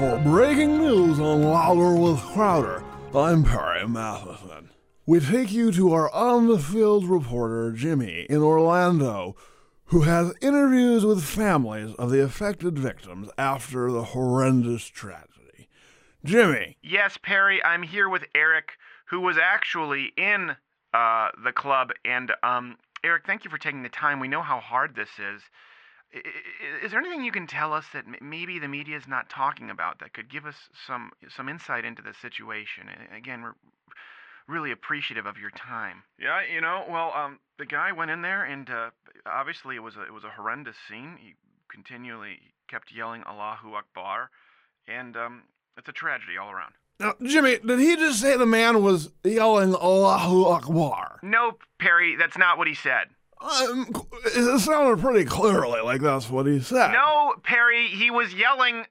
for breaking news on Louder with Crowder. I'm Perry Matheson. We take you to our on the field reporter, Jimmy, in Orlando, who has interviews with families of the affected victims after the horrendous tragedy. Jimmy. Yes, Perry, I'm here with Eric, who was actually in uh, the club. And um, Eric, thank you for taking the time. We know how hard this is. I- i- Is there anything you can tell us that maybe the media is not talking about that could give us some some insight into the situation? A- Again, we're really appreciative of your time. Yeah, you know, well, um, the guy went in there, and uh, obviously it was a, it was a horrendous scene. He continually kept yelling "Allahu Akbar," and um, it's a tragedy all around. Now, Jimmy, did he just say the man was yelling Allahu Akbar? No, Perry, that's not what he said. Um, it sounded pretty clearly like that's what he said. No, Perry, he was yelling,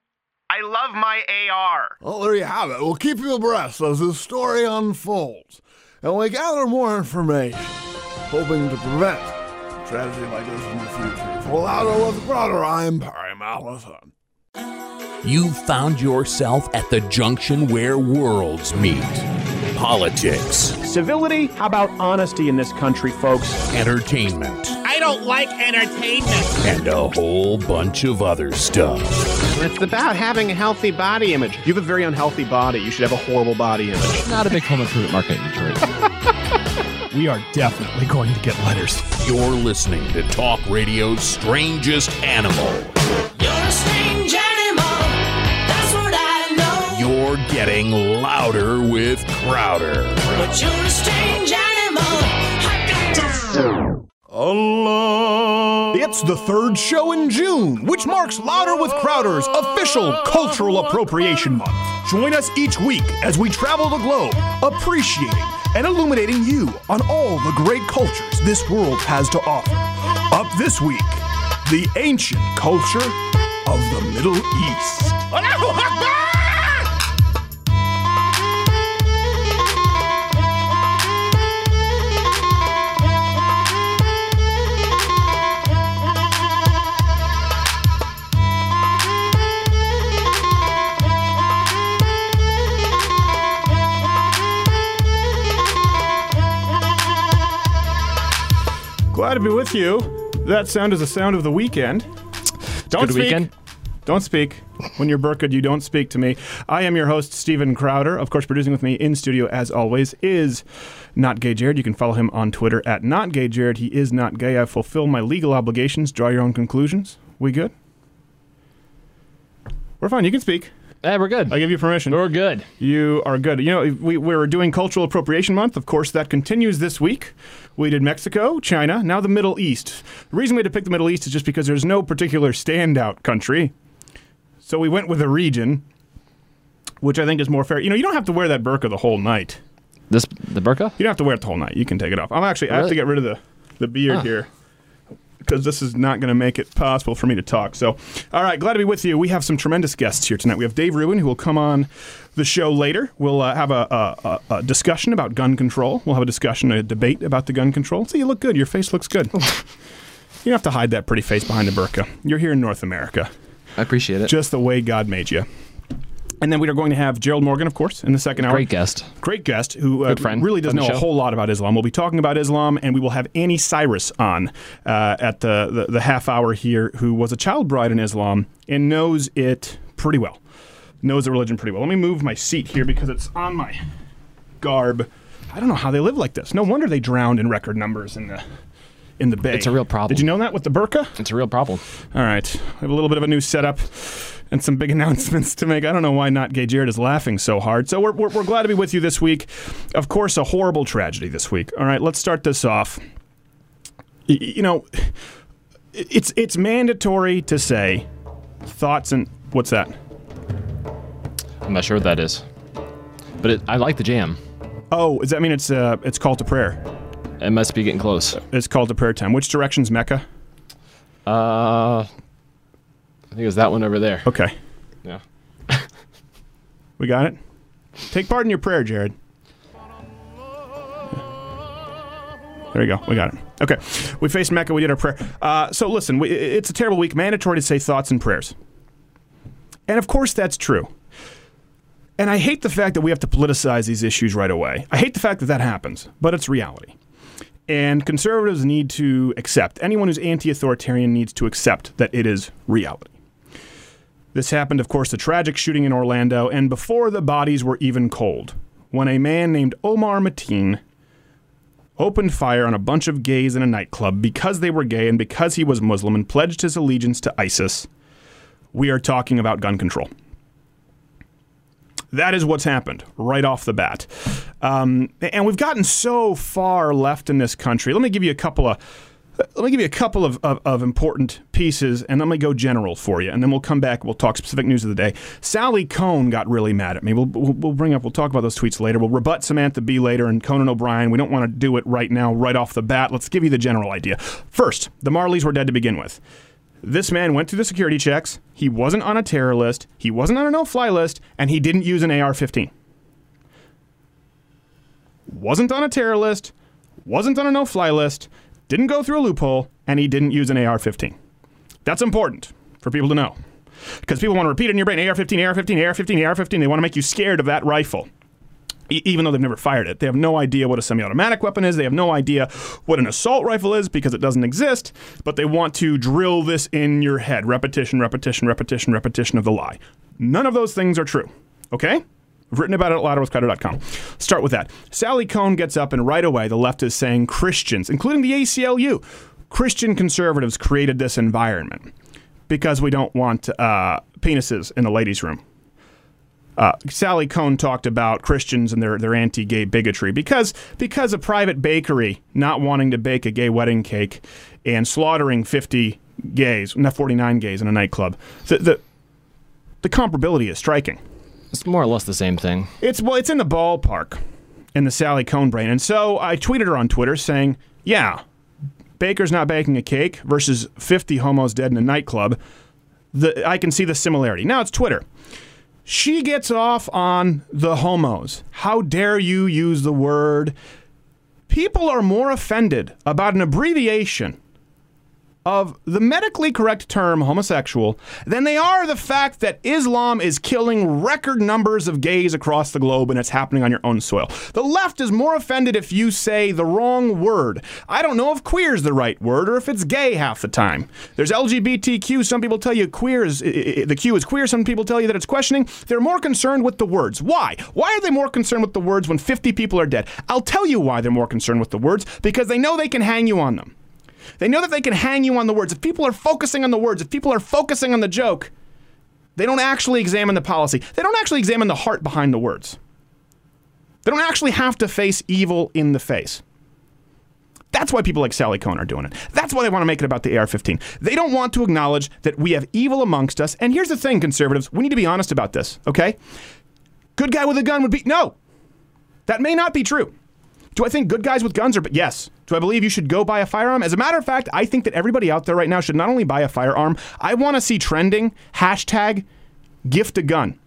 I love my AR. Well, there you have it. We'll keep you abreast as this story unfolds. And we gather more information, hoping to prevent a tragedy like this in the future. For Louder with Brother, I'm Perry Matheson. You found yourself at the junction where worlds meet politics, Civility? How about honesty in this country, folks? entertainment, I don't like entertainment. and a whole bunch of other stuff. It's about having a healthy body image. You have a very unhealthy body. You should have a horrible body image. Not a big home improvement market in Detroit. We are definitely going to get letters. You're listening to Talk Radio's Strangest Animal. You're a strange animal. You're getting louder with Crowder. But you're a strange animal. I got to. Allah. It's the third show in June, which marks Louder with Crowder's official Cultural Appropriation Month. Join us each week as we travel the globe, appreciating and illuminating you on all the great cultures this world has to offer. Up this week, the ancient culture of the Middle East. Glad to be with you. That sound is the sound of the weekend. Don't Good speak. weekend. Don't speak. When you're burked, you don't speak to me. I am your host, Stephen Crowder. Of course, producing with me in studio, as always, is Not Gay Jared. You can follow him on Twitter at Not Gay Jared. He is not gay. I fulfill my legal obligations. Draw your own conclusions. We good? We're fine. You can speak. Eh, we're good. I give you permission. We're good. You are good. You know, we, we're doing Cultural Appropriation Month. Of course, that continues this week. We did Mexico, China, now the Middle East. The reason we had to pick the Middle East is just because there's no particular standout country. So we went with a region, which I think is more fair. You know, you don't have to wear that burqa the whole night. This the burqa? You don't have to wear it the whole night. You can take it off. I'm actually, I have to get rid of the, the beard here because this is not going to make it possible for me to talk. So, all right, glad to be with you. We have some tremendous guests here tonight. We have Dave Rubin, who will come on the show later. We'll uh, have a, a, a, discussion about gun control. We'll have a discussion, a debate about the gun control. So you look good. Your face looks good. you don't have to hide that pretty face behind a burqa. You're here in North America, I appreciate it. just the way God made you. And then we are going to have Gerald Morgan, of course, in the second hour Great guest. great guest who uh, really doesn't know the a whole lot about Islam. We'll be talking about Islam, and we will have Anni Cyrus on uh, at the, the the half hour here, who was a child bride in Islam and knows it pretty well, knows the religion pretty well. Let me move my seat here because it's on my garb. I don't know how they live like this. No wonder they drowned in record numbers in the in the bay. It's a real problem. Did you know that with the burqa? It's a real problem. All right. I have a little bit of a new setup and some big announcements to make. I don't know why not gay Jared is laughing so hard. So we're, we're, we're glad to be with you this week. Of course, a horrible tragedy this week. All right, let's start this off. Y- You know, it's it's mandatory to say thoughts and what's that? I'm not sure what that is, but it, I like the jam. Oh, does that mean it's uh it's called to prayer? It must be getting close. It's called to prayer time. Which direction's Mecca? Uh, I think it was that one over there. Okay, Yeah. we got it. Take part in your prayer, Jared. There you go. We got it. Okay. We faced Mecca. We did our prayer. Uh, so listen, we, it's a terrible week. Mandatory to say thoughts and prayers. And of course, that's true. And I hate the fact that we have to politicize these issues right away. I hate the fact that that happens, but it's reality. And conservatives need to accept, anyone who's anti authoritarian needs to accept that it is reality. This happened, of course, the tragic shooting in Orlando, and before the bodies were even cold, when a man named Omar Mateen opened fire on a bunch of gays in a nightclub because they were gay and because he was Muslim and pledged his allegiance to ISIS. We are talking about gun control. That is what's happened right off the bat. Um, and we've gotten so far left in this country. Let me give you a couple of. Let me give you a couple of, of, of important pieces, and let me go general for you, and then we'll come back. We'll talk specific news of the day. Sally Kohn got really mad at me. We'll, we'll, we'll bring up. We'll talk about those tweets later. We'll rebut Samantha Bee later and Conan O'Brien. We don't want to do it right now, right off the bat. Let's give you the general idea. First, the Marleys were dead to begin with. This man went through the security checks. He wasn't on a terror list. He wasn't on a no-fly list, and he didn't use an AR-15. Wasn't on a terror list. Wasn't on a no-fly list. Didn't go through a loophole, and he didn't use an AR-15. That's important for people to know, because people want to repeat it in your brain: AR-15, AR-15, AR-15, AR-15. They want to make you scared of that rifle even though they've never fired it. They have no idea what a semi automatic weapon is. They have no idea what an assault rifle is because it doesn't exist, but they want to drill this in your head repetition, repetition, repetition, repetition of the lie. None of those things are true. Okay? Written about it at louderwithcrowder.com. Start with that. Sally Kohn gets up, and right away, the left is saying Christians, including the ACLU, Christian conservatives created this environment because we don't want uh, penises in the ladies' room. Uh, Sally Kohn talked about Christians and their, their anti-gay bigotry because because a private bakery not wanting to bake a gay wedding cake and slaughtering 50 gays, not 49 gays in a nightclub. The, the, the comparability is striking. It's more or less the same thing. It's well, it's in the ballpark in the Sally Kohn brain. And so I tweeted her on Twitter saying, "Yeah, baker's not baking a cake versus 50 homos dead in a nightclub. The, I can see the similarity. Now it's Twitter. She gets off on the homos. How dare you use the word? People are more offended about an abbreviation of the medically correct term homosexual than they are the fact that Islam is killing record numbers of gays across the globe and it's happening on your own soil. The left is more offended if you say the wrong word. I don't know if queer is the right word or if it's gay half the time. There's LGBTQ. Some people tell you queer is, the Q is queer. Some people tell you that it's questioning. They're more concerned with the words. Why? Why are they more concerned with the words when 50 people are dead? I'll tell you why they're more concerned with the words because they know they can hang you on them. They know that they can hang you on the words. If people are focusing on the words, if people are focusing on the joke, they don't actually examine the policy. They don't actually examine the heart behind the words. They don't actually have to face evil in the face. That's why people like Sally Kohn are doing it. That's why they want to make it about the AR 15. They don't want to acknowledge that we have evil amongst us. And here's the thing, conservatives, we need to be honest about this, okay? Good guy with a gun would be. No, that may not be true. Do I think good guys with guns are? But yes. Do I believe you should go buy a firearm? As a matter of fact, I think that everybody out there right now should not only buy a firearm, I want to see trending hashtag gift a gun.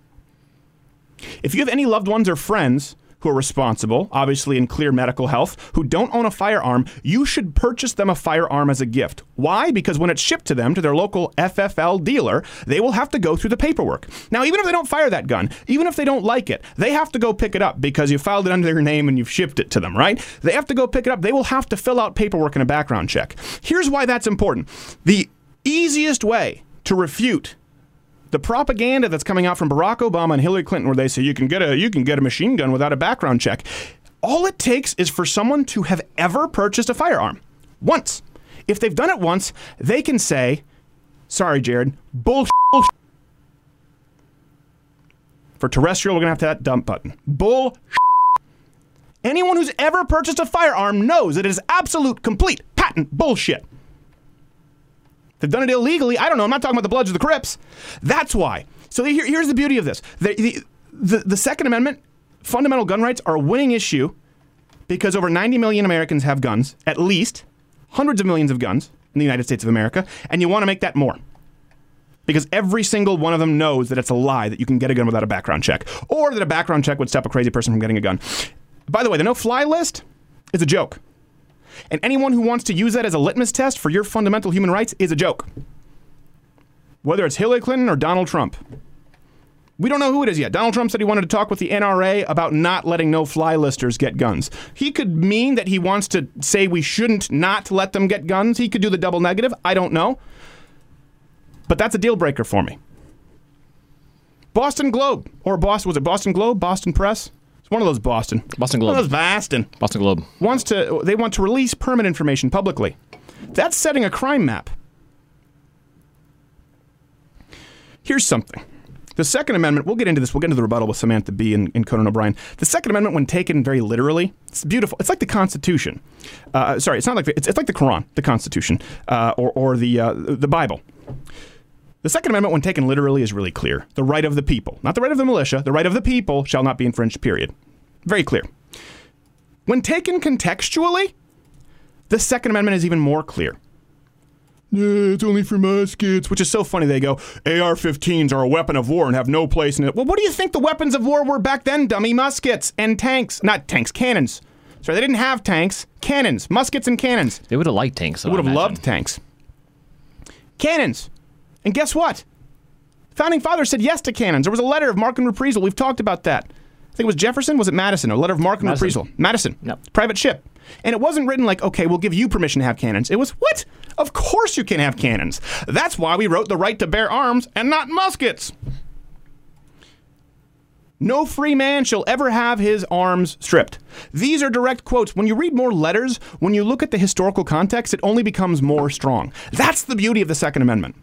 If you have any loved ones or friends who are responsible, obviously in clear medical health, who don't own a firearm, you should purchase them a firearm as a gift. Why? Because when it's shipped to them, to their local FFL dealer, they will have to go through the paperwork. Now, even if they don't fire that gun, even if they don't like it, they have to go pick it up because you filed it under their name and you've shipped it to them, right? They have to go pick it up. They will have to fill out paperwork and a background check. Here's why that's important. The easiest way to refute the propaganda that's coming out from Barack Obama and Hillary Clinton, where they say you can get a you can get a machine gun without a background check. All it takes is for someone to have ever purchased a firearm once. If they've done it once, they can say, "Sorry, Jared, bullshit." For terrestrial, we're gonna have to that dump button. Bull. Anyone who's ever purchased a firearm knows it is absolute, complete, patent bullshit. They've done it illegally. I don't know. I'm not talking about the Bloods or the Crips. That's why. So here, here's the beauty of this: the, the, the, the Second Amendment, fundamental gun rights are a winning issue because over 90 million Americans have guns, at least hundreds of millions of guns in the United States of America, and you want to make that more. Because every single one of them knows that it's a lie that you can get a gun without a background check, or that a background check would stop a crazy person from getting a gun. By the way, the no fly list is a joke. And anyone who wants to use that as a litmus test for your fundamental human rights is a joke. Whether it's Hillary Clinton or Donald Trump. We don't know who it is yet. Donald Trump said he wanted to talk with the NRA about not letting no fly listers get guns. He could mean that he wants to say we shouldn't not let them get guns. He could do the double negative. I don't know. But that's a deal breaker for me. Boston Globe or Boston was it Boston Globe, Boston Press? One of those Boston. Boston One of Globe. those Boston Boston Globe. wants to they want to release permit information publicly. That's setting a crime map. Here's something. The Second Amendment, we'll get into this, we'll get into the rebuttal with Samantha Bee and, and Conan O'Brien. The Second Amendment, when taken very literally, it's beautiful. It's like the Constitution. Uh, sorry, it's not like the, it's, it's like the Quran, the Constitution, uh, or, or the, uh, the Bible. The Second Amendment, when taken literally, is really clear. The right of the people, not the right of the militia, the right of the people shall not be infringed, period. Very clear. When taken contextually, the Second Amendment is even more clear. Yeah, it's only for muskets, which is so funny. They go, AR 15s are a weapon of war and have no place in it. Well, what do you think the weapons of war were back then, dummy? Muskets and tanks. Not tanks, cannons. Sorry, they didn't have tanks. Cannons. Muskets and cannons. They would have liked tanks. They would have loved tanks. Cannons. And guess what? Founding fathers said yes to cannons. There was a letter of marque and reprisal. We've talked about that. I think it was Jefferson. Was it Madison? A letter of marque and Madison. reprisal. Madison. Yep. Private ship. And it wasn't written like, okay, we'll give you permission to have cannons. It was, what? Of course you can have cannons. That's why we wrote the right to bear arms and not muskets. No free man shall ever have his arms stripped. These are direct quotes. When you read more letters, when you look at the historical context, it only becomes more strong. That's the beauty of the Second Amendment.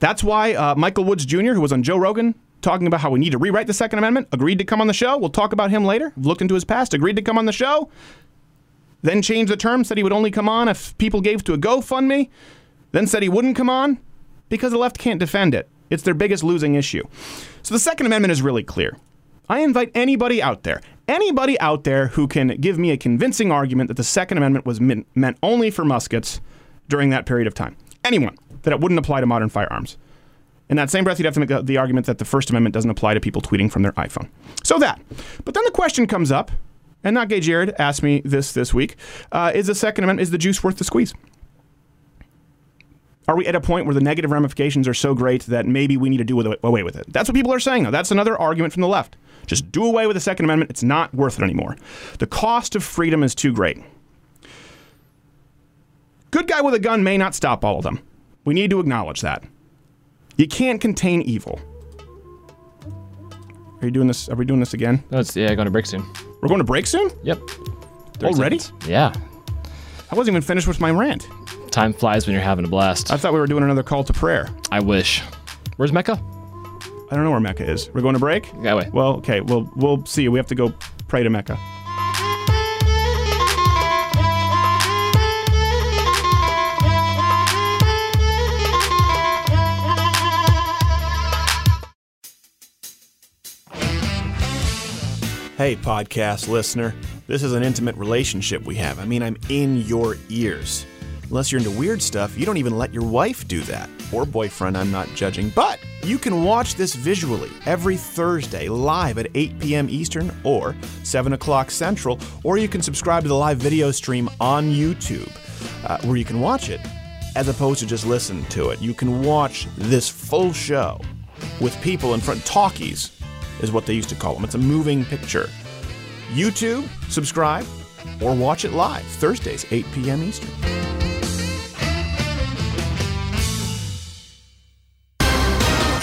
That's why uh, Michael Woods Jr., who was on Joe Rogan talking about how we need to rewrite the Second Amendment, agreed to come on the show. We'll talk about him later. Looked into his past, agreed to come on the show. Then changed the term, said he would only come on if people gave to a GoFundMe. Then said he wouldn't come on because the left can't defend it. It's their biggest losing issue. So the Second Amendment is really clear. I invite anybody out there, anybody out there who can give me a convincing argument that the Second Amendment was meant only for muskets during that period of time. Anyone that it wouldn't apply to modern firearms. In that same breath, you'd have to make the, the argument that the First Amendment doesn't apply to people tweeting from their iPhone. So that. But then the question comes up, and not Gay Jared asked me this this week: uh, Is the Second Amendment is the juice worth the squeeze? Are we at a point where the negative ramifications are so great that maybe we need to do away with it? That's what people are saying, though. That's another argument from the left. Just do away with the Second Amendment. It's not worth it anymore. The cost of freedom is too great. Good guy with a gun may not stop all of them. We need to acknowledge that. You can't contain evil. Are you doing this? Are we doing this again? It's, yeah, going to break soon. We're going to break soon? Yep. Already? seconds. Yeah. I wasn't even finished with my rant. Time flies when you're having a blast. I thought we were doing another call to prayer. I wish. Where's Mecca? I don't know where Mecca is. We're going to break? That way. Well, okay. Well, we'll see. We have to go pray to Mecca. Hey, podcast listener. This is an intimate relationship we have. I mean, I'm in your ears. Unless you're into weird stuff, you don't even let your wife do that. Or boyfriend, I'm not judging. But you can watch this visually every Thursday live at 8 p.m. Eastern or 7 o'clock Central, or you can subscribe to the live video stream on YouTube uh, where you can watch it as opposed to just listen to it. You can watch this full show with people in front. Talkies is what they used to call them. It's a moving picture. YouTube, subscribe, or watch it live Thursdays, 8 p.m. Eastern.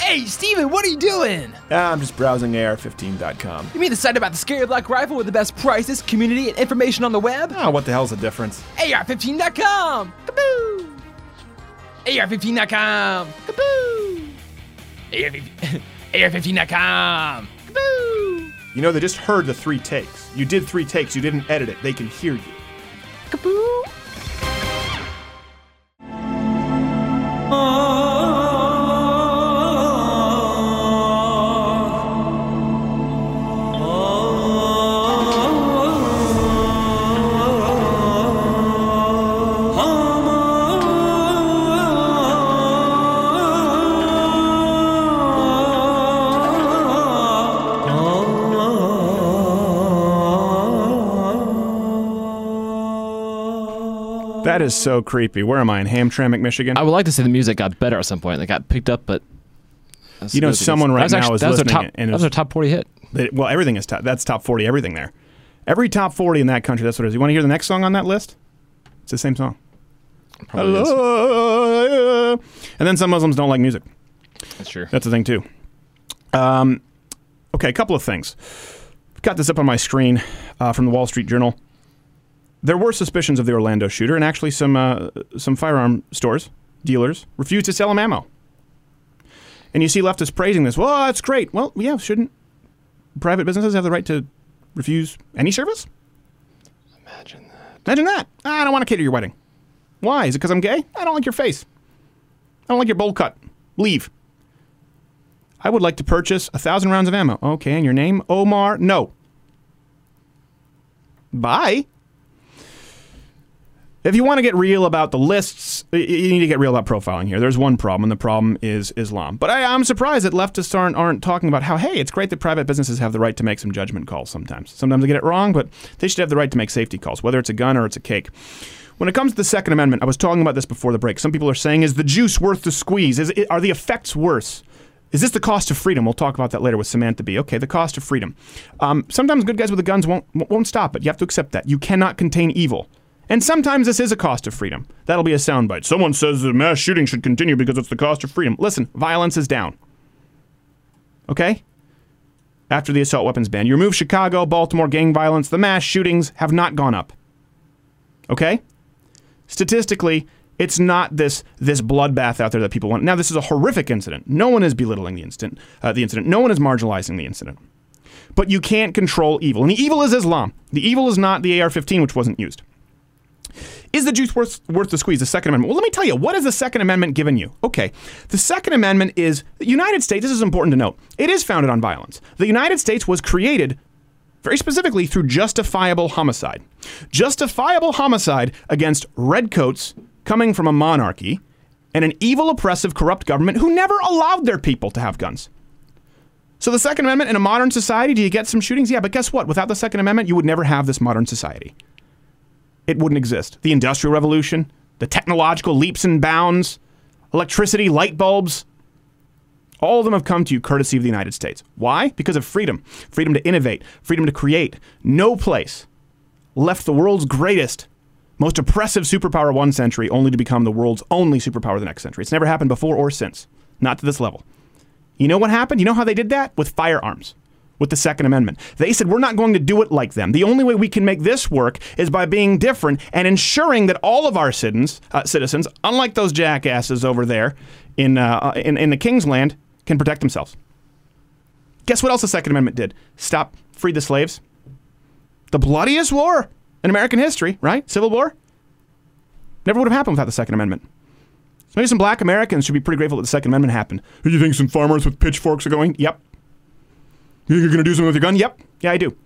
Hey, Steven, what are you doing? Ah, I'm just browsing AR15.com. You mean the site about the scary black rifle with the best prices, community, and information on the web? Ah, what the hell's the difference? AR15.com! Kaboo! AR15.com! Kaboo! AR15 AR15.com! Kaboo! You know, they just heard the three takes. You did three takes, you didn't edit it. They can hear you. Kaboo! Is so creepy. Where am I? In Hamtramck, Michigan? I would like to say the music got better at some point. It got picked up, but You know, that's a good- someone right that's now actually- is listening top, and was top 40 hit. Well, everything is top. That's top 40, everything there. Every top 40 in that country, that's what it is. You want to hear the next song on that list? It's the same song. Probably is. Hello. And then some Muslims don't like music. That's true. That's the thing, too. Um, okay, a couple of things. Got this up on my screen uh, from the Wall Street Journal. There were suspicions of the Orlando shooter, and actually, some uh, some firearm stores, dealers, refused to sell him ammo. And you see leftists praising this. Well, that's great. Well, yeah, shouldn't private businesses have the right to refuse any service? Imagine that. Imagine that. "Ah, I don't want to cater your wedding. Why? Is it because I'm gay? I don't like your face. I don't like your bowl cut. Leave. I would like to purchase a thousand rounds of ammo. Okay, and your name? Omar? No. Bye. If you want to get real about the lists, you need to get real about profiling here. There's one problem, and the problem is Islam. But I, I'm surprised that leftists aren't, aren't talking about how, hey, it's great that private businesses have the right to make some judgment calls sometimes. Sometimes they get it wrong, but they should have the right to make safety calls, whether it's a gun or it's a cake. When it comes to the Second Amendment, I was talking about this before the break. Some people are saying, is the juice worth the squeeze? Is it, are the effects worse? Is this the cost of freedom? We'll talk about that later with Samantha Bee. Okay, the cost of freedom. Um, sometimes good guys with the guns won't won't stop it. You have to accept that. You cannot contain evil. And sometimes this is a cost of freedom. That'll be a soundbite. Someone says the mass shooting should continue because it's the cost of freedom. Listen, violence is down. Okay? After the assault weapons ban, you remove Chicago, Baltimore gang violence, the mass shootings have not gone up. Okay? Statistically, it's not this this bloodbath out there that people want. Now, this is a horrific incident. No one is belittling the incident. Uh, the incident. No one is marginalizing the incident. But you can't control evil, and the evil is Islam. The evil is not the AR-15, which wasn't used. Is the juice worth, worth the squeeze? The Second Amendment. Well, let me tell you, what has the Second Amendment given you? Okay, the Second Amendment is the United States. This is important to note. It is founded on violence. The United States was created very specifically through justifiable homicide. Justifiable homicide against redcoats coming from a monarchy and an evil, oppressive, corrupt government who never allowed their people to have guns. So, the Second Amendment in a modern society, do you get some shootings? Yeah, but guess what? Without the Second Amendment, you would never have this modern society. It wouldn't exist. The Industrial Revolution, the technological leaps and bounds, electricity, light bulbs, all of them have come to you courtesy of the United States. Why? Because of freedom freedom to innovate, freedom to create. No place left the world's greatest, most oppressive superpower one century only to become the world's only superpower the next century. It's never happened before or since, not to this level. You know what happened? You know how they did that? With firearms. With the Second Amendment. They said, we're not going to do it like them. The only way we can make this work is by being different and ensuring that all of our citizens, uh, citizens unlike those jackasses over there in, uh, in, in the King's Land, can protect themselves. Guess what else the Second Amendment did? Stop, free the slaves. The bloodiest war in American history, right? Civil War. Never would have happened without the Second Amendment. So maybe some black Americans should be pretty grateful that the Second Amendment happened. Who do you think some farmers with pitchforks are going? Yep. You're going to do something with your gun? Yep. Yeah, I do.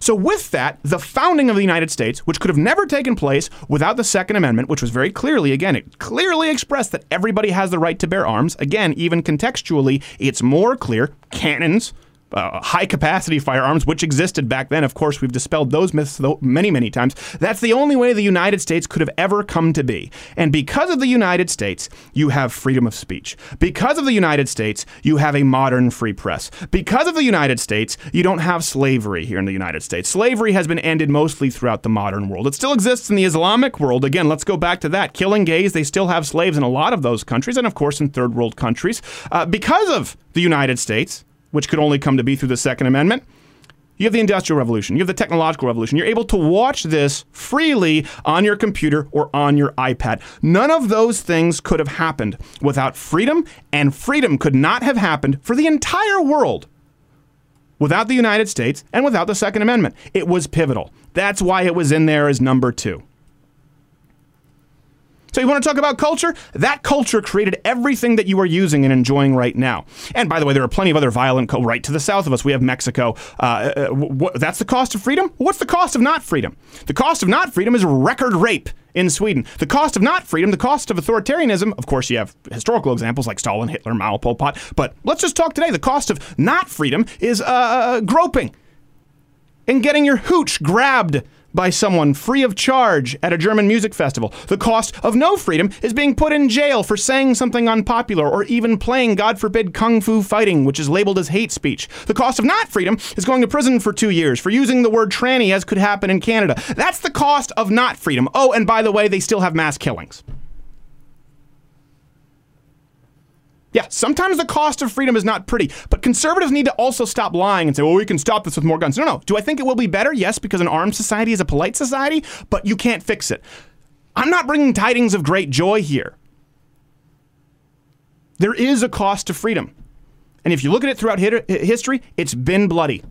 So, with that, the founding of the United States, which could have never taken place without the Second Amendment, which was very clearly, again, it clearly expressed that everybody has the right to bear arms. Again, even contextually, it's more clear. Cannons, uh, high capacity firearms, which existed back then. Of course, we've dispelled those myths many, many times. That's the only way the United States could have ever come to be. And because of the United States, you have freedom of speech. Because of the United States, you have a modern free press. Because of the United States, you don't have slavery here in the United States. Slavery has been ended mostly throughout the modern world. It still exists in the Islamic world. Again, let's go back to that. Killing gays, they still have slaves in a lot of those countries, and of course in third world countries. Uh, because of the United States, which could only come to be through the Second Amendment. You have the Industrial Revolution, you have the Technological Revolution. You're able to watch this freely on your computer or on your iPad. None of those things could have happened without freedom, and freedom could not have happened for the entire world without the United States and without the Second Amendment. It was pivotal. That's why it was in there as number two. So you want to talk about culture? That culture created everything that you are using and enjoying right now. And by the way, there are plenty of other violent co- right to the south of us. We have Mexico. Uh, uh, wh- that's the cost of freedom. What's the cost of not freedom? The cost of not freedom is record rape in Sweden. The cost of not freedom, the cost of authoritarianism. Of course, you have historical examples like Stalin, Hitler, Mao, Pol Pot. But let's just talk today. The cost of not freedom is uh, groping and getting your hooch grabbed by someone free of charge at a German music festival. The cost of no freedom is being put in jail for saying something unpopular or even playing, God forbid, kung fu fighting, which is labeled as hate speech. The cost of not freedom is going to prison for two years for using the word tranny as could happen in Canada. That's the cost of not freedom. Oh, and by the way, they still have mass killings. Yeah, sometimes the cost of freedom is not pretty, but conservatives need to also stop lying and say, well, we can stop this with more guns. No, no. Do I think it will be better? Yes, because an armed society is a polite society, but you can't fix it. I'm not bringing tidings of great joy here. There is a cost to freedom. And if you look at it throughout history, it's been bloody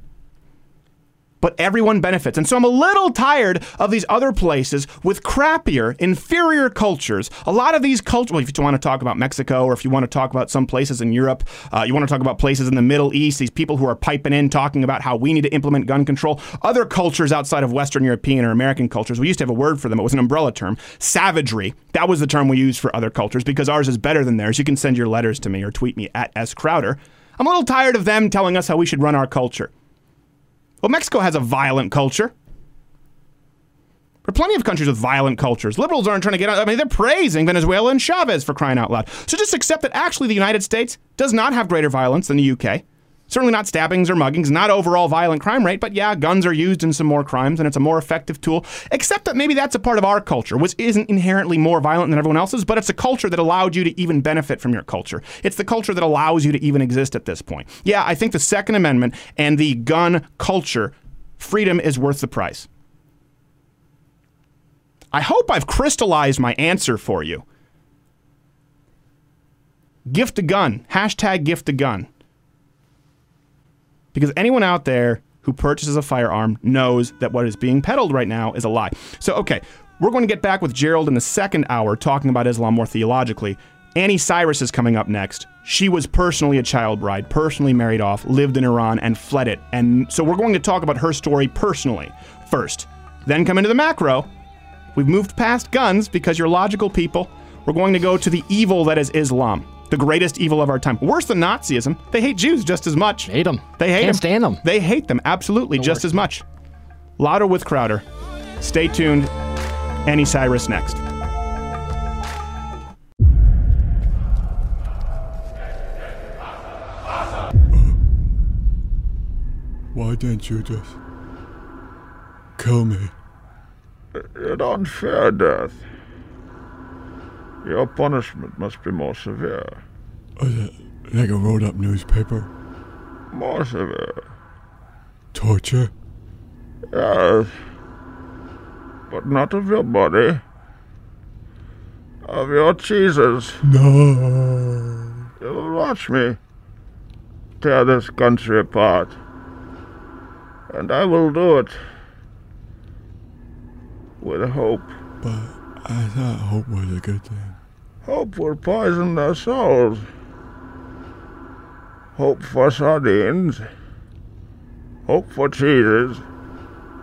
but everyone benefits. And so I'm a little tired of these other places with crappier, inferior cultures. A lot of these cultures, well, if you want to talk about Mexico or if you want to talk about some places in Europe, uh, you want to talk about places in the Middle East, these people who are piping in talking about how we need to implement gun control. Other cultures outside of Western European or American cultures, we used to have a word for them. It was an umbrella term. Savagery. That was the term we used for other cultures because ours is better than theirs. You can send your letters to me or tweet me at S. Crowder. I'm a little tired of them telling us how we should run our culture. Well, Mexico has a violent culture. There are plenty of countries with violent cultures. Liberals aren't trying to get out. I mean, they're praising Venezuela and Chavez for crying out loud. So just accept that actually the United States does not have greater violence than the UK. Certainly not stabbings or muggings, not overall violent crime rate, but yeah, guns are used in some more crimes and it's a more effective tool. Except that maybe that's a part of our culture, which isn't inherently more violent than everyone else's, but it's a culture that allowed you to even benefit from your culture. It's the culture that allows you to even exist at this point. Yeah, I think the Second Amendment and the gun culture, freedom is worth the price. I hope I've crystallized my answer for you. Gift a gun. Hashtag gift a gun. Because anyone out there who purchases a firearm knows that what is being peddled right now is a lie. So, okay, we're going to get back with Gerald in the second hour talking about Islam more theologically. Anni Cyrus is coming up next. She was personally a child bride, personally married off, lived in Iran, and fled it. And so we're going to talk about her story personally first. Then come into the macro. We've moved past guns because you're logical people. We're going to go to the evil that is Islam, the greatest evil of our time. Worse than Nazism, they hate Jews just as much. Hate them. They hate Can't them. stand them. They hate them absolutely just as much. Louder with Crowder. Stay tuned. Anni Cyrus next. Why didn't you just kill me? An unfair death. Your punishment must be more severe. Oh, was it like a rolled up newspaper? More severe. Torture? Yes. But not of your body. Of your cheeses. No. You will watch me tear this country apart. And I will do it with hope. But I thought hope was a good thing. Hope will poison their souls. Hope for sardines. Hope for cheeses.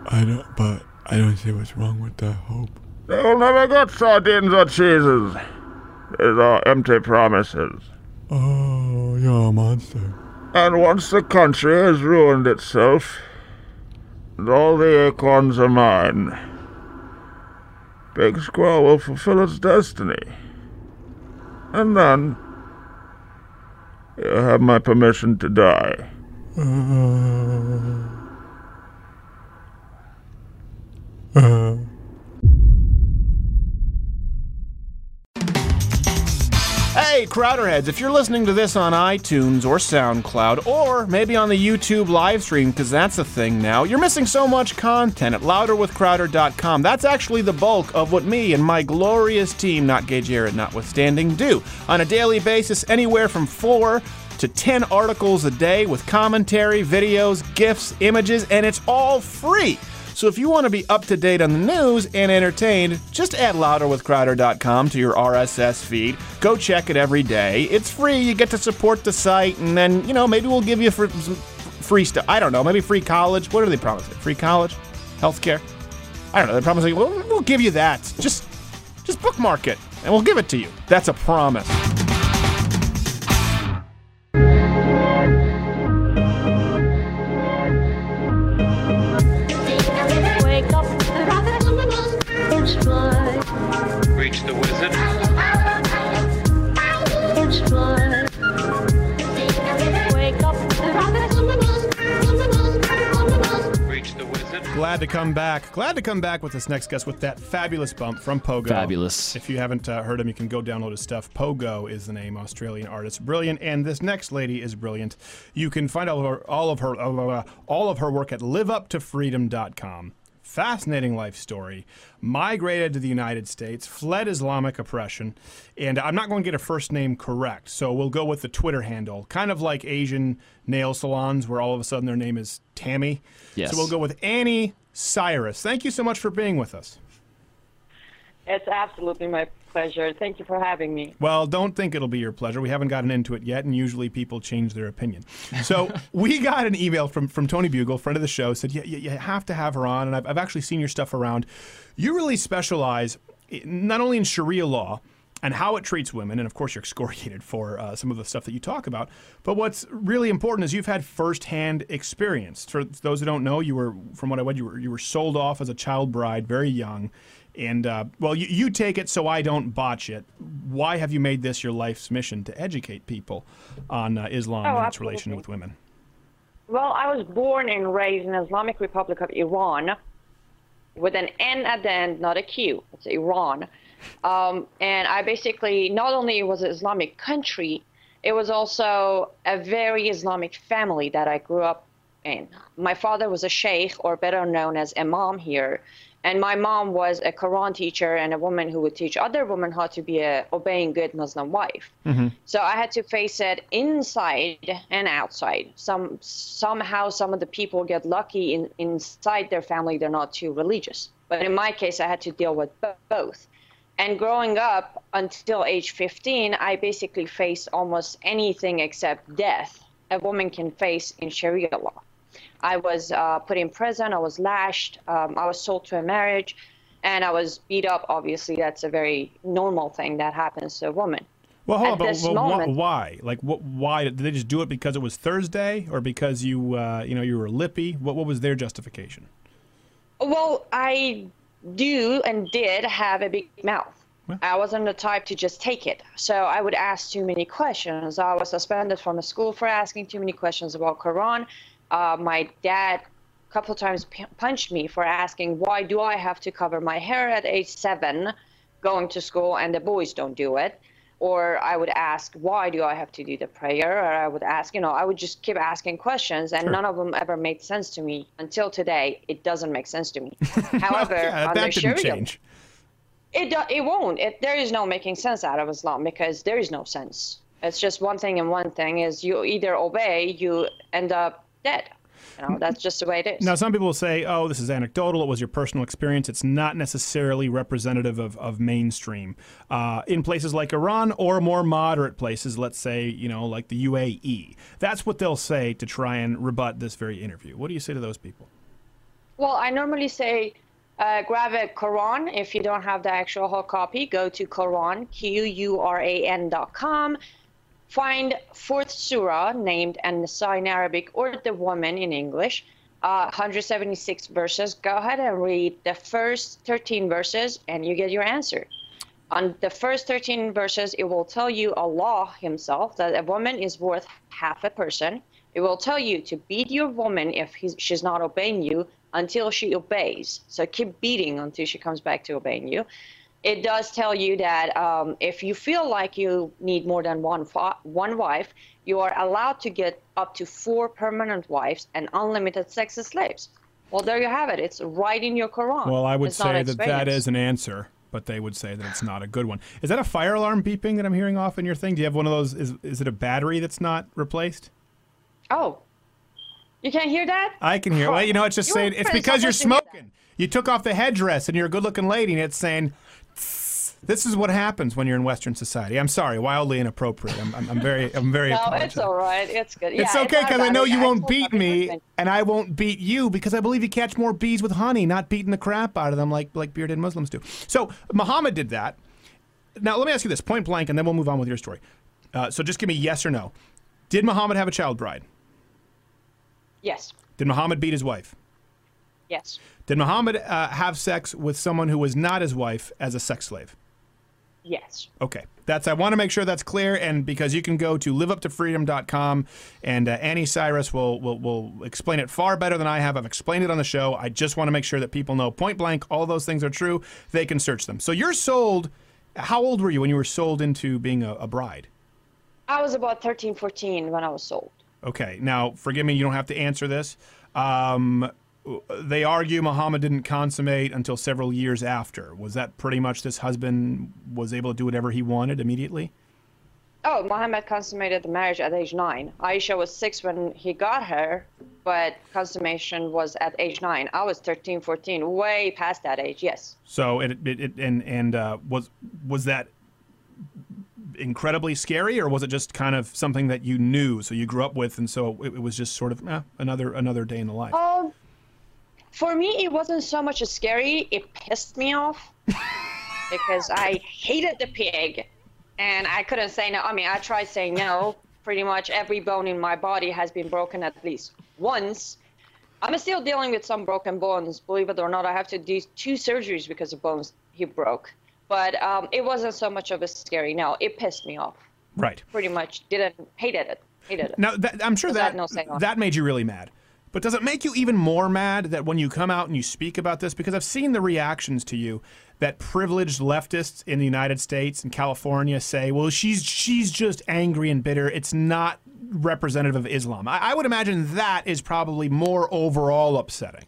I don't, but I don't see what's wrong with that hope. They will never get sardines or cheeses. These are empty promises. Oh, you're a monster. And once the country has ruined itself, and all the acorns are mine, Big Squirrel will fulfill its destiny. And then, you have my permission to die. Uh, Hey, Crowderheads, if you're listening to this on iTunes or SoundCloud, or maybe on the YouTube live stream, because that's a thing now, you're missing so much content at louderwithcrowder.com. That's actually the bulk of what me and my glorious team, not Gay Jared notwithstanding, do on a daily basis, anywhere from four to 10 articles a day with commentary, videos, GIFs, images, and it's all free. So if you want to be up to date on the news and entertained, just add louderwithcrowder.com to your RSS feed. Go check it every day. It's free. You get to support the site, and then you know maybe we'll give you for some free stuff. I don't know. Maybe free college. What are they promising? Free college, healthcare. I don't know. They're promising. Well, we'll give you that. Just, just bookmark it, and we'll give it to you. That's a promise. To come back. Glad to come back with this next guest with that fabulous bump from Pogo. Fabulous. If you haven't uh, heard him, you can go download his stuff. Pogo is the name, Australian artist, brilliant. And this next lady is brilliant. You can find all of her, all of her, uh, all of her work at liveuptofreedom.com. Fascinating life story. Migrated to the United States, fled Islamic oppression, and I'm not going to get a first name correct, so we'll go with the Twitter handle. Kind of like Asian nail salons, where all of a sudden their name is Tammy. Yes. So we'll go with Anni Cyrus. Thank you so much for being with us. It's absolutely my pleasure. Thank you for having me. Well, don't think it'll be your pleasure. We haven't gotten into it yet, and usually people change their opinion. So we got an email from, from Tony Bugle, friend of the show, said, yeah, you, you have to have her on, and I've, I've actually seen your stuff around. You really specialize eh, not only in Sharia law and how it treats women, and of course you're excoriated for uh, some of the stuff that you talk about, but what's really important is you've had firsthand experience. For those who don't know, you were, from what I read, you were, you were sold off as a child bride very young. And uh, well, you, you take it so I don't botch it. Why have you made this your life's mission to educate people on uh, Islam Oh, and its relation with women? Well, I was born and raised in the Islamic Republic of Iran with an N at the end, not a Q. It's Iran. Um, and I basically, not only was it Islamic country, it was also a very Islamic family that I grew up in. My father was a sheikh, or better known as imam here. And my mom was a Quran teacher and a woman who would teach other women how to be a obeying good Muslim wife. So I had to face it inside and outside. Some somehow some of the people get lucky in, inside their family they're not too religious. But in my case I had to deal with both. And growing up until age 15, I basically faced almost anything except death a woman can face in Sharia law. I was uh, put in prison, I was lashed, um, I was sold to a marriage, and I was beat up. Obviously, that's a very normal thing that happens to a woman. Well, hold At on, but well, moment- why? Like, what? Why did they just do it because it was Thursday, or because you, uh, you know, you were lippy? What? What was their justification? Well, I do and did have a big mouth. I wasn't the type to just take it. So I would ask too many questions. I was suspended from the school for asking too many questions about Quran. Uh, my dad a couple of times p- punched me for asking why do I have to cover my hair at age seven going to school and the boys don't do it. Or I would ask, why do I have to do the prayer? Or I would ask, you know, I would just keep asking questions, and Sure. none of them ever made sense to me until today. It doesn't make sense to me. However, yeah, that didn't Sharia, change. it do, it won't. It, there is no making sense out of Islam because there is no sense. It's just one thing and one thing is you either obey, you end up dead. You know, that's just the way it is. Now, some people will say, "Oh, this is anecdotal. It was your personal experience. It's not necessarily representative of, of mainstream." Uh, in places like Iran or more moderate places, let's say, you know, like the UAE, that's what they'll say to try and rebut this very interview. What do you say to those people? Well, I normally say uh, grab a Quran. If you don't have the actual whole copy, go to Quran, Q-U-R-A-N dot com. Find fourth surah named An-Nisa in Arabic or the woman in English. Uh, 176 verses. Go ahead and read the first 13 verses and you get your answer. On the first 13 verses, it will tell you Allah Himself that a woman is worth half a person. It will tell you to beat your woman if he's, she's not obeying you until she obeys. So keep beating until she comes back to obeying you. It does tell you that um, if you feel like you need more than one fa- one wife, you are allowed to get up to four permanent wives and unlimited sex slaves. Well, there you have it. It's right in your Quran. Well, I would It's say that that is an answer, but they would say that it's not a good one. Is that a fire alarm beeping that I'm hearing off in your thing? Do you have one of those? Is, is it a battery that's not replaced? Oh, you can't hear that? I can hear. Well, you know, it's just You saying it's because you're supposed to hear smoking. You took off the headdress and you're a good-looking lady, and it's saying. "This is what happens when you're in Western society." I'm sorry, wildly inappropriate. I'm, I'm, I'm very, I'm very. No, apologetic. it's all right. It's good. It's okay because I know you won't beat me, and I won't beat you because I believe you catch more bees with honey, not beating the crap out of them like like bearded Muslims do. So Muhammad did that. Now let me ask you this, point blank, and then we'll move on with your story. Uh, so just give me yes or no. Did Muhammad have a child bride? Yes. Did Muhammad beat his wife? Yes. Did Muhammad uh, have sex with someone who was not his wife as a sex slave? Yes. Okay. That's I want to make sure that's clear and because you can go to liveuptofreedom.com and uh, Anni Cyrus will, will will explain it far better than I have. I've explained it on the show. I just want to make sure that people know point blank all those things are true. They can search them. So you're sold how old were you when you were sold into being a, a bride? I was about 13, 14 when I was sold. Okay. Now, forgive me, you don't have to answer this. Um, they argue Muhammad didn't consummate until several years after. Was that pretty much this husband was able to do whatever he wanted immediately? Oh, Muhammad consummated the marriage at age nine. Aisha was six when he got her, but consummation was at age nine. I was 13, 14, way past that age, yes. So it, it, it and and uh, was was that incredibly scary, or was it just kind of something that you knew, so you grew up with, and so it, it was just sort of eh, another another day in the life? Um, for me, it wasn't so much scary. It pissed me off because I hated the pig, and I couldn't say no. I mean, I tried saying no. Pretty much every bone in my body has been broken at least once. I'm still dealing with some broken bones. Believe it or not, I have to do two surgeries because of bones he broke. But um, it wasn't so much of a scary. No, it pissed me off. Right. Pretty much didn't hated it. Hated it. Now that, I'm sure I that no say on it. that made you really mad. But does it make you even more mad that when you come out and you speak about this? Because I've seen the reactions to you that privileged leftists in the United States and California say, "Well, she's she's just angry and bitter. It's not representative of Islam." I, I would imagine that is probably more overall upsetting.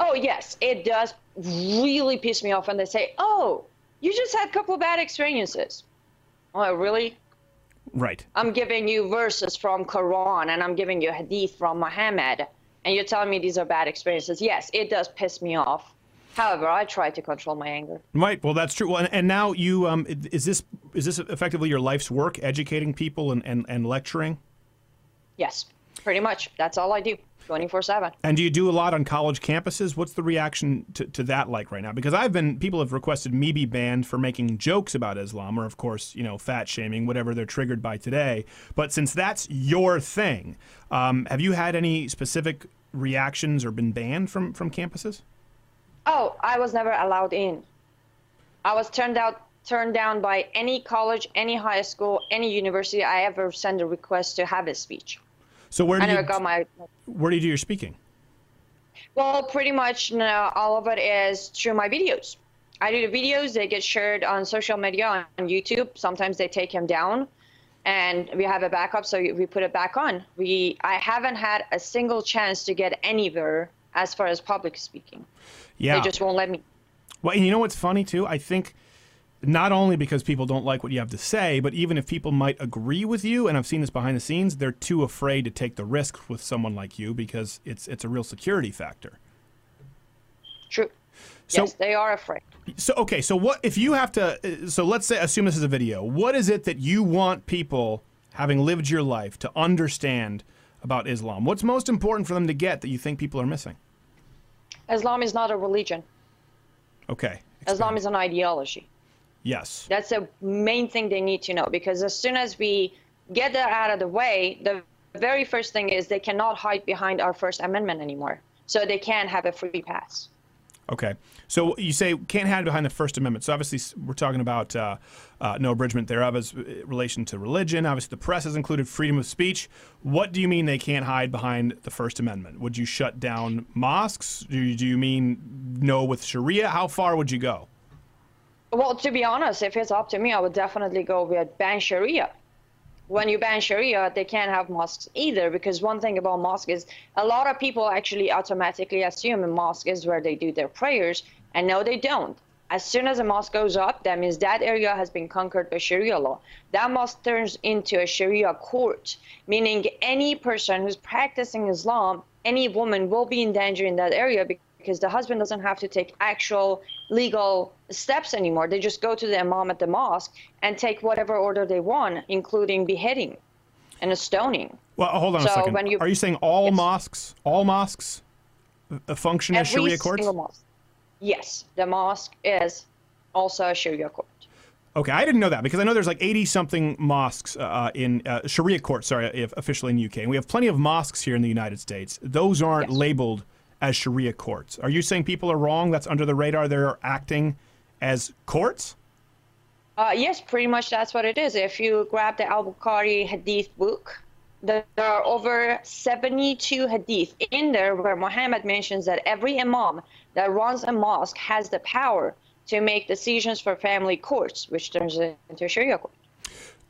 Oh yes, it does really piss me off when they say, "Oh, you just had a couple of bad experiences." Oh, really? Right. I'm giving you verses from Quran and I'm giving you hadith from Muhammad, and you're telling me these are bad experiences. Yes, it does piss me off. However, I try to control my anger. Right. Well, that's true. Well, and, and now you um, is this is this effectively your life's work, educating people and, and, and lecturing? Yes, pretty much. That's all I do, 24 7. And do you do a lot on college campuses? What's the reaction to, to that like right now? Because I've been people have requested me be banned for making jokes about Islam, or of course, you know, fat shaming, whatever they're triggered by today. But since that's your thing, um, have you had any specific reactions or been banned from from campuses? Oh, I was never allowed in. I was turned out turned down by any college, any high school, any university I ever sent a request to have a speech. So where do I never you got my where do you do your speaking? Well, pretty much no, all of it is through my videos. I do the videos, they get shared on social media, on YouTube. Sometimes they take them down, and we have a backup, so we put it back on. We, I haven't had a single chance to get anywhere as far as public speaking. Yeah. They just won't let me. Well, and you know what's funny too? I think not only because people don't like what you have to say, but even if people might agree with you, and I've seen this behind the scenes, they're too afraid to take the risk with someone like you because it's it's a real security factor. True. So- yes, they are afraid. So okay, so what if you have to? Uh, so let's say assume this is a video. What is it that you want people, having lived your life, to understand about Islam? What's most important for them to get that you think people are missing? Islam is not a religion. Okay. Islam is an ideology. Yes. That's the main thing they need to know because as soon as we get that out of the way, the very first thing is they cannot hide behind our First Amendment anymore. So they can have a free pass. Okay. So you say can't hide behind the First Amendment. So obviously we're talking about uh, uh, no abridgment thereof as uh, relation to religion. Obviously the press has included freedom of speech. What do you mean they can't hide behind the First Amendment? Would you shut down mosques? Do you, do you mean no with Sharia? How far would you go? Well, to be honest, if it's up to me, I would definitely go with ban Sharia. When you ban Sharia, they can't have mosques either because one thing about mosque is a lot of people actually automatically assume a mosque is where they do their prayers, and no, they don't. As soon as a mosque goes up, that means that area has been conquered by Sharia law. That mosque turns into a Sharia court, meaning any person who's practicing Islam, any woman will be in danger in that area because the husband doesn't have to take actual legal steps anymore. They just go to the imam at the mosque and take whatever order they want, including beheading and a stoning. Well, hold on a So second. when you- Are you saying all mosques, all mosques, uh, function as Every Sharia courts? single mosque. Yes, the mosque is also a Sharia court. Okay, I didn't know that because I know there's like 80 something mosques uh, in uh, Sharia courts, sorry, if officially in the UK. And we have plenty of mosques here in the United States. Those aren't labeled as Sharia courts. Are you saying people are wrong? That's under the radar. They're acting as courts? Uh, yes, pretty much that's what it is. If you grab the Al Bukhari Hadith book, there are over 72 Hadith in there where Muhammad mentions that every Imam that runs a mosque has the power to make decisions for family courts, which turns into Sharia court.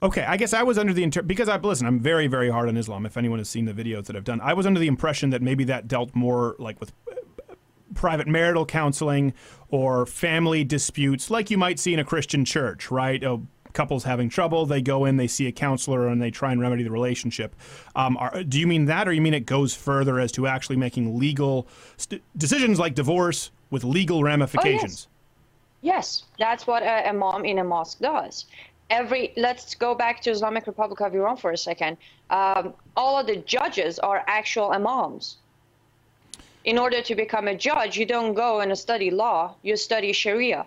Okay, I guess I was under the inter- because I listen. I'm very, very hard on Islam. If anyone has seen the videos that I've done, I was under the impression that maybe that dealt more like with uh, private marital counseling or family disputes, like you might see in a Christian church, right? Oh, couples having trouble, they go in, they see a counselor, and they try and remedy the relationship. Um, are, do you mean that, or you mean it goes further as to actually making legal st- decisions like divorce with legal ramifications? Yes, Yes, that's what imam in a mosque does. Every let's go back to Islamic Republic of Iran for a second. Um, all of the judges are actual imams. In order to become a judge, you don't go and study law; you study Sharia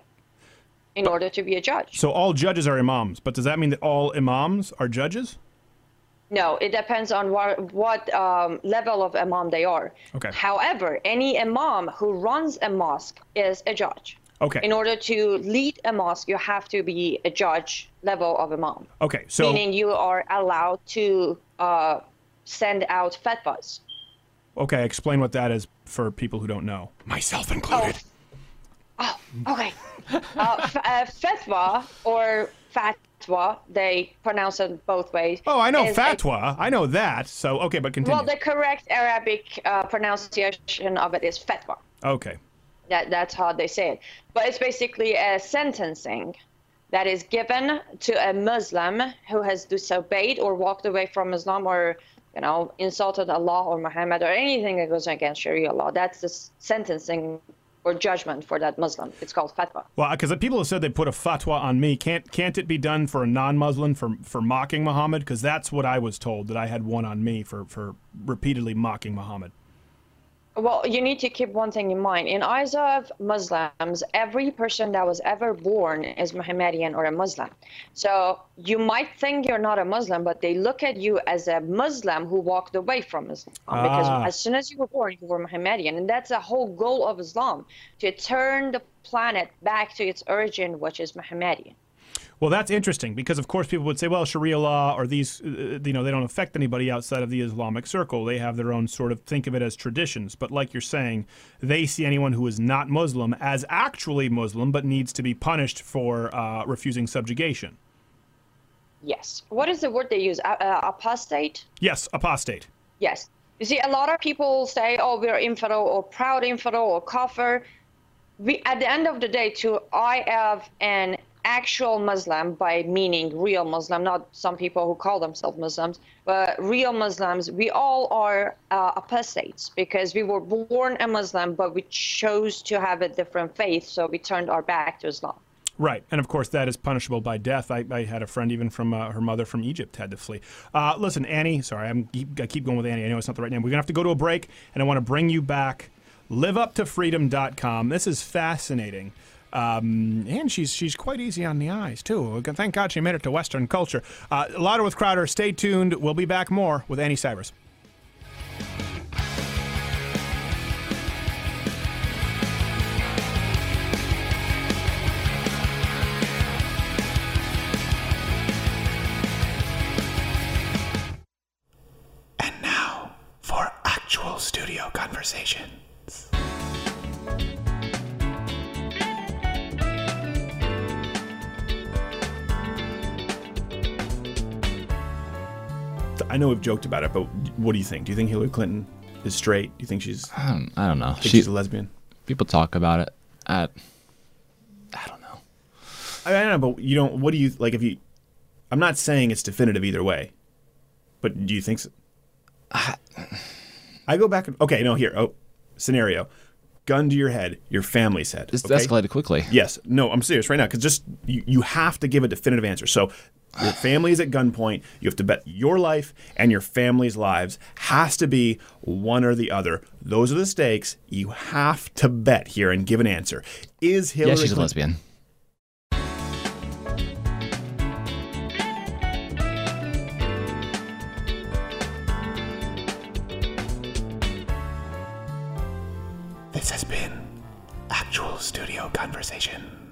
in order to be a judge. So all judges are imams, but does that mean that all imams are judges? No, it depends on what what um, level of imam they are. Okay. However, any imam who runs a mosque is a judge. Okay. In order to lead a mosque, you have to be a judge level of imam. Okay, so meaning you are allowed to uh, send out fatwas. okay, explain what that is for people who don't know. Myself included. Oh, okay. uh, f- uh, fatwa or fatwa, they pronounce it both ways. Oh, I know fatwa. I know that. So okay, but continue. well, the correct Arabic uh, pronunciation of it is fatwa. okay. That, that's how they say it. But it's basically a sentencing that is given to a Muslim who has disobeyed or walked away from Islam or, you know, insulted Allah or Muhammad or anything that goes against Sharia law. That's the sentencing or judgment for that Muslim. It's called fatwa. Well, because people have said they put a fatwa on me. Can't can't it be done for a non-Muslim for for mocking Muhammad? Because that's what I was told that I had one on me for for repeatedly mocking Muhammad. Well, you need to keep one thing in mind. In eyes of Muslims, every person that was ever born is Muhammadian or a Muslim. So you might think you're not a Muslim, but they look at you as a Muslim who walked away from Islam. Because Ah. as soon as you were born, you were Muhammadian. And that's the whole goal of Islam to turn the planet back to its origin, which is Muhammadian. Well, that's interesting because, of course, people would say, well, Sharia law or these, uh, you know, they don't affect anybody outside of the Islamic circle. They have their own sort of think of it as traditions. But like you're saying, they see anyone who is not Muslim as actually Muslim but needs to be punished for uh, refusing subjugation. Yes. What is the word they use? Uh, apostate? Yes, apostate. Yes. You see, a lot of people say, "Oh, we're infidel or proud infidel or kafir." We, at the end of the day, to I have an actual Muslim by meaning real Muslim, not some people who call themselves Muslims, but real Muslims. We all are uh, apostates because we were born a Muslim, but we chose to have a different faith, so we turned our back to Islam. Right, and of course that is punishable by death. I, I had a friend even from uh, her mother from Egypt had to flee. Uh, listen, Annie, sorry, I'm I keep going with Annie. I know it's not the right name. We're gonna have to go to a break, and I want to bring you back. LiveUpToFreedom.com. This is fascinating. Um, and she's she's quite easy on the eyes too. Thank God she made it to Western culture. Uh, Louder with Crowder. Stay tuned. We'll be back more with Anni Cyrus. And now for actual studio conversation. I know we've joked about it, but what do you think? Do you think Hillary Clinton is straight? Do you think she's? I don't, I don't know. Think she's a lesbian. People talk about it. At I, don't know. I don't know, but you don't. What do you like? If you, I'm not saying it's definitive either way, but do you think? So? I go back. and Okay, no, here. Oh, scenario. Gun to your head. Your family's head. This okay? escalated quickly. Yes. No, I'm serious right now because just you, you have to give a definitive answer. So your family is at gunpoint. You have to bet your life and your family's lives has to be one or the other. Those are the stakes. You have to bet here and give an answer. Is Hillary? yeah, she's a lesbian. This has been actual studio conversations.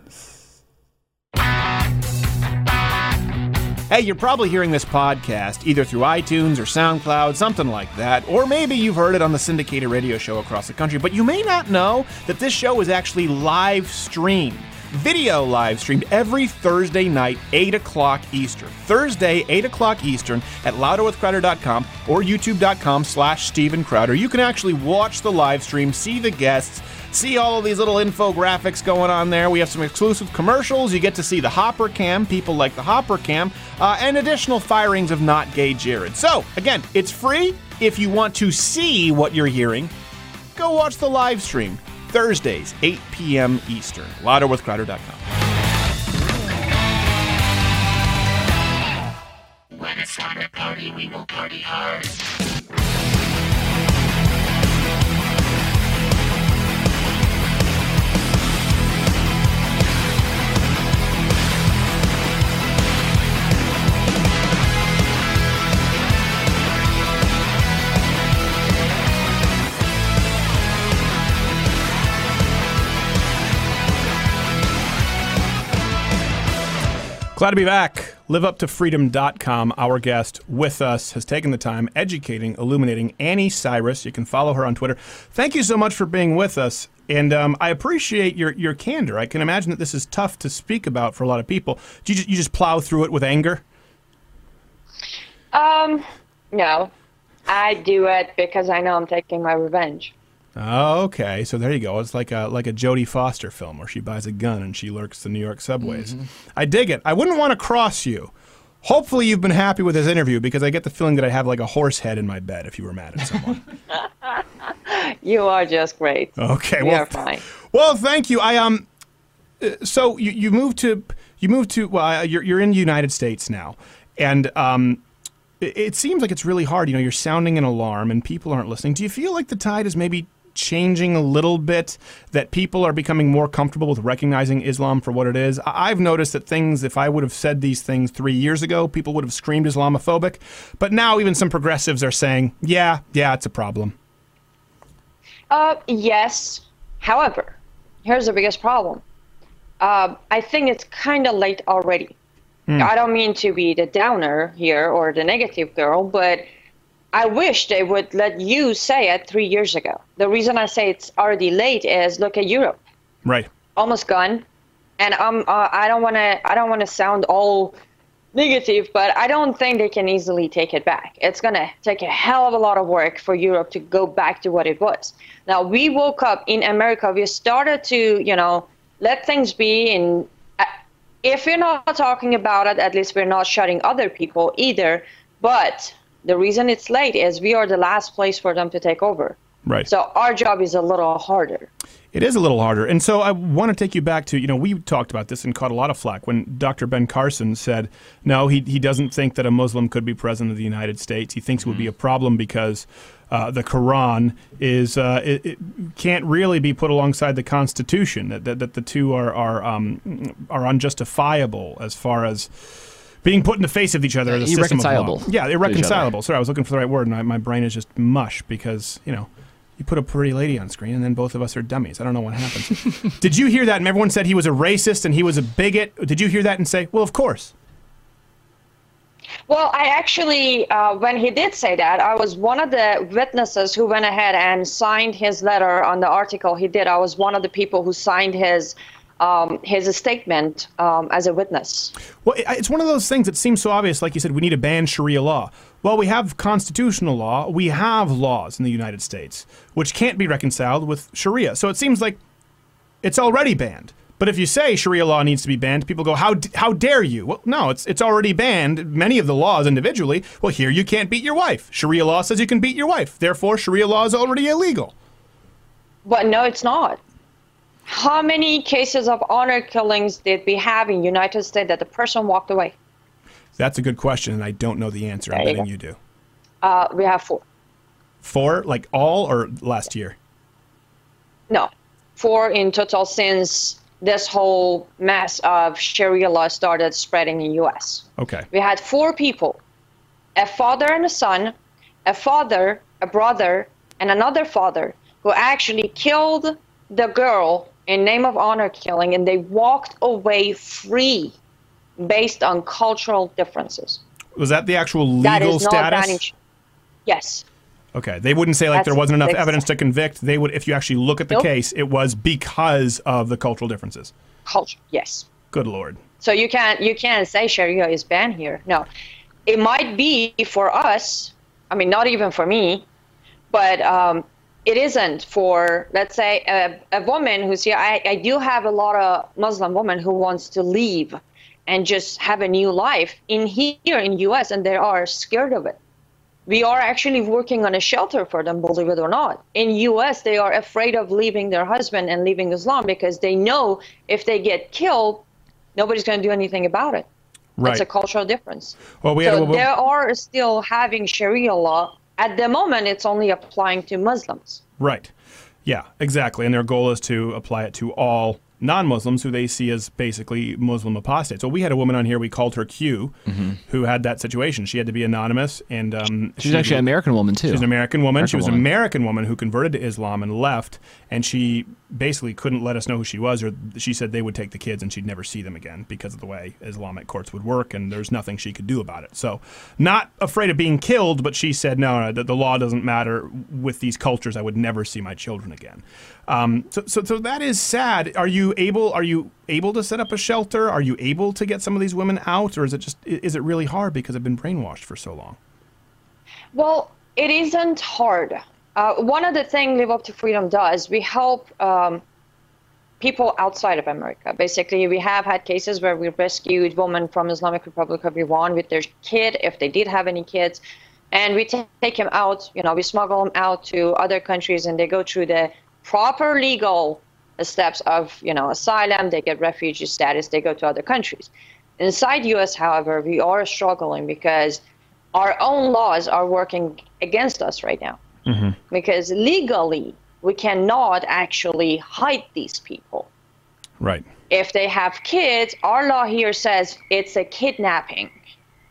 Hey, you're probably hearing this podcast either through iTunes or SoundCloud, something like that, or maybe you've heard it on the syndicated radio show across the country, but you may not know that this show is actually live streamed video live streamed every Thursday night, 8 o'clock Eastern. Thursday, 8 o'clock Eastern at louderwithcrowder.com or youtube.com slash Steven Crowder. You can actually watch the live stream, see the guests, see all of these little infographics going on there. We have some exclusive commercials. You get to see the Hopper Cam, people like the Hopper Cam, uh, and additional firings of Not Gay Jared. So, again, it's free. If you want to see what you're hearing, go watch the live stream. Thursdays, 8 p.m. Eastern. LouderWithCrowder.com. When it's time to party, we will party hard. Glad to be back. LiveUpToFreedom.com, our guest with us, has taken the time educating, illuminating Anni Cyrus. You can follow her on Twitter. Thank you so much for being with us. And um, I appreciate your, your candor. I can imagine that this is tough to speak about for a lot of people. Do you just, you just plow through it with anger? Um, no. I do it because I know I'm taking my revenge. Oh, okay. So there you go. It's like a like a Jodie Foster film where she buys a gun and she lurks the New York subways. I dig it. I wouldn't want to cross you. Hopefully you've been happy with this interview because I get the feeling that I have like a horse head in my bed if you were mad at someone. You are just great. Okay, We well, are fine. Well, thank you. I um, uh, so you, you moved to you moved to well, uh, you're you're in the United States now, and um, it, it seems like it's really hard. You know, you're sounding an alarm and people aren't listening. Do you feel like the tide is maybe changing a little bit? That people are becoming more comfortable with recognizing Islam for what it is. I've noticed that things. If I would have said these things three years ago, people would have screamed Islamophobic. But now, even some progressives are saying, "Yeah, yeah, it's a problem." Uh, yes. However, here's the biggest problem. Uh, I think it's kind of late already. Hmm. I don't mean to be the downer here or the negative girl, but I wish they would let you say it three years ago. The reason I say it's already late is look at Europe, Right. almost gone, and um, uh, I don't want to. I don't want to sound all negative, but I don't think they can easily take it back. It's gonna take a hell of a lot of work for Europe to go back to what it was. Now we woke up in America. We started to, you know, let things be. And uh, if we're not talking about it, at least we're not shutting other people either. But the reason it's late is we are the last place for them to take over. Right. So our job is a little harder. It is a little harder. And so I want to take you back to, you know, we talked about this and caught a lot of flack when Dr. Ben Carson said, no, he, he doesn't think that a Muslim could be president of the United States. He thinks it would be a problem because uh, the Quran is uh, it, it can't really be put alongside the Constitution, that, that, that the two are, are, um, are unjustifiable as far as being put in the face of each other. Yeah, as a system of law. irreconcilable Yeah, irreconcilable. Sorry, I was looking for the right word, and I, my brain is just mush because, you know, you put a pretty lady on screen, and then both of us are dummies. I don't know what happens. Did you hear that? And everyone said he was a racist and he was a bigot. Did you hear that and say, well, of course? Well, I actually, uh, when he did say that, I was one of the witnesses who went ahead and signed his letter on the article he did. I was one of the people who signed his um, his statement um, as a witness. Well, it's one of those things that seems so obvious. Like you said, we need to ban Sharia law. Well, we have constitutional law. We have laws in the United States which can't be reconciled with Sharia. So it seems like it's already banned. But if you say Sharia law needs to be banned, people go, "How how dare you?" Well, no, it's it's already banned. Many of the laws individually. Well, here you can't beat your wife. Sharia law says you can beat your wife. Therefore, Sharia law is already illegal. But no, it's not. How many cases of honor killings did we have in United States that the person walked away? That's a good question, and I don't know the answer. I'm There you betting go. you do. Uh, we have four. Four, like all, or last year? No, four in total since this whole mess of Sharia law started spreading in U.S. Okay. We had four people, a father and a son, a father, a brother, and another father who actually killed the girl in name of honor killing, and they walked away free. based on cultural differences. Was that the actual that legal is not status? banning. Yes. Okay, they wouldn't say like That's there wasn't enough evidence to convict. They would, if you actually look at the Nope. case, it was because of the cultural differences. Culture. Yes. Good lord. So you can't you can't say Sharia is banned here. No, it might be for us. I mean, not even for me, but um, it isn't for let's say a, a woman who's here. I, I do have a lot of Muslim women who wants to leave and just have a new life in here in U.S. and they are scared of it. We are actually working on a shelter for them, believe it or not. In U.S., they are afraid of leaving their husband and leaving Islam because they know if they get killed, nobody's going to do anything about it. Right. It's a cultural difference. Well, we so a- there are still having Sharia law. At the moment, it's only applying to Muslims. Right. Yeah, exactly. And their goal is to apply it to all non-Muslims who they see as basically Muslim apostates. So we had a woman on here. We called her Q, who had that situation. She had to be anonymous, and um, Mm-hmm. She's she- actually an American woman too. She's an American woman. she American was an. American woman who converted to Islam and left, and she basically couldn't let us know who she was, or she said they would take the kids and she'd never see them again because of the way Islamic courts would work, and there's nothing she could do about it. So, not afraid of being killed, but she said, no, no, the, the law doesn't matter with these cultures. I would never see my children again. Um, so, so, so that is sad. Are you able? Are you able to set up a shelter? Are you able to get some of these women out, or is it just is it really hard because they've been brainwashed for so long? Well, it isn't hard. Uh, one of the things Live Up to Freedom does, we help um, people outside of America. Basically, we have had cases where we rescued women from Islamic Republic of Iran with their kid, if they did have any kids, and we ta- take them out. You know, we smuggle them out to other countries, and they go through the proper legal steps of, you know, asylum. They get refugee status. They go to other countries. Inside U.S., however, we are struggling because our own laws are working against us right now mm-hmm. because legally we cannot actually hide these people. Right. If they have kids, our law here says it's a kidnapping.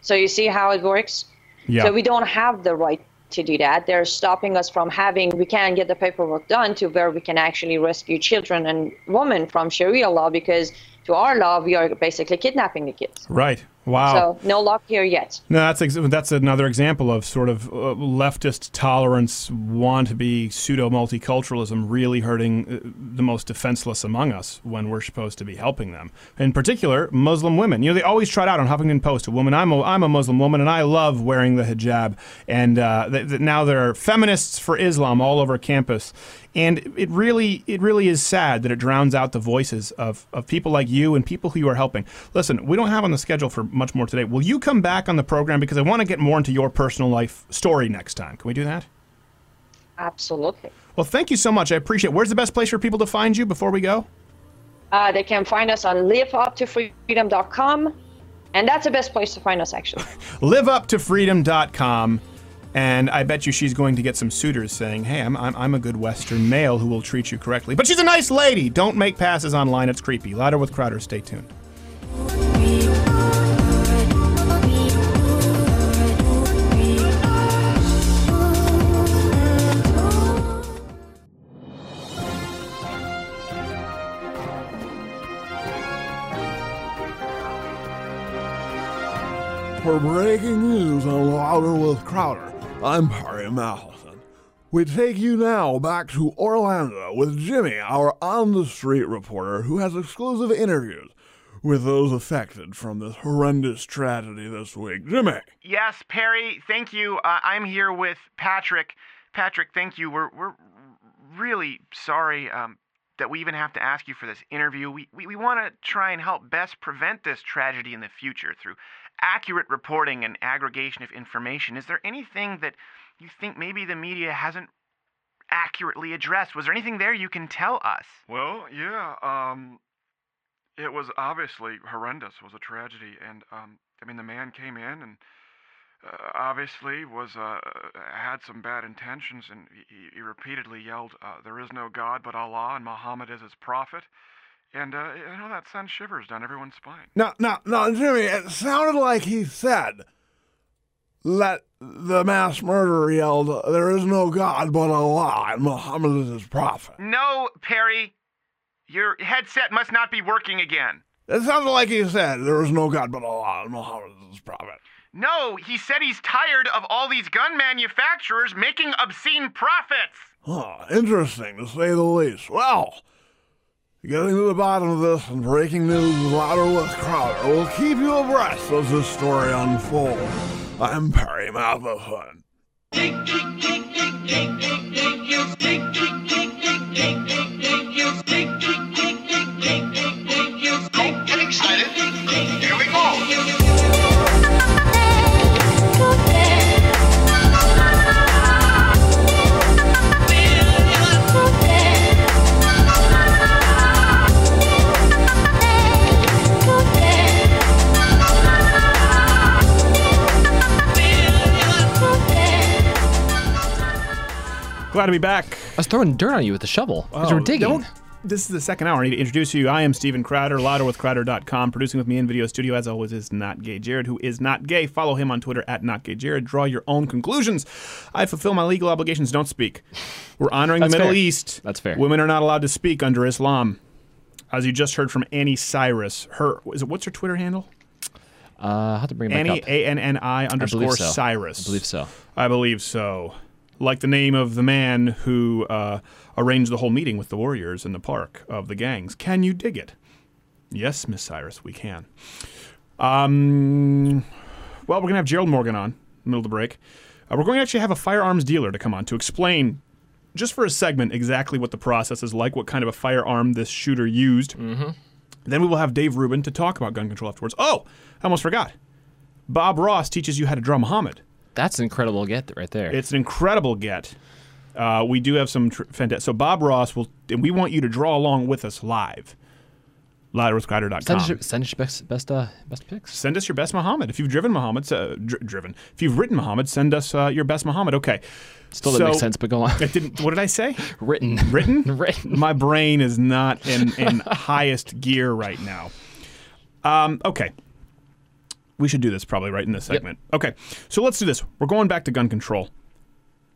So you see how it works? Yeah. So we don't have the right to do that. They're stopping us from having, we can't get the paperwork done to where we can actually rescue children and women from Sharia law because to our law, we are basically kidnapping the kids. Right. Wow. So no luck here yet. No, that's ex- that's another example of sort of uh, leftist tolerance, want to be pseudo multiculturalism, really hurting uh, the most defenseless among us when we're supposed to be helping them. In particular, Muslim women. You know, they always trot out on Huffington Post a woman. I'm a, I'm a Muslim woman and I love wearing the hijab. And uh, th- th- now there are feminists for Islam all over campus. And it really, it really is sad that it drowns out the voices of, of people like you and people who you are helping. Listen, we don't have on the schedule for much more today. Will you come back on the program because I want to get more into your personal life story next time? Can we do that? Absolutely. Well, thank you so much. I appreciate. it. Where's the best place for people to find you before we go? Uh, they can find us on liveuptofreedom.com, and that's the best place to find us, actually. liveuptofreedom.com. And I bet you she's going to get some suitors saying, hey, I'm, I'm, I'm a good Western male who will treat you correctly. But she's a nice lady. Don't make passes online. It's creepy. Louder with Crowder. Stay tuned. For breaking news on Louder with Crowder, I'm Perry Matheson. We take you now back to Orlando with Jimmy, our on the street reporter, who has exclusive interviews with those affected from this horrendous tragedy this week. Jimmy. Yes, Perry, thank you. Uh, I'm here with Patrick. Patrick, thank you. We're, we're really sorry um, that we even have to ask you for this interview. We, we, we want to try and help best prevent this tragedy in the future through accurate reporting and aggregation of information. Is there anything that you think maybe the media hasn't accurately addressed? Was there anything there you can tell us? Well, yeah, um, it was obviously horrendous, was a tragedy, and um, I mean the man came in and uh, obviously was uh, had some bad intentions, and he, he repeatedly yelled, uh, "There is no God but Allah, and Muhammad is his prophet." And uh, you know that sends shivers down everyone's spine. Now, now, now, Jimmy, it sounded like he said that the mass murderer yelled, There is no God but Allah, and Muhammad is his prophet. No, Perry. Your headset must not be working again. It sounded like he said "There is no God but Allah, and Muhammad is his prophet. No, he said he's tired of all these gun manufacturers making obscene profits. Huh, interesting to say the least. Well, getting to the bottom of this and breaking news with Louder with Crowder will keep you abreast as this story unfolds. I'm Perry Matheson. Get excited. Glad to be back. I was throwing dirt on you with the shovel because you were digging. This is the second hour. I need to introduce you. I am Steven Crowder, louderwithcrowder.com. Producing with me in video studio, as always, is Not Gay Jared, who is not gay. Follow him on Twitter at Not Gay Jared. Draw your own conclusions. I fulfill my legal obligations. Don't speak. We're honoring the Middle fair. East. That's fair. Women are not allowed to speak under Islam. As you just heard from Anni Cyrus. Her is it what's her Twitter handle? Uh, I'll have to bring it back Annie. A N N I underscore so. Cyrus. I believe so. I believe so. Like the name of the man who uh, arranged the whole meeting with the warriors in the park of the gangs. Can you dig it? Yes, Miss Cyrus, we can. Um, well, we're going to have Gerald Morgan on in the middle of the break. Uh, we're going to actually have a firearms dealer to come on to explain, just for a segment, exactly what the process is like, what kind of a firearm this shooter used. Mm-hmm. Then we will have Dave Rubin to talk about gun control afterwards. Oh, I almost forgot. Bob Ross teaches you how to draw Muhammad. That's an incredible get right there. It's an incredible get. Uh, we do have some tr- fantastic. So Bob Ross will, and we want you to draw along with us live. Send us, your, send us your best best uh, best picks. Send us your best Muhammad. If you've driven Muhammad, uh, dr- driven. If you've written Muhammad, send us uh, your best Muhammad. Okay. Still doesn't make sense, but go on. It didn't. What did I say? Written. Written. Written. My brain is not in, in highest gear right now. Um, okay. We should do this probably right in this segment. Okay. So let's do this. We're going back to gun control.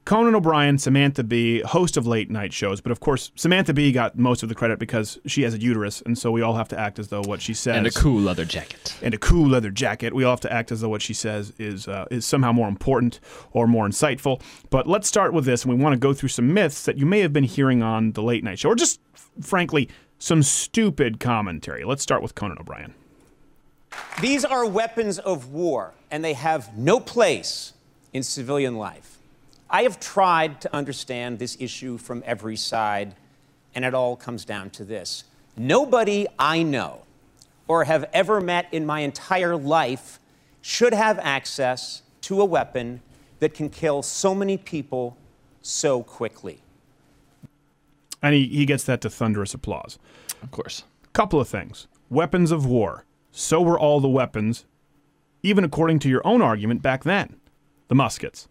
Conan O'Brien, Samantha Bee, host of late night shows, but of course Samantha Bee got most of the credit because she has a uterus, and so we all have to act as though what she says And a cool leather jacket. and a cool leather jacket. We all have to act as though what she says is uh, is somehow more important or more insightful. But let's start with this, and we want to go through some myths that you may have been hearing on the late night show, or just frankly some stupid commentary. Let's start with Conan O'Brien. These are weapons of war, and they have no place in civilian life. I have tried to understand this issue from every side, and it all comes down to this. Nobody I know or have ever met in my entire life should have access to a weapon that can kill so many people so quickly. And he, he gets that to thunderous applause. Of course. Couple of things. Weapons of war. So were all the weapons, even according to your own argument back then. The muskets.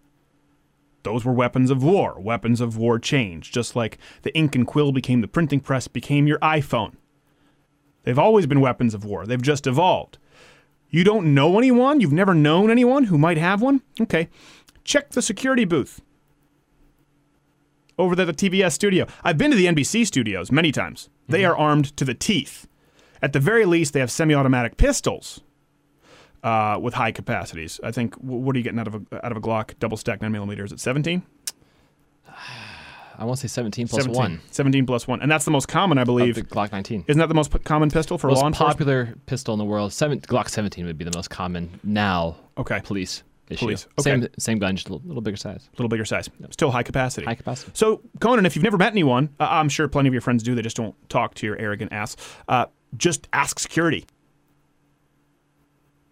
Those were weapons of war. Weapons of war changed, just like the ink and quill became the printing press, became your iPhone. They've always been weapons of war. They've just evolved. You don't know anyone? You've never known anyone who might have one? Okay. Check the security booth over there at the TBS studio. I've been to the NBC studios many times. They mm-hmm. are armed to the teeth. At the very least, they have semi-automatic pistols uh, with high capacities. I think. What are you getting out of a out of a Glock double stack nine millimeters at seventeen? I want to say 17 plus 17. 1. 17 plus one, and that's the most common, I believe. the Glock 19. Isn't that the most p- common pistol for most law enforcement? popular pistol in the world. Seven, Glock 17 would be the most common now. Okay. Police issue. Police, okay. Same same gun, just a little, little bigger size. A little bigger size. Still high capacity. High capacity. So, Conan, if you've never met anyone, uh, I'm sure plenty of your friends do. They just don't talk to your arrogant ass. Uh, just ask security.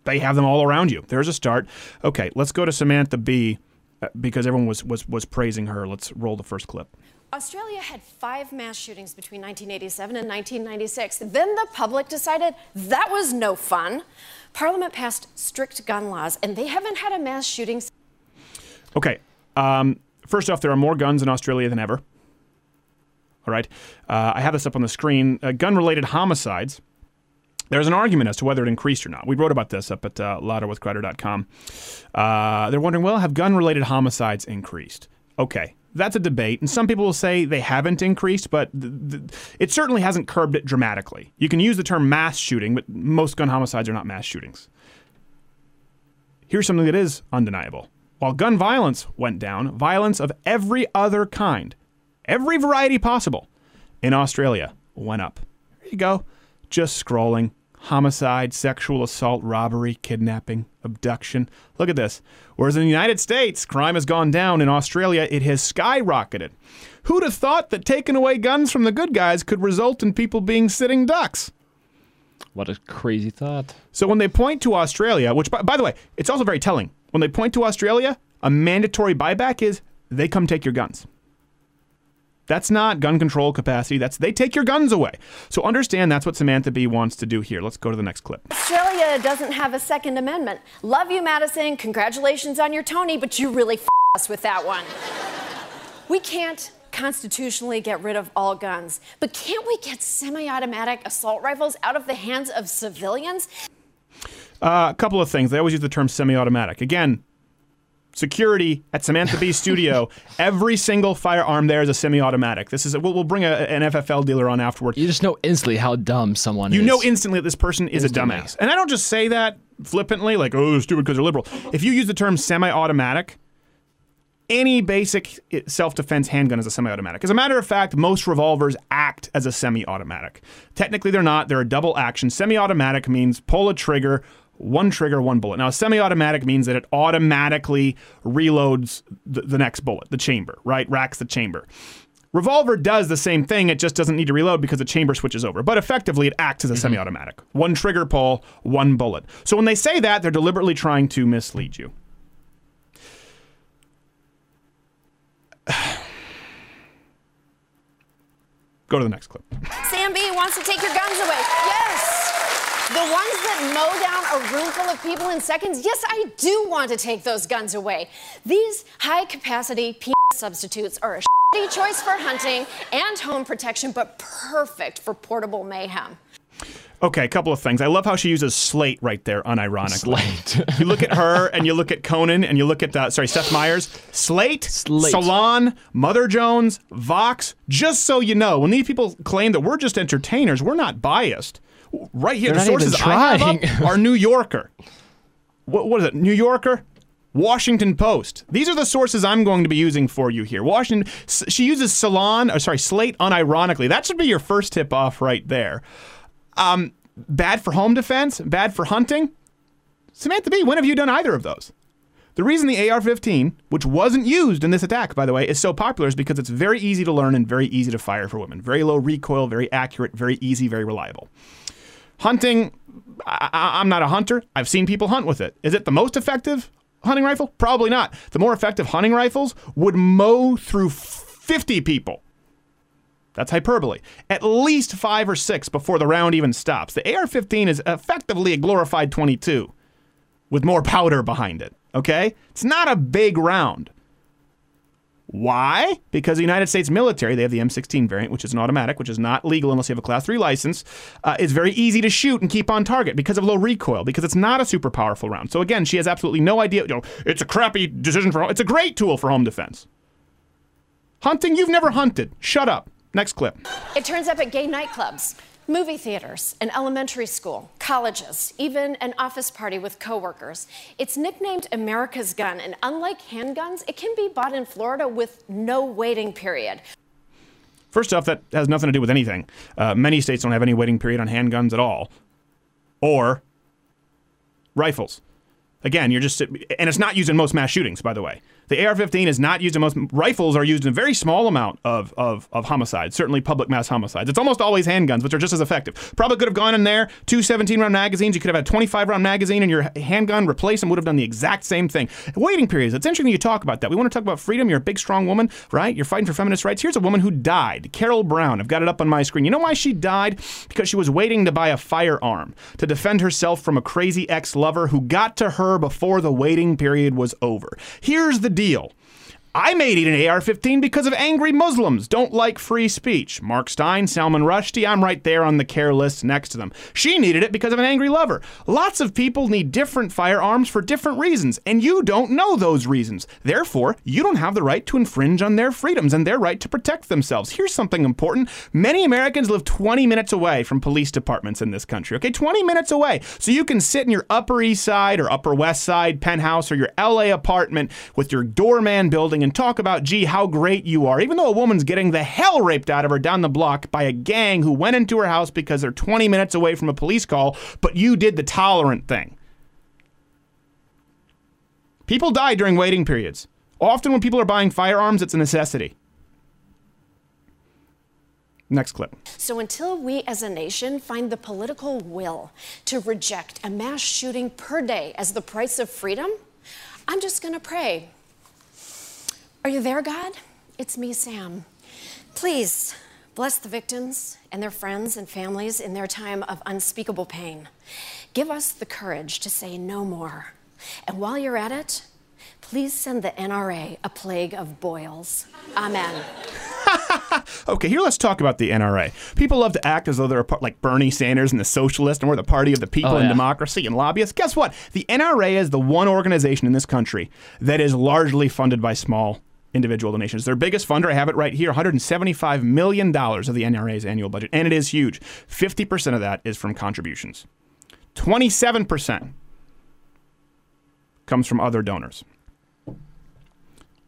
They have them all around you. There's a start. Okay, let's go to Samantha Bee. uh, Because everyone was, was was praising her. Let's roll the first clip. Australia had five mass shootings between 1987 and 1996. Then the public decided that was no fun. Parliament passed strict gun laws, and they haven't had a mass shooting. Okay. Um, first off, there are more guns in Australia than ever. All right. Uh, I have this up on the screen. Uh, gun related homicides. There's an argument as to whether it increased or not. We wrote about this up at uh, louderwithcrowder.com. Uh, they're wondering, well, have gun related homicides increased? Okay. That's a debate, and some people will say they haven't increased, but th- th- it certainly hasn't curbed it dramatically. You can use the term mass shooting, but most gun homicides are not mass shootings. Here's something that is undeniable. While gun violence went down, violence of every other kind, every variety possible, in Australia went up. There you go. Just scrolling. Homicide, sexual assault, robbery, kidnapping, abduction. Look at this. Whereas in the United States, crime has gone down. In Australia, it has skyrocketed. Who'd have thought that taking away guns from the good guys could result in people being sitting ducks? What a crazy thought. So when they point to Australia, which by, by the way, it's also very telling. When they point to Australia, a mandatory buyback is they come take your guns. That's not gun control capacity. That's they take your guns away. So understand that's what Samantha Bee wants to do here. Let's go to the next clip. Australia doesn't have a Second Amendment. Love you, Madison. Congratulations on your Tony, but you really f- us with that one. We can't constitutionally get rid of all guns, but can't we get semi automatic assault rifles out of the hands of civilians? Uh, a couple of things. They always use the term semi-automatic. Again, security at Samantha Bee Studio. Every single firearm there is a semi-automatic. This is a, we'll, we'll bring a, an FFL dealer on afterward. You just know instantly how dumb someone You is. You know instantly that this person is Instantly. a dumbass. And I don't just say that flippantly, like, oh, they're stupid because they're liberal. If you use the term semi automatic, any basic eh, self defense handgun is a semi automatic. As a matter of fact, most revolvers act as a semi automatic. Technically, they're not, they're a double action. Semi automatic means pull a trigger. One trigger, one bullet. Now, a semi automatic means that it automatically reloads the, the next bullet, the chamber, right? Racks the chamber. Revolver does the same thing, it just doesn't need to reload because the chamber switches over. But effectively, it acts as a mm-hmm. semi automatic. One trigger pull, one bullet. So when they say that, they're deliberately trying to mislead you. Go to the next clip. Sam Bee wants to take your guns away. Yes! The ones that mow down a room full of people in seconds, yes, I do want to take those guns away. These high capacity penis substitutes are a shitty choice for hunting and home protection, but perfect for portable mayhem. Okay, a couple of things. I love how she uses slate right there, unironically. Slate. you look at her and you look at Conan and you look at, uh, sorry, Seth Meyers. Slate, Slate. Salon, Mother Jones, Vox. Just so you know, when these people claim that we're just entertainers, we're not biased. Right here, They're the sources I have are New Yorker. What, what is it? New Yorker? Washington Post. These are the sources I'm going to be using for you here. Washington. She uses Salon, or sorry, Slate unironically. That should be your first tip off right there. Um, bad for home defense, bad for hunting. Samantha Bee, when have you done either of those? The reason the AR 15, which wasn't used in this attack, by the way, is so popular is because it's very easy to learn and very easy to fire for women. Very low recoil, very accurate, very easy, very reliable. Hunting, I, I'm not a hunter. I've seen people hunt with it. Is it the most effective hunting rifle? Probably not. The more effective hunting rifles would mow through 50 people. That's hyperbole. At least five or six before the round even stops. The AR 15 is effectively a glorified 22 with more powder behind it. Okay? It's not a big round. Why? Because the United States military, they have the M16 variant, which is an automatic, which is not legal unless you have a Class 3 license. Uh, it's very easy to shoot and keep on target because of low recoil, because it's not a super powerful round. So again, she has absolutely no idea. You know, it's a crappy decision for. Home. It's a great tool for home defense. Hunting, you've never hunted. Shut up. Next clip. It turns up at gay nightclubs, movie theaters, an elementary school, colleges, even an office party with coworkers. It's nicknamed America's Gun, and unlike handguns, it can be bought in Florida with no waiting period. First off, that has nothing to do with anything. Uh, many states don't have any waiting period on handguns at all, or rifles. Again, you're just, and it's not used in most mass shootings, by the way. The AR-15 is not used in most rifles. Are used in a very small amount of, of of homicides. Certainly, public mass homicides. It's almost always handguns, which are just as effective. Probably could have gone in there two 17-round magazines. You could have had a 25-round magazine in your handgun. Replace them. Would have done the exact same thing. Waiting periods. It's interesting you talk about that. We want to talk about freedom. You're a big, strong woman, right? You're fighting for feminist rights. Here's a woman who died. Carol Bowne. I've got it up on my screen. You know why she died? Because she was waiting to buy a firearm to defend herself from a crazy ex-lover who got to her before the waiting period was over. Here's the deal. I may need an AR 15 because of angry Muslims. Don't like free speech. Mark Steyn, Salman Rushdie, I'm right there on the care list next to them. She needed it because of an angry lover. Lots of people need different firearms for different reasons, and you don't know those reasons. Therefore, you don't have the right to infringe on their freedoms and their right to protect themselves. Here's something important many Americans live 20 minutes away from police departments in this country, okay? 20 minutes away. So you can sit in your Upper East Side or Upper West Side penthouse or your LA apartment with your doorman building and talk about, gee, how great you are, even though a woman's getting the hell raped out of her down the block by a gang who went into her house because they're 20 minutes away from a police call, but you did the tolerant thing. People die during waiting periods. Often, when people are buying firearms, it's a necessity. Next clip. So until we as a nation find the political will to reject a mass shooting per day as the price of freedom, I'm just going to pray. Are you there, God? It's me, Sam. Please bless the victims and their friends and families in their time of unspeakable pain. Give us the courage to say no more. And while you're at it, please send the NRA a plague of boils. Amen. Okay, here let's talk about the NRA. People love to act as though they're a part, like Bernie Sanders and the socialists, and we're the party of the people Oh, and democracy and lobbyists. Guess what? The NRA is the one organization in this country that is largely funded by small individual donations. Their biggest funder, I have it right here, $175 million of the NRA's annual budget, and it is huge. 50% of that is from contributions. 27% comes from other donors.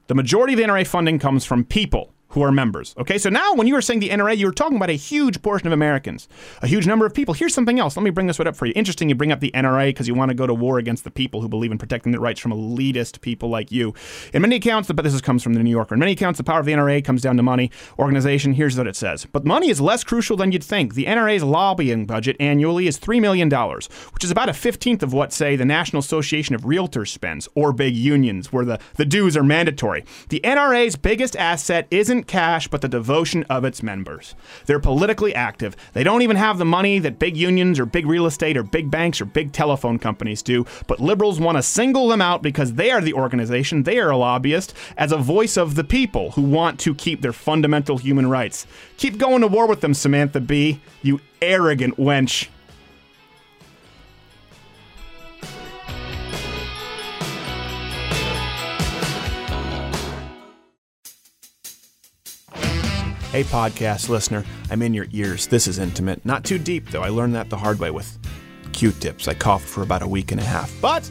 The majority of the NRA funding comes from people who are members. Okay, so now when you were saying the NRA, you were talking about a huge portion of Americans, a huge number of people. Here's something else. Let me bring this one up for you. Interesting you bring up the NRA because you want to go to war against the people who believe in protecting their rights from elitist people like you. In many accounts, but this is, comes from the New Yorker. In many accounts, the power of the NRA comes down to money, organization. Here's what it says. But money is less crucial than you'd think. The NRA's lobbying budget annually is $3 million, which is about a 15th of what, say, the National Association of Realtors spends, or big unions, where the, the dues are mandatory. The NRA's biggest asset isn't cash, but the devotion of its members. They're politically active. They don't even have the money that big unions or big real estate or big banks or big telephone companies do, but liberals want to single them out because they are the organization, they are a lobbyist, as a voice of the people who want to keep their fundamental human rights. Keep going to war with them, Samantha Bee, you arrogant wench. Hey, podcast listener, I'm in your ears. This is intimate. Not too deep, though. I learned that the hard way with Q tips. I coughed for about a week and a half. But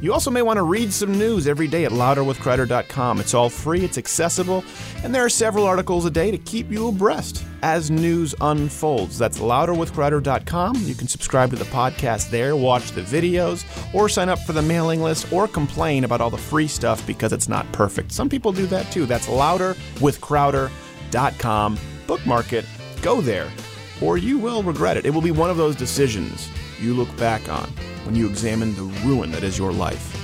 you also may want to read some news every day at louderwithcrowder.com. It's all free, it's accessible, and there are several articles a day to keep you abreast as news unfolds. That's louderwithcrowder.com. You can subscribe to the podcast there, watch the videos, or sign up for the mailing list, or complain about all the free stuff because it's not perfect. Some people do that too. That's louderwithcrowder.com. Bookmark it, go there, or you will regret it. It will be one of those decisions you look back on when you examine the ruin that is your life.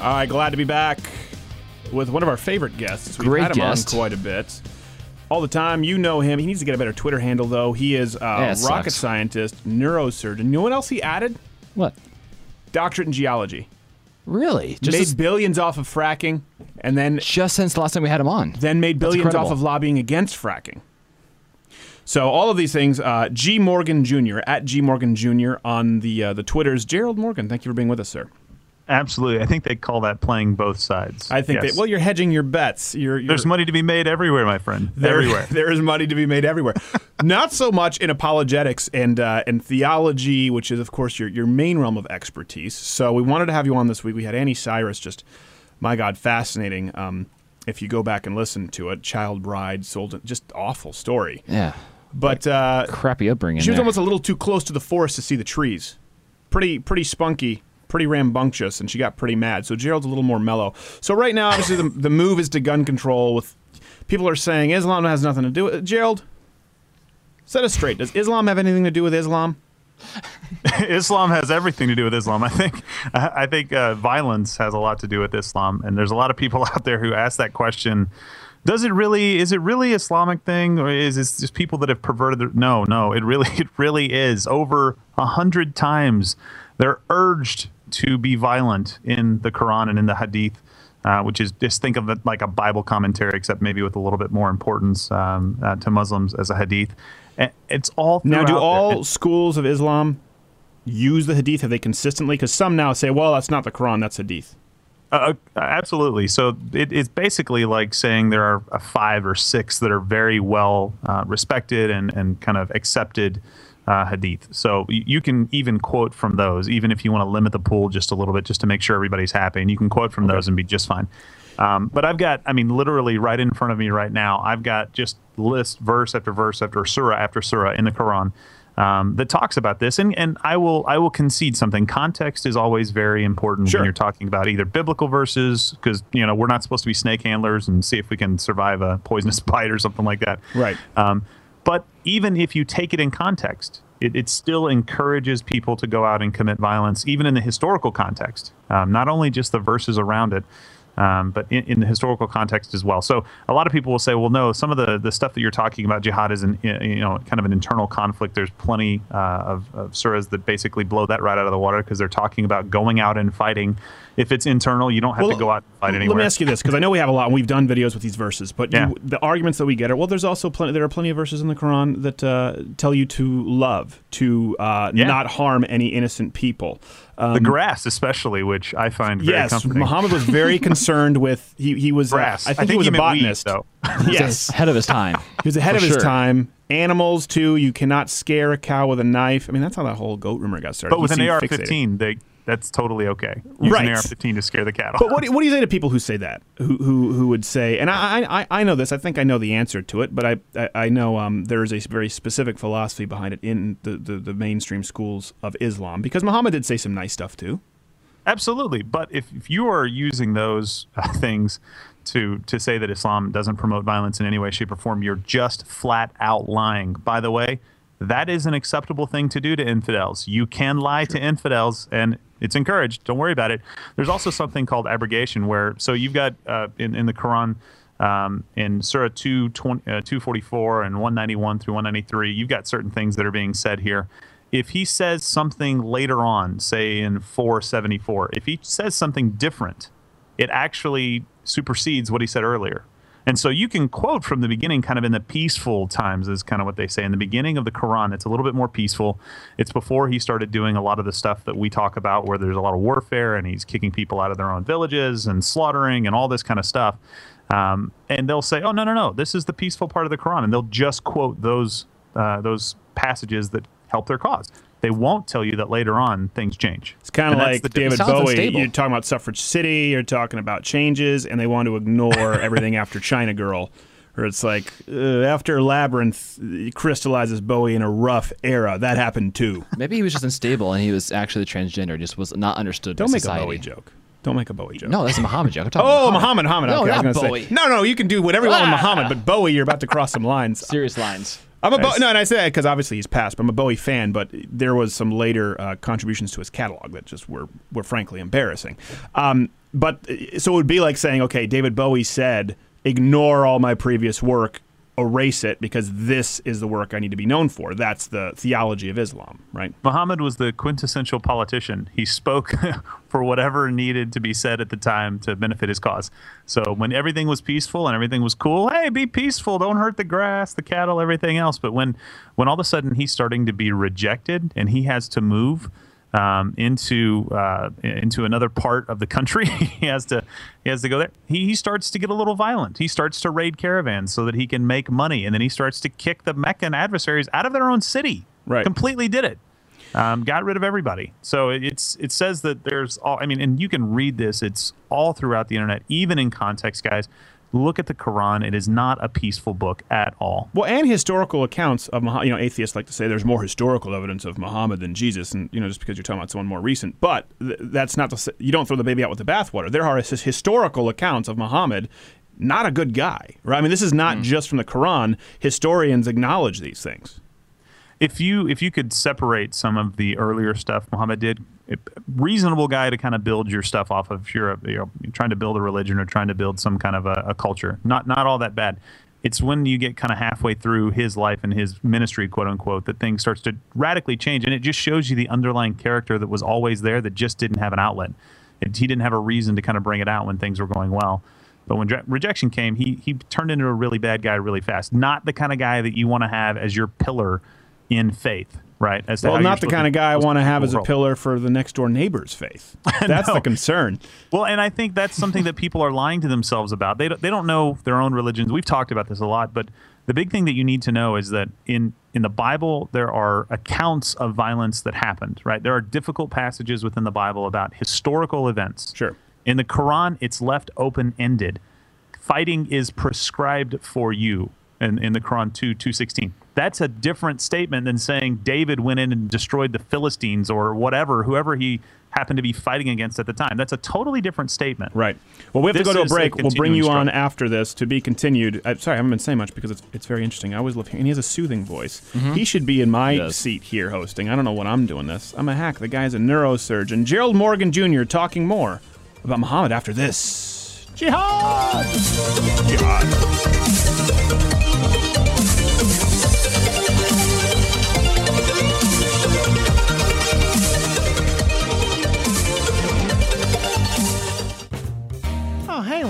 All right, glad to be back with one of our favorite guests. We've Great had him guest. on quite a bit. All the time, you know him. He needs to get a better Twitter handle, though. He is a Yeah, it rocket sucks. scientist, neurosurgeon. You know what else he added? What? Doctorate in geology. Really? Just made as- billions off of fracking, and then just since the last time we had him on. Then made That's billions off incredible. of lobbying against fracking. So all of these things, uh, G Morgan Jr. at G Morgan Jr. on the uh, the Twitters. Gerald Morgan, thank you for being with us, sir. Absolutely. I think they call that playing both sides. I think Yes. that well, you're hedging your bets. You're, you're There's money to be made everywhere, my friend. There- everywhere. there is money to be made everywhere. Not so much in apologetics and uh, and theology, which is of course your your main realm of expertise. So we wanted to have you on this week. We had Anni Cyrus, just my God, fascinating. Um, if you go back and listen to it, child bride sold, just awful story. Yeah. But uh, crappy upbringing. she was there. almost a little too close to the forest to see the trees. Pretty pretty spunky, pretty rambunctious, and she got pretty mad. So Gerald's a little more mellow. So right now, obviously, the, the move is to gun control. With people are saying Islam has nothing to do with it. Gerald. Set us straight. Does Islam have anything to do with Islam? Islam has everything to do with Islam. I think I think uh, violence has a lot to do with Islam, and there's a lot of people out there who ask that question. Does it really? Is it really Islamic thing, or is it just people that have perverted? Their, no, no. It really, it really is. Over a hundred times, they're urged to be violent in the Quran and in the Hadith, uh, which is just think of it like a Bible commentary, except maybe with a little bit more importance um, uh, to Muslims as a Hadith. And It's all Now, do all there. schools of Islam use the Hadith? Have they consistently? Because some now say, well, that's not the Quran, that's Hadith. Uh, uh, absolutely. So it, it's basically like saying there are uh, five or six that are very well uh, respected and, and kind of accepted uh, hadith. So you can even quote from those, even if you want to limit the pool just a little bit, just to make sure everybody's happy. And you can quote from those and be just fine. Um, but I've got, I mean, literally right in front of me right now, I've got just list verse after verse after surah after surah in the Quran um, that talks about this. And, and I will I will concede something. Context is always very important when you're talking about either biblical verses, because you know we're not supposed to be snake handlers and see if we can survive a poisonous bite or something like that. Right. Um, but even if you take it in context, it, it still encourages people to go out and commit violence, even in the historical context, um, not only just the verses around it. Um, but in, in the historical context as well. So a lot of people will say, well, no, some of the, the stuff that you're talking about, jihad, is an, you know kind of an internal conflict. There's plenty uh, of, of surahs that basically blow that right out of the water because they're talking about going out and fighting. If it's internal, you don't have Well, to go out and fight anywhere. Let me ask you this, because I know we have a lot, and we've done videos with these verses. But Yeah. you, the arguments that we get are well. There's also plenty. There are plenty of verses in the Quran that uh, tell you to love, to uh, Yeah. not harm any innocent people. Um, the grass, especially, which I find very yes, comforting. Muhammad was very concerned with. He he was. uh, Grass. I think he was a meant weed, botanist. though. yes, ahead of his time. He was ahead For of his sure. time. Animals too. You cannot scare a cow with a knife. I mean, that's how that whole goat rumor got started. But with He an. AR-15, they that's totally okay. Use Right. an AR-15 to scare the cattle. But what do, what do you say to people who say that? Who who, who would say? And I, I I know this. I think I know the answer to it. But I I, I know um, there is a very specific philosophy behind it in the, the, the mainstream schools of Islam because Muhammad did say some nice stuff too. Absolutely, but if, if you are using those uh, things to to say that Islam doesn't promote violence in any way, shape, or form, you're just flat out lying. By the way, that is an acceptable thing to do to infidels. You can lie to infidels, and it's encouraged. Don't worry about it. There's also something called abrogation, where so you've got uh, in in the Quran. Um, in Surah 220, uh, 244 and 191 through 193, you've got certain things that are being said here if he says something later on, say in 474, if he says something different, it actually supersedes what he said earlier. And so you can quote from the beginning, kind of in the peaceful times, is kind of what they say. In the beginning of the Quran, it's a little bit more peaceful. It's before he started doing a lot of the stuff that we talk about, where there's a lot of warfare and he's kicking people out of their own villages and slaughtering and all this kind of stuff. Um, and they'll say, "Oh no, no, no! This is the peaceful part of the Quran," and they'll just quote those uh, those passages that help their cause. They won't tell you that later on things change. It's kind of like the David difference. Bowie. You're talking about Suffragette City. You're talking about changes, and they want to ignore everything after China Girl. Or it's like uh, after Labyrinth crystallizes Bowie in a rough era. That happened too. Maybe he was just unstable and he was actually transgender, just was not understood. Don't by make society. a Bowie joke. Don't make a Bowie joke. No, that's a Muhammad joke. I'm talking Oh, Muhammad. Muhammad, Muhammad. No, okay, I was gonna Bowie. say. No, no, you can do whatever you want with Ah. Muhammad, but Bowie, you're about to cross some lines. Serious lines. I'm a Bo- no, and I say that because obviously he's passed. But I'm a Bowie fan, but there was some later uh, contributions to his catalog that just were were frankly embarrassing. Um, but uh, so it would be like saying, okay, David Bowie said, ignore all my previous work, erase it because this is the work I need to be known for. That's the theology of Islam, right? Muhammad was the quintessential politician. He spoke for whatever needed to be said at the time to benefit his cause. So when everything was peaceful and everything was cool, hey, be peaceful, don't hurt the grass, the cattle, everything else. But when when all of a sudden he's starting to be rejected and he has to move um, into uh, into another part of the country, he has to he has to go there. He, he starts to get a little violent. He starts to raid caravans so that he can make money, and then he starts to kick the Meccan adversaries out of their own city. Right, completely did it um, got rid of everybody. So it- it's it says that there's all. I mean, and you can read this. It's all throughout the internet, even in context, guys. Look at the Quran. It is not a peaceful book at all. Well, and historical accounts of Muhammad. You know, atheists like to say there's more historical evidence of Muhammad than Jesus, and you know, just because you're talking about someone more recent. But th- that's not to say you don't throw the baby out with the bathwater. There are his- historical accounts of Muhammad. Not a good guy, right? I mean, this is not hmm. just from the Quran. Historians acknowledge these things. If you if you could separate some of the earlier stuff Muhammad did, reasonable guy to kind of build your stuff off of. If you're, you're trying to build a religion or trying to build some kind of a, a culture, not not all that bad. It's when you get kind of halfway through his life and his ministry, quote unquote, that things starts to radically change, and it just shows you the underlying character that was always there that just didn't have an outlet. It, he didn't have a reason to kind of bring it out when things were going well. But when rejection came, he he turned into a really bad guy really fast. Not the kind of guy that you want to have as your pillar in faith, right? As Well, not the kind of guy I want to have as a pillar for the next door neighbor's faith. That's No. the concern. Well, and I think that's something that people are lying to themselves about. They don't, they don't know their own religions. We've talked about this a lot, but the big thing that you need to know is that in in the Bible there are accounts of violence that happened, right? There are difficult passages within the Bible about historical events. Sure. In the Quran, it's left open-ended. Fighting is prescribed for you in, in the Quran 2 216. That's a different statement than saying David went in and destroyed the Philistines or whatever, whoever he happened to be fighting against at the time. That's a totally different statement. Right. Well, we have This to go to a is break. we'll bring continuing you on after this to be continued. i sorry, I haven't been saying much because it's, it's very interesting. I always love hearing. And he has a soothing voice. Mm-hmm. Mhm. He should be in my He seat here hosting. I don't know what I'm doing this. I'm a hack. The guy's a neurosurgeon. Gerald Morgan Jr. talking more about Muhammad after this. Jihad! Jihad.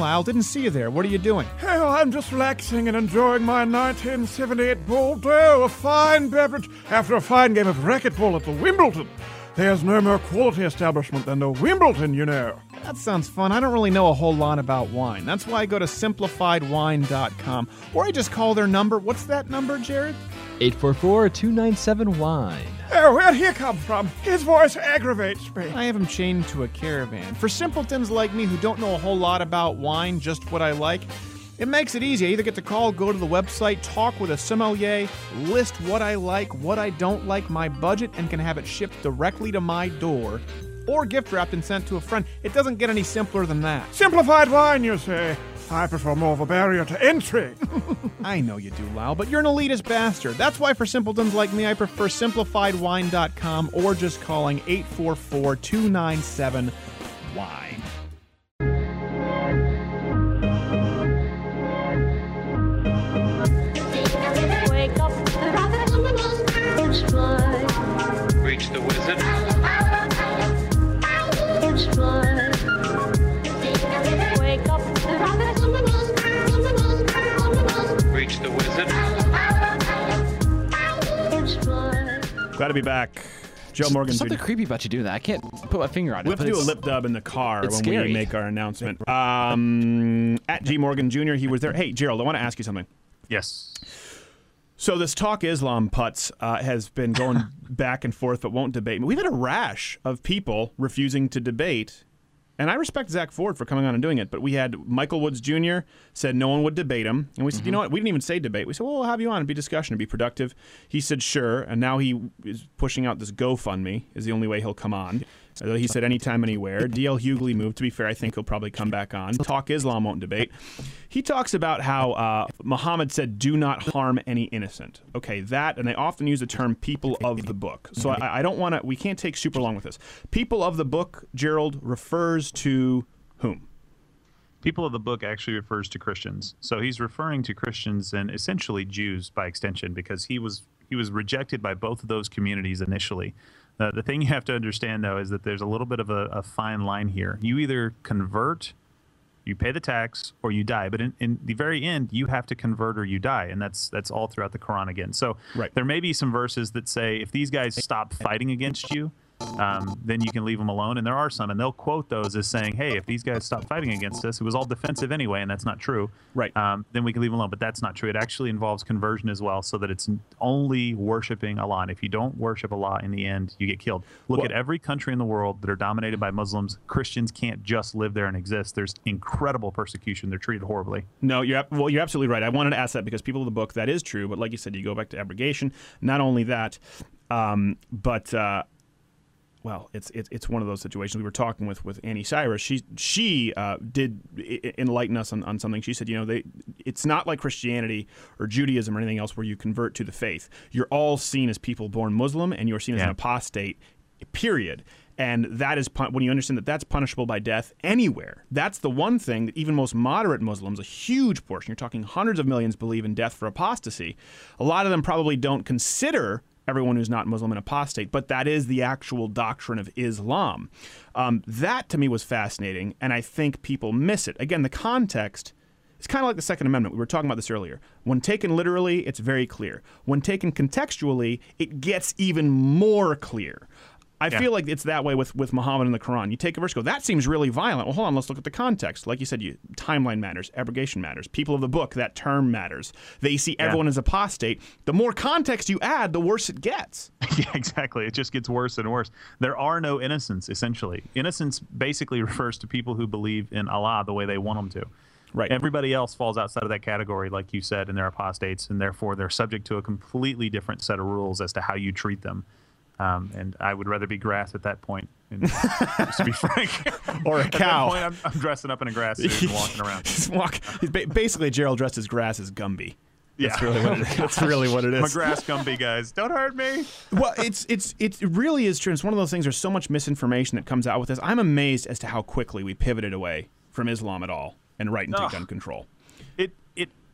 Lyle. Didn't see you there. What are you doing? Hell, I'm just relaxing and enjoying my 1978 Bordeaux, a fine beverage after a fine game of racquetball at the Wimbledon. There's no more quality establishment than the Wimbledon, you know. That sounds fun. I don't really know a whole lot about wine. That's why I go to simplifiedwine.com or I just call their number. What's that number, Jared? 844-297-WINE. Oh, where'd he come from? His voice aggravates me. I have him chained to a caravan. For simpletons like me who don't know a whole lot about wine, just what I like, it makes it easy. I either get the call, go to the website, talk with a sommelier, list what I like, what I don't like, my budget, and can have it shipped directly to my door or gift wrapped and sent to a friend. It doesn't get any simpler than that. Simplified wine, you say? I prefer more of a barrier to entry. I know you do, Lyle, but you're an elitist bastard. That's why for simpletons like me, I prefer simplifiedwine.com or just calling 844 297 wine. Glad to be back. Joe Morgan. Something creepy about you doing that. I can't put my finger on it. We have to do a lip dub in the car when it's we make our announcement. Um, at G Morgan Jr., he was there. Hey, Gerald, I want to ask you something. Yes. So this Talk Islam putz uh, has been going back and forth, but won't debate. We've had a rash of people refusing to debate, and I respect Zach Ford for coming on and doing it. But we had Michael Woods Jr. said no one would debate him, and we said, you mm-hmm. know what? We didn't even say debate. We said, well, we'll have you on and be discussion and be productive. He said sure, and now he is pushing out this GoFundMe is the only way he'll come on. Although he said anytime, anywhere. DL Hughley moved. To be fair, I think he'll probably come back on. Talk Islam won't debate. He talks about how uh, Muhammad said, "Do not harm any innocent." Okay, that, and they often use the term "people of the book." So I, I don't want to. We can't take super long with this. People of the book, Gerald refers to whom? People of the book actually refers to Christians. So he's referring to Christians and essentially Jews by extension because he was he was rejected by both of those communities initially. Uh, the thing you have to understand though is that there's a little bit of a, a fine line here. You either convert, you pay the tax, or you die. But in, in the very end, you have to convert or you die, and that's that's all throughout the Quran again. So Right. there may be some verses that say if these guys stop fighting against you, um, then you can leave them alone. And there are some, and they'll quote those as saying, "Hey, if these guys stop fighting against us, it was all defensive anyway, and that's not true. Right. Um, then we can leave them alone." But that's not true. It actually involves conversion as well, so that it's only worshiping Allah. And if you don't worship Allah, in the end, you get killed. Look Well- at every country in the world that are dominated by Muslims. Christians can't just live there and exist. There's incredible persecution. They're treated horribly. No, you're well. You're absolutely right. I wanted to ask that because people of the book that is true. But like you said, you go back to abrogation. Not only that, um, but uh, well, it's it's it's one of those situations. We were talking with with Anni Cyrus. She she uh, did enlighten us on, on something. She said, you know, they it's not like Christianity or Judaism or anything else where you convert to the faith. You're all seen as people born Muslim, and you're seen as an apostate. Period. And that is when you understand that that's punishable by death anywhere. That's the one thing that even most moderate Muslims, a huge portion, you're talking hundreds of millions, believe in death for apostasy. A lot of them probably don't consider everyone who's not Muslim an apostate, but that is the actual doctrine of Islam. Um, that to me was fascinating, and I think people miss it. Again, the context. It's kind of like the Second Amendment. We were talking about this earlier. When taken literally, it's very clear. When taken contextually, it gets even more clear. I Yeah. feel like it's that way with, with Muhammad and the Quran. You take a verse, go, that seems really violent. Well, hold on, let's look at the context. Like you said, you, timeline matters, abrogation matters, people of the book, that term matters. They see Yeah. everyone as apostate. The more context you add, the worse it gets. yeah, exactly. It just gets worse and worse. There are no innocents, essentially. Innocence basically refers to people who believe in Allah the way they want them to. Right. Everybody else falls outside of that category, like you said, and they're apostates, and therefore they're subject to a completely different set of rules as to how you treat them. Um, and I would rather be grass at that point, and, just to be frank. Or a At that cow. point, I'm, I'm dressing up in a grass suit and walking around. He's walk, he's ba- basically, Gerald dressed as grass as Gumby. That's Yeah. really what it is. That's really what it grass Gumby, guys. Don't hurt me. well, it's it's it really is true. It's one of those things. There's so much misinformation that comes out with this. I'm amazed as to how quickly we pivoted away from Islam at all and right into Ugh. gun control.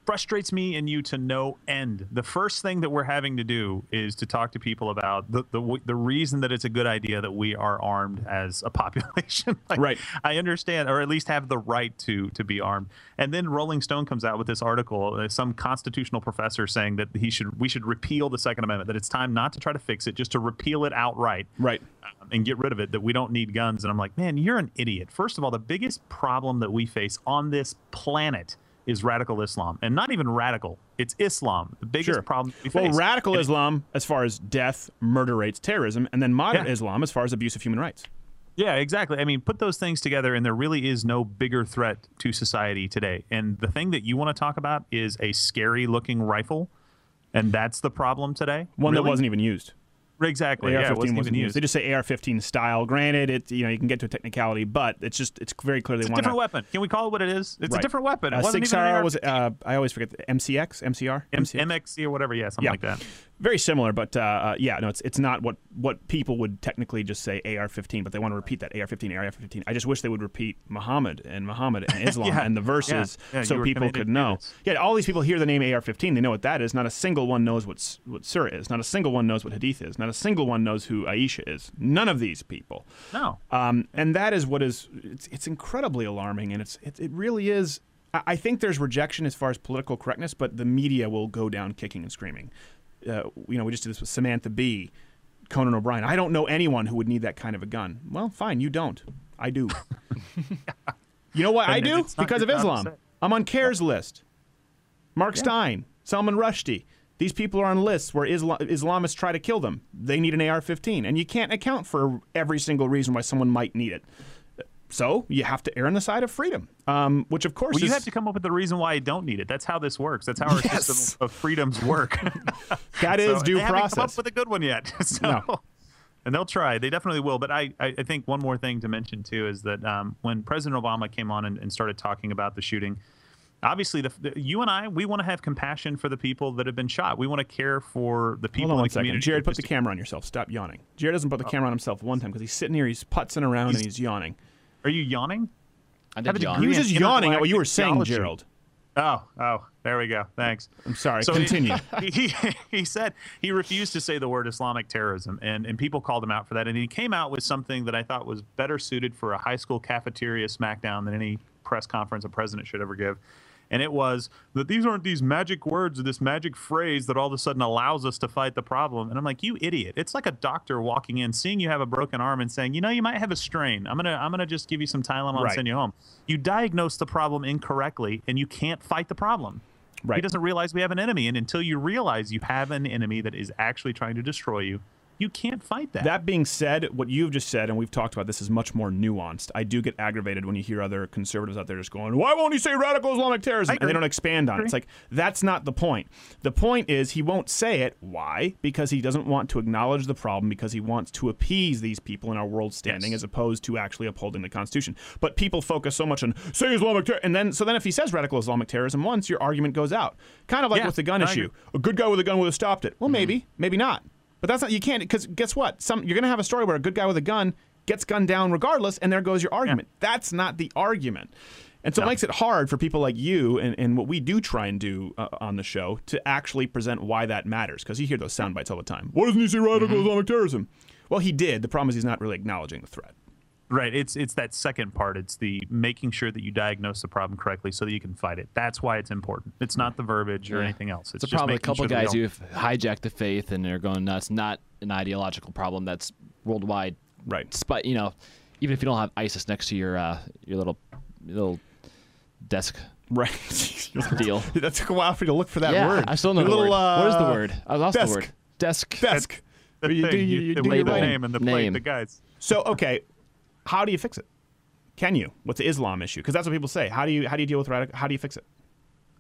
Frustrates me and you to no end. The first thing that we're having to do is to talk to people about the the, the reason that it's a good idea that we are armed as a population. Like, Right. I understand, or at least have the right to to be armed. And then Rolling Stone comes out with this article, uh, some constitutional professor saying that he should we should repeal the Second Amendment. That it's time not to try to fix it, just to repeal it outright Right. um, and get rid of it that we don't need guns and i'm like man you're an idiot first of all the biggest problem that we face on this planet is radical islam and not even radical it's islam the biggest Sure. problem we Well, face radical And Islam, as far as death, murder rates, terrorism, and then moderate Yeah. Islam, as far as abuse of human rights. yeah exactly i mean put those things together and there really is no bigger threat to society today and the thing that you want to talk about is a scary looking rifle and that's the problem today One that wasn't even used. Exactly yeah, AR-15 wasn't wasn't used. They just say AR-15 style. Granted, it you know you can get to a technicality, but it's just it's very clearly they it's a different weapon can we call it what it is it's a different weapon it Uh, wasn't even AR- was uh, I always forget the MCX, MCR, M- MCX? mxc or whatever yeah something Yeah. like that Very similar, but uh, uh, yeah, no, it's it's not what what people would technically just say AR-15, but they want to repeat that AR-15, AR-15. I just wish they would repeat Muhammad and Muhammad and Islam Yeah. and the verses Yeah. Yeah, so people could know. Yeah, all these people hear the name AR-15, they know what that is. Not a single one knows what's what surah is. Not a single one knows what hadith is. Not a single one knows who Aisha is. None of these people. no Um, and that is what is it's, it's incredibly alarming, and it's it, it really is. I I think there's rejection as far as political correctness, but the media will go down kicking and screaming. Uh, you know, we just did this with Samantha Bee, Conan O'Brien. I don't know anyone who would need that kind of a gun. Well, fine, you don't. I do. you know what I do? Because of your job to Islam. I'm on CAIR's list. Mark Steyn, Salman Rushdie. These people are on lists where Isla- Islamists try to kill them. They need an AR-15, and you can't account for every single reason why someone might need it. So you have to err on the side of freedom, um, which of course Well, is you have to come up with the reason why you don't need it. That's how this works. That's how our Yes. system of freedoms work. That is So due they haven't come up with a good one yet. So, No. And they'll try. They definitely will. But I, I, I think one more thing to mention too is that um, when President Obama came on and, and started talking about the shooting, obviously the, the, you and I, we want to have compassion for the people that have been shot. We want to care for the people Hold on in one the second. community. Jared, put the camera on yourself. Stop yawning. Jared doesn't put the oh. camera on himself one time because he's sitting here, he's putzing around, and he's yawning. Are you yawning? I did yawn. He was just yawning at what you were saying, theology. Gerald. Oh, oh, there we go. Thanks. I'm sorry. So Continue. He, he, he said he refused to say the word Islamic terrorism, and, and people called him out for that. And he came out with something that I thought was better suited for a high school cafeteria smackdown than any press conference a president should ever give. And it was that these aren't these magic words or this magic phrase that all of a sudden allows us to fight the problem. And I'm like, you idiot! It's like a doctor walking in, seeing you have a broken arm, and saying, you know, you might have a strain. I'm gonna I'm gonna just give you some Tylenol and send you home. You diagnose the problem incorrectly, and you can't fight the problem. He doesn't realize we have an enemy, and until you realize you have an enemy that is actually trying to destroy you, You can't fight that. That being said, what you've just said, and we've talked about this, is much more nuanced. I do get aggravated when you hear other conservatives out there just going, "Why won't he say radical Islamic terrorism?" and they don't expand on it. It's like that's not the point. The point is he won't say it. Why? Because he doesn't want to acknowledge the problem. Because he wants to appease these people in our world standing, as opposed to actually upholding the Constitution. But people focus so much on say Islamic terror, and then so then if he says radical Islamic terrorism once, your argument goes out. Kind of like Yeah, with the gun I issue. agree. A good guy with a gun would have stopped it. Well, mm-hmm. maybe, maybe not. But that's not you can't because guess what? Some you're gonna have a story where a good guy with a gun gets gunned down regardless, and there goes your argument. That's not the argument. And so it makes it hard for people like you and, and what we do try and do uh, on the show to actually present why that matters. Because you hear those sound bites all the time. Why doesn't he say radical Islamic terrorism? Well, he did. The problem is he's not really acknowledging the threat. Right. It's it's that second part. It's the making sure that you diagnose the problem correctly so that you can fight it. That's why it's important. It's not the verbiage or Yeah. anything else. It's It's a just problem. A couple sure guys who don't- have hijacked the faith and they're going nuts. Not an ideological problem that's worldwide. Right. But you know, even if you don't have ISIS next to your uh, your little little desk. Right. deal. that took a while for you to look for that yeah, word. I still know Your the little, word. what is the uh, word? I lost desk. the word. Desk. Desk. The You do- thing, you- you- you the do way the label. name and the plate, Name. the guys. So okay, how do you fix it? Can you? What's the Islam issue? Because that's what people say. How do you how do you deal with radical? How do you fix it?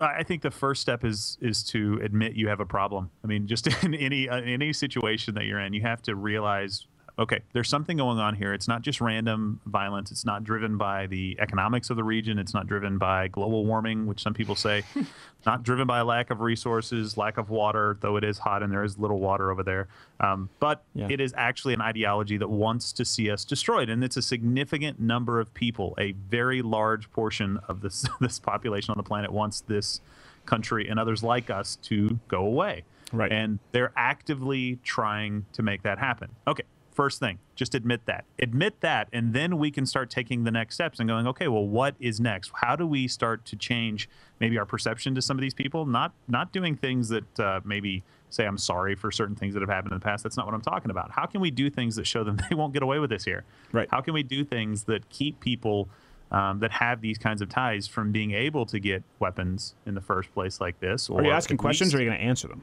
I think the first step is is to admit you have a problem. I mean, just in any uh, any situation that you're in, you have to realize, okay, there's something going on here. It's not just random violence. It's not driven by the economics of the region. It's not driven by global warming, which some people say. not driven by lack of resources, lack of water, though it is hot and there is little water over there. Um, but Yeah. it is actually an ideology that wants to see us destroyed, and it's a significant number of people. A very large portion of this this population on the planet wants this country and others like us to go away. Right. And they're actively trying to make that happen. Okay. First thing, just admit that. Admit that, and then we can start taking the next steps and going, okay, well, what is next? How do we start to change maybe our perception to some of these people? Not not doing things that uh, maybe say I'm sorry for certain things that have happened in the past. That's not what I'm talking about. How can we do things that show them they won't get away with this here? Right. How can we do things that keep people um, that have these kinds of ties from being able to get weapons in the first place like this? Are you asking questions or are you going to answer them?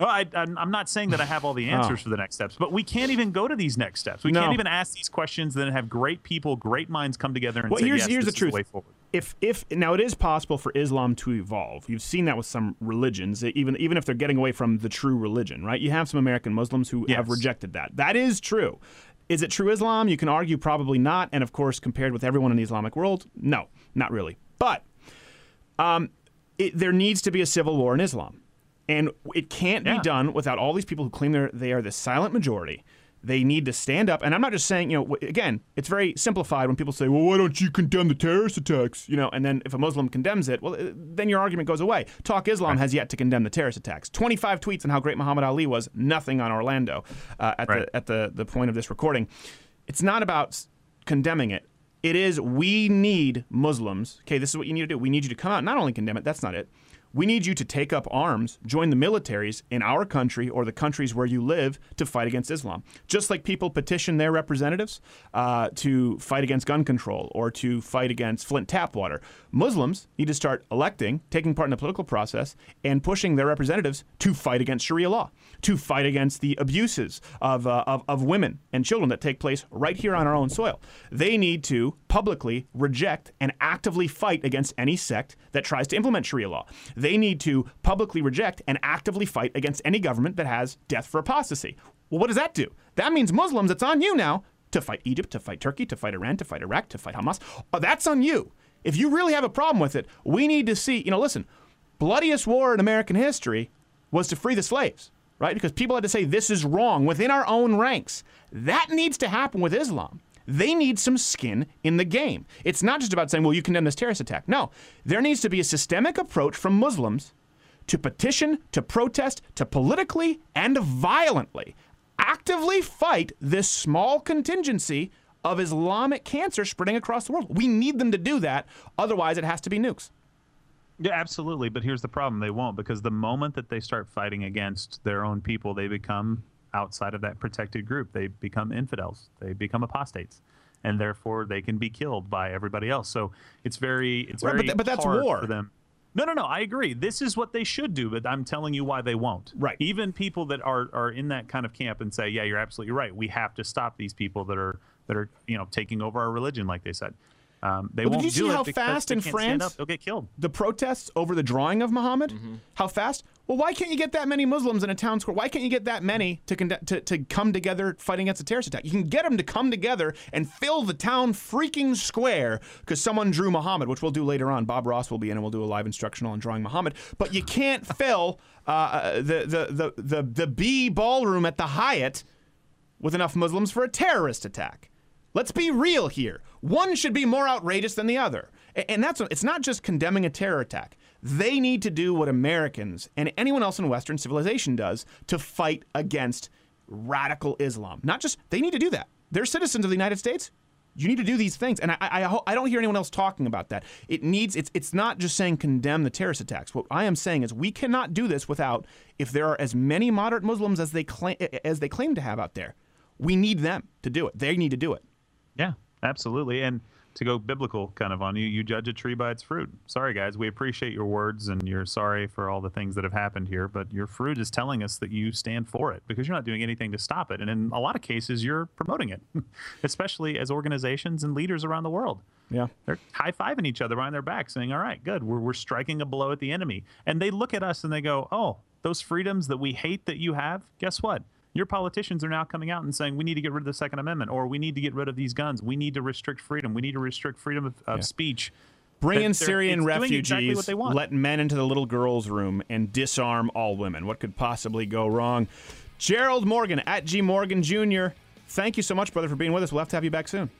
Well, I, I'm I'm not saying that I have all the answers Oh. for the next steps, but we can't even go to these next steps. We No. can't even ask these questions. Then have great people, great minds come together and Well, say, here's "Yes, here's the this is the truth. way forward." if if now it is possible for Islam to evolve. You've seen that with some religions, even even if they're getting away from the true religion, right? You have some American Muslims who have rejected that. That is true. Is it true Islam? You can argue probably not, and of course, compared with everyone in the Islamic world, no, not really. But um, it, there needs to be a civil war in Islam, and it can't be done without all these people who claim they're they are the silent majority. They need to stand up, and I'm not just saying, you know, again, it's very simplified when people say, "Well, why don't you condemn the terrorist attacks?" You know, and then if a Muslim condemns it, well, uh, then your argument goes away. Talk Islam has yet to condemn the terrorist attacks. 25 tweets on how great Muhammad Ali was, nothing on Orlando uh, at Right. the at the the point of this recording. It's not about condemning it. It is we need Muslims. Okay, this is what you need to do. We need you to come out, not only condemn it. That's not it. We need you to take up arms, join the militaries in our country or the countries where you live to fight against Islam. Just like people petition their representatives uh, to fight against gun control or to fight against Flint tap water, Muslims need to start electing, taking part in the political process, and pushing their representatives to fight against Sharia law, to fight against the abuses of, uh, of, of women and children that take place right here on our own soil. They need to publicly reject and actively fight against any sect that tries to implement Sharia law. They need to publicly reject and actively fight against any government that has death for apostasy. Well, what does that do? That means Muslims, it's on you now to fight Egypt, to fight Turkey, to fight Iran, to fight Iraq, to fight Hamas. Oh, that's on you. If you really have a problem with it, we need to see, you know, listen, bloodiest war in American history was to free the slaves, right? Because people had to say this is wrong within our own ranks. That needs to happen with Islam. They need some skin in the game. It's not just about saying, well, you condemn this terrorist attack. No, there needs to be a systemic approach from Muslims to petition, to protest, to politically and violently actively fight this small contingency of Islamic cancer spreading across the world. We need them to do that. Otherwise, it has to be nukes. Yeah, absolutely. But here's the problem: they won't because the moment that they start fighting against their own people, they become outside of that protected group. They become infidels. They become apostates, and therefore they can be killed by everybody else. So it's very, it's Right, but very th- but that's hard war. for them. No, no, no. I agree. This is what they should do, but I'm telling you why they won't. Right. Even people that are are in that kind of camp and say, "Yeah, you're absolutely right. We have to stop these people that are that are you know taking over our religion," like they said. Um, they Well, won't did you do see it how fast in France. They'll get killed. the protests over the drawing of Muhammad? Mm-hmm. How fast? Well, why can't you get that many Muslims in a town square? Why can't you get that many to, conduct, to to come together fighting against a terrorist attack? You can get them to come together and fill the town freaking square because someone drew Muhammad, which we'll do later on. Bob Ross will be in and we'll do a live instructional on drawing Muhammad. But you can't fill uh, the, the the the the B ballroom at the Hyatt with enough Muslims for a terrorist attack. Let's be real here. One should be more outrageous than the other. And that's it's not just condemning a terror attack. They need to do what Americans and anyone else in Western civilization does to fight against radical Islam. Not just they need to do that. They're citizens of the United States. You need to do these things, and I, I, I don't hear anyone else talking about that. It needs it's it's not just saying condemn the terrorist attacks. What I am saying is we cannot do this without if there are as many moderate Muslims as they claim as they claim to have out there. We need them to do it. They need to do it. Yeah, absolutely. And to go biblical kind of on you, you judge a tree by its fruit. Sorry, guys. We appreciate your words and you're sorry for all the things that have happened here, but your fruit is telling us that you stand for it because you're not doing anything to stop it. And in a lot of cases, you're promoting it, especially as organizations and leaders around the world. Yeah. They're high fiving each other behind their back, saying, All right, good. We're, we're striking a blow at the enemy. And they look at us and they go, Oh, those freedoms that we hate that you have, guess what? Your politicians are now coming out and saying we need to get rid of the Second Amendment, or we need to get rid of these guns. We need to restrict freedom. We need to restrict freedom of, of speech. Bring in Syrian refugees. exactly what they want. Let men into the little girls' room and disarm all women. What could possibly go wrong? Gerald Morgan at G Morgan Jr. Thank you so much, brother, for being with us. We'll have to have you back soon.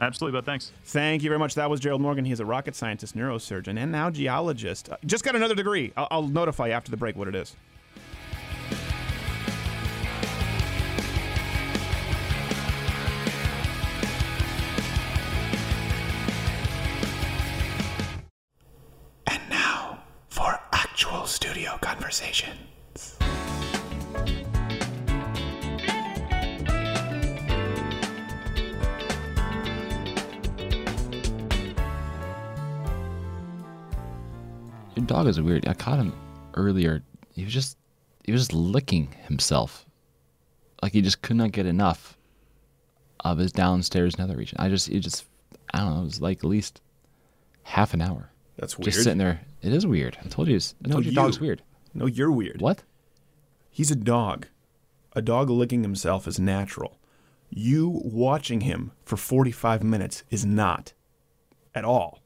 Absolutely, but thanks. Thank you very much. That was Gerald Morgan. He's a rocket scientist, neurosurgeon, and now geologist. Uh, just got another degree. I'll, I'll notify you after the break what it is. Actual studio Conversations. Your dog is weird. I caught him earlier. He was just he was just licking himself. Like he just could not get enough of his downstairs nether region. I just it just I don't know, it was like at least half an hour. That's weird. Just sitting there. It is weird. I told you it's- I No, told you, you. dog's weird. No, you're weird. What? He's a dog. A dog licking himself is natural. You watching him for 45 minutes is not at all.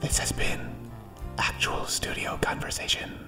This has been actual studio conversation.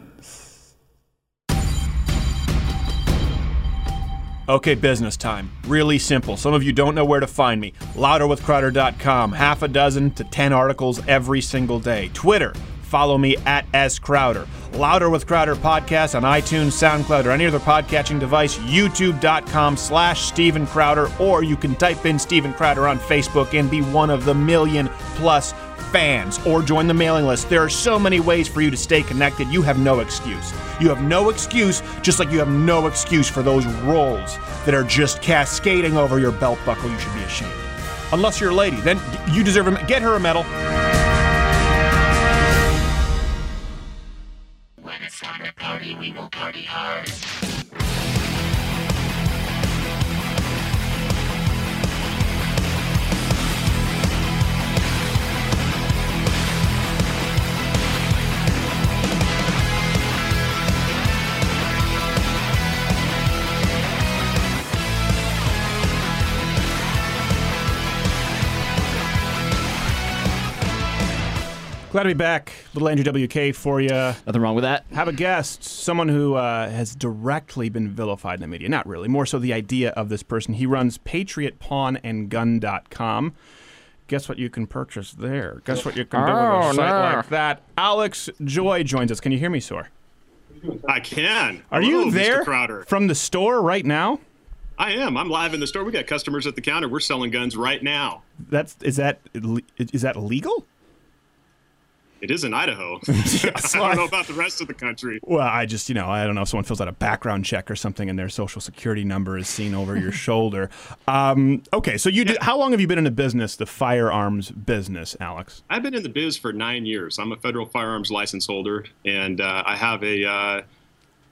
Okay, business time. Really simple. Some of you don't know where to find me. Louderwithcrowder.com. Half a dozen to 10 articles every single day. Twitter. Follow me at S Crowder. Louder with Crowder podcast on iTunes, SoundCloud, or any other podcatching device. YouTube.com slash Stephen Crowder, or you can type in Stephen Crowder on Facebook and be one of the million plus fans, or join the mailing list. There are so many ways for you to stay connected. You have no excuse. You have no excuse, just like you have no excuse for those rolls that are just cascading over your belt buckle. You should be ashamed. Unless you're a lady, then you deserve a get her a medal. When it's time to party, we will party hard. Glad to be back. Little Andrew WK for you. Nothing wrong with that. Have a guest, someone who uh, has directly been vilified in the media. Not really, more so the idea of this person. He runs patriotpawnandgun.com. Guess what you can purchase there? Guess what you can do Oh, with a site no. like that? Alex Joy joins us. Can you hear me, sir? I can. Are Hello, you there Mr. Crowder? from the store right now? I am. I'm live in the store. We got customers at the counter. We're selling guns right now. That's is that is that legal? It is in Idaho. I don't know about the rest of the country. Well, I just, you know, I don't know if someone fills out a background check or something and their social security number is seen over your shoulder. Um, okay, so you do, how long have you been in the business, the firearms business, Alex? I've been in the biz for nine years. I'm a federal firearms license holder, and uh, I have a, uh,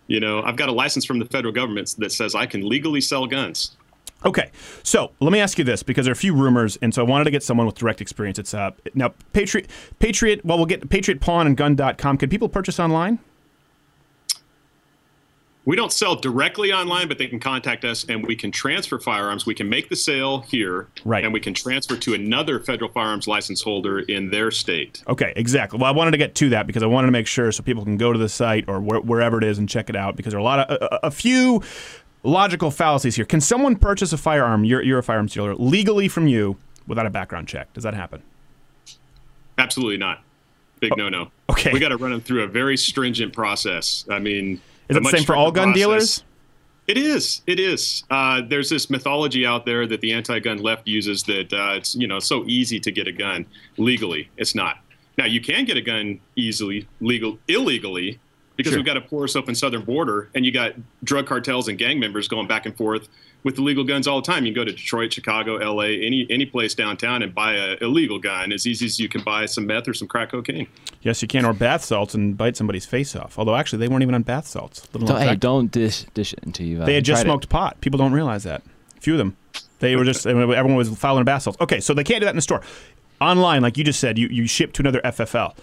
you know, I've got a license from the federal government that says I can legally sell guns. Okay, so let me ask you this because there are a few rumors, and so I wanted to get someone with direct experience. It's uh, now Patriot, Patriot. Well, we'll get Patriot Pawn and Gun.com. Can people purchase online? We don't sell directly online, but they can contact us and we can transfer firearms. We can make the sale here, Right. and we can transfer to another federal firearms license holder in their state. Okay, exactly. Well, I wanted to get to that because I wanted to make sure so people can go to the site or where, wherever it is and check it out because there are a lot of a, a few logical fallacies here. Can someone purchase a firearm? You're, you're a firearms dealer legally from you without a background check. Does that happen? Absolutely not. Big no no. Oh, okay. We got to run them through a very stringent process. I mean, Is it the same for all gun process. dealers? It is. It is. Uh, there's this mythology out there that the anti-gun left uses that uh, it's you know so easy to get a gun legally. It's not. Now you can get a gun easily, legal, illegally, because Sure. we've got a porous open southern border, and you got drug cartels and gang members going back and forth with illegal guns all the time. You can go to Detroit, Chicago, L.A., any any place downtown and buy a illegal gun as easy as you can buy some meth or some crack cocaine. Yes, you can, or bath salts and bite somebody's face off. Although actually, they weren't even on bath salts. Don't, hey, don't dish dish it until you. Uh, they had just tried it. smoked pot. People don't realize that. A few of them. They were just everyone was following bath salts. Okay, so they can't do that in the store. Online, like you just said, you, you ship to another FFL.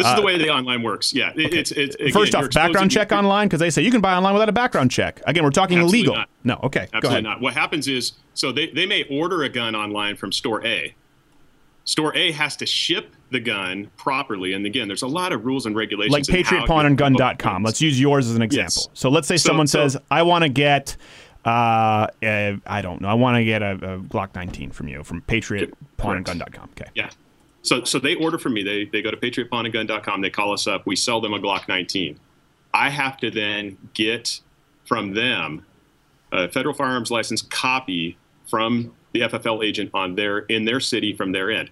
This is Uh, the way the online works. Yeah, it, it's it's again, First off, background check online because they say you can buy online without a background check. Again, we're talking illegal. not. No, okay, go Absolutely ahead. not. What happens is, so they, they may order a gun online from store A. Store A has to ship the gun properly. And again, there's a lot of rules and regulations. Like patriotpawnandgun.com. Let's use yours as an example. So let's say So- someone so- says, I want to get, uh, uh, I don't know, I want to get a, a Glock 19 from you, from patriotpawnandgun.com. Okay. Yeah. So so they order from me. They they go to patriotpawnandgun.com. They call us up. We sell them a Glock 19. I have to then get from them a federal firearms license copy from the FFL agent on their in their city from their end.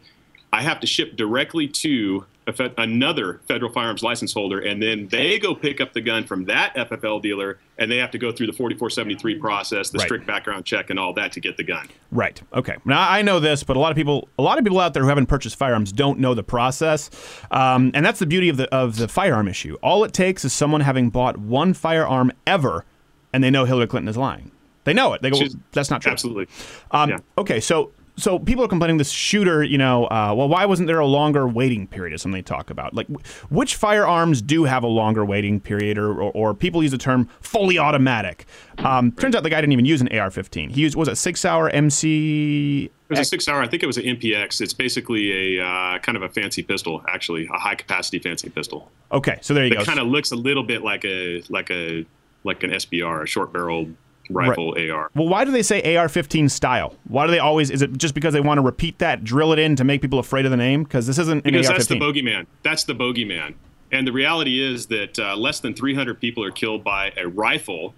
I have to ship directly to fe- another federal firearms license holder, and then they go pick up the gun from that FFL dealer, and they have to go through the 4473 process, the Right. strict background check, and all that to get the gun. Right. Okay. Now I know this, but a lot of people, a lot of people out there who haven't purchased firearms don't know the process, um, and that's the beauty of the of the firearm issue. All it takes is someone having bought one firearm ever, and they know Hillary Clinton is lying. They know it. They go, She's- "That's not true." Absolutely. Um, Yeah. Okay, so so people are complaining this shooter, you know, uh, well, why wasn't there a longer waiting period? Is something they talk about. Like, wh- which firearms do have a longer waiting period, or, or, or people use the term fully automatic? Um, Turns out the guy didn't even use an AR-15. He used was it SIG Sauer MC. It was a SIG Sauer. I think it was an MPX. It's basically a uh, kind of a fancy pistol, actually, a high capacity fancy pistol. Okay, so there you It go. It kind of looks a little bit like a like a like an SBR, a short barreled rifle AR. Well, why do they say AR-15 style? Why do they always? Is it just because they want to repeat that, drill it in to make people afraid of the name? Because this isn't Because AR-15. that's the bogeyman. That's the bogeyman. And the reality is that uh, less than 300 people are killed by a rifle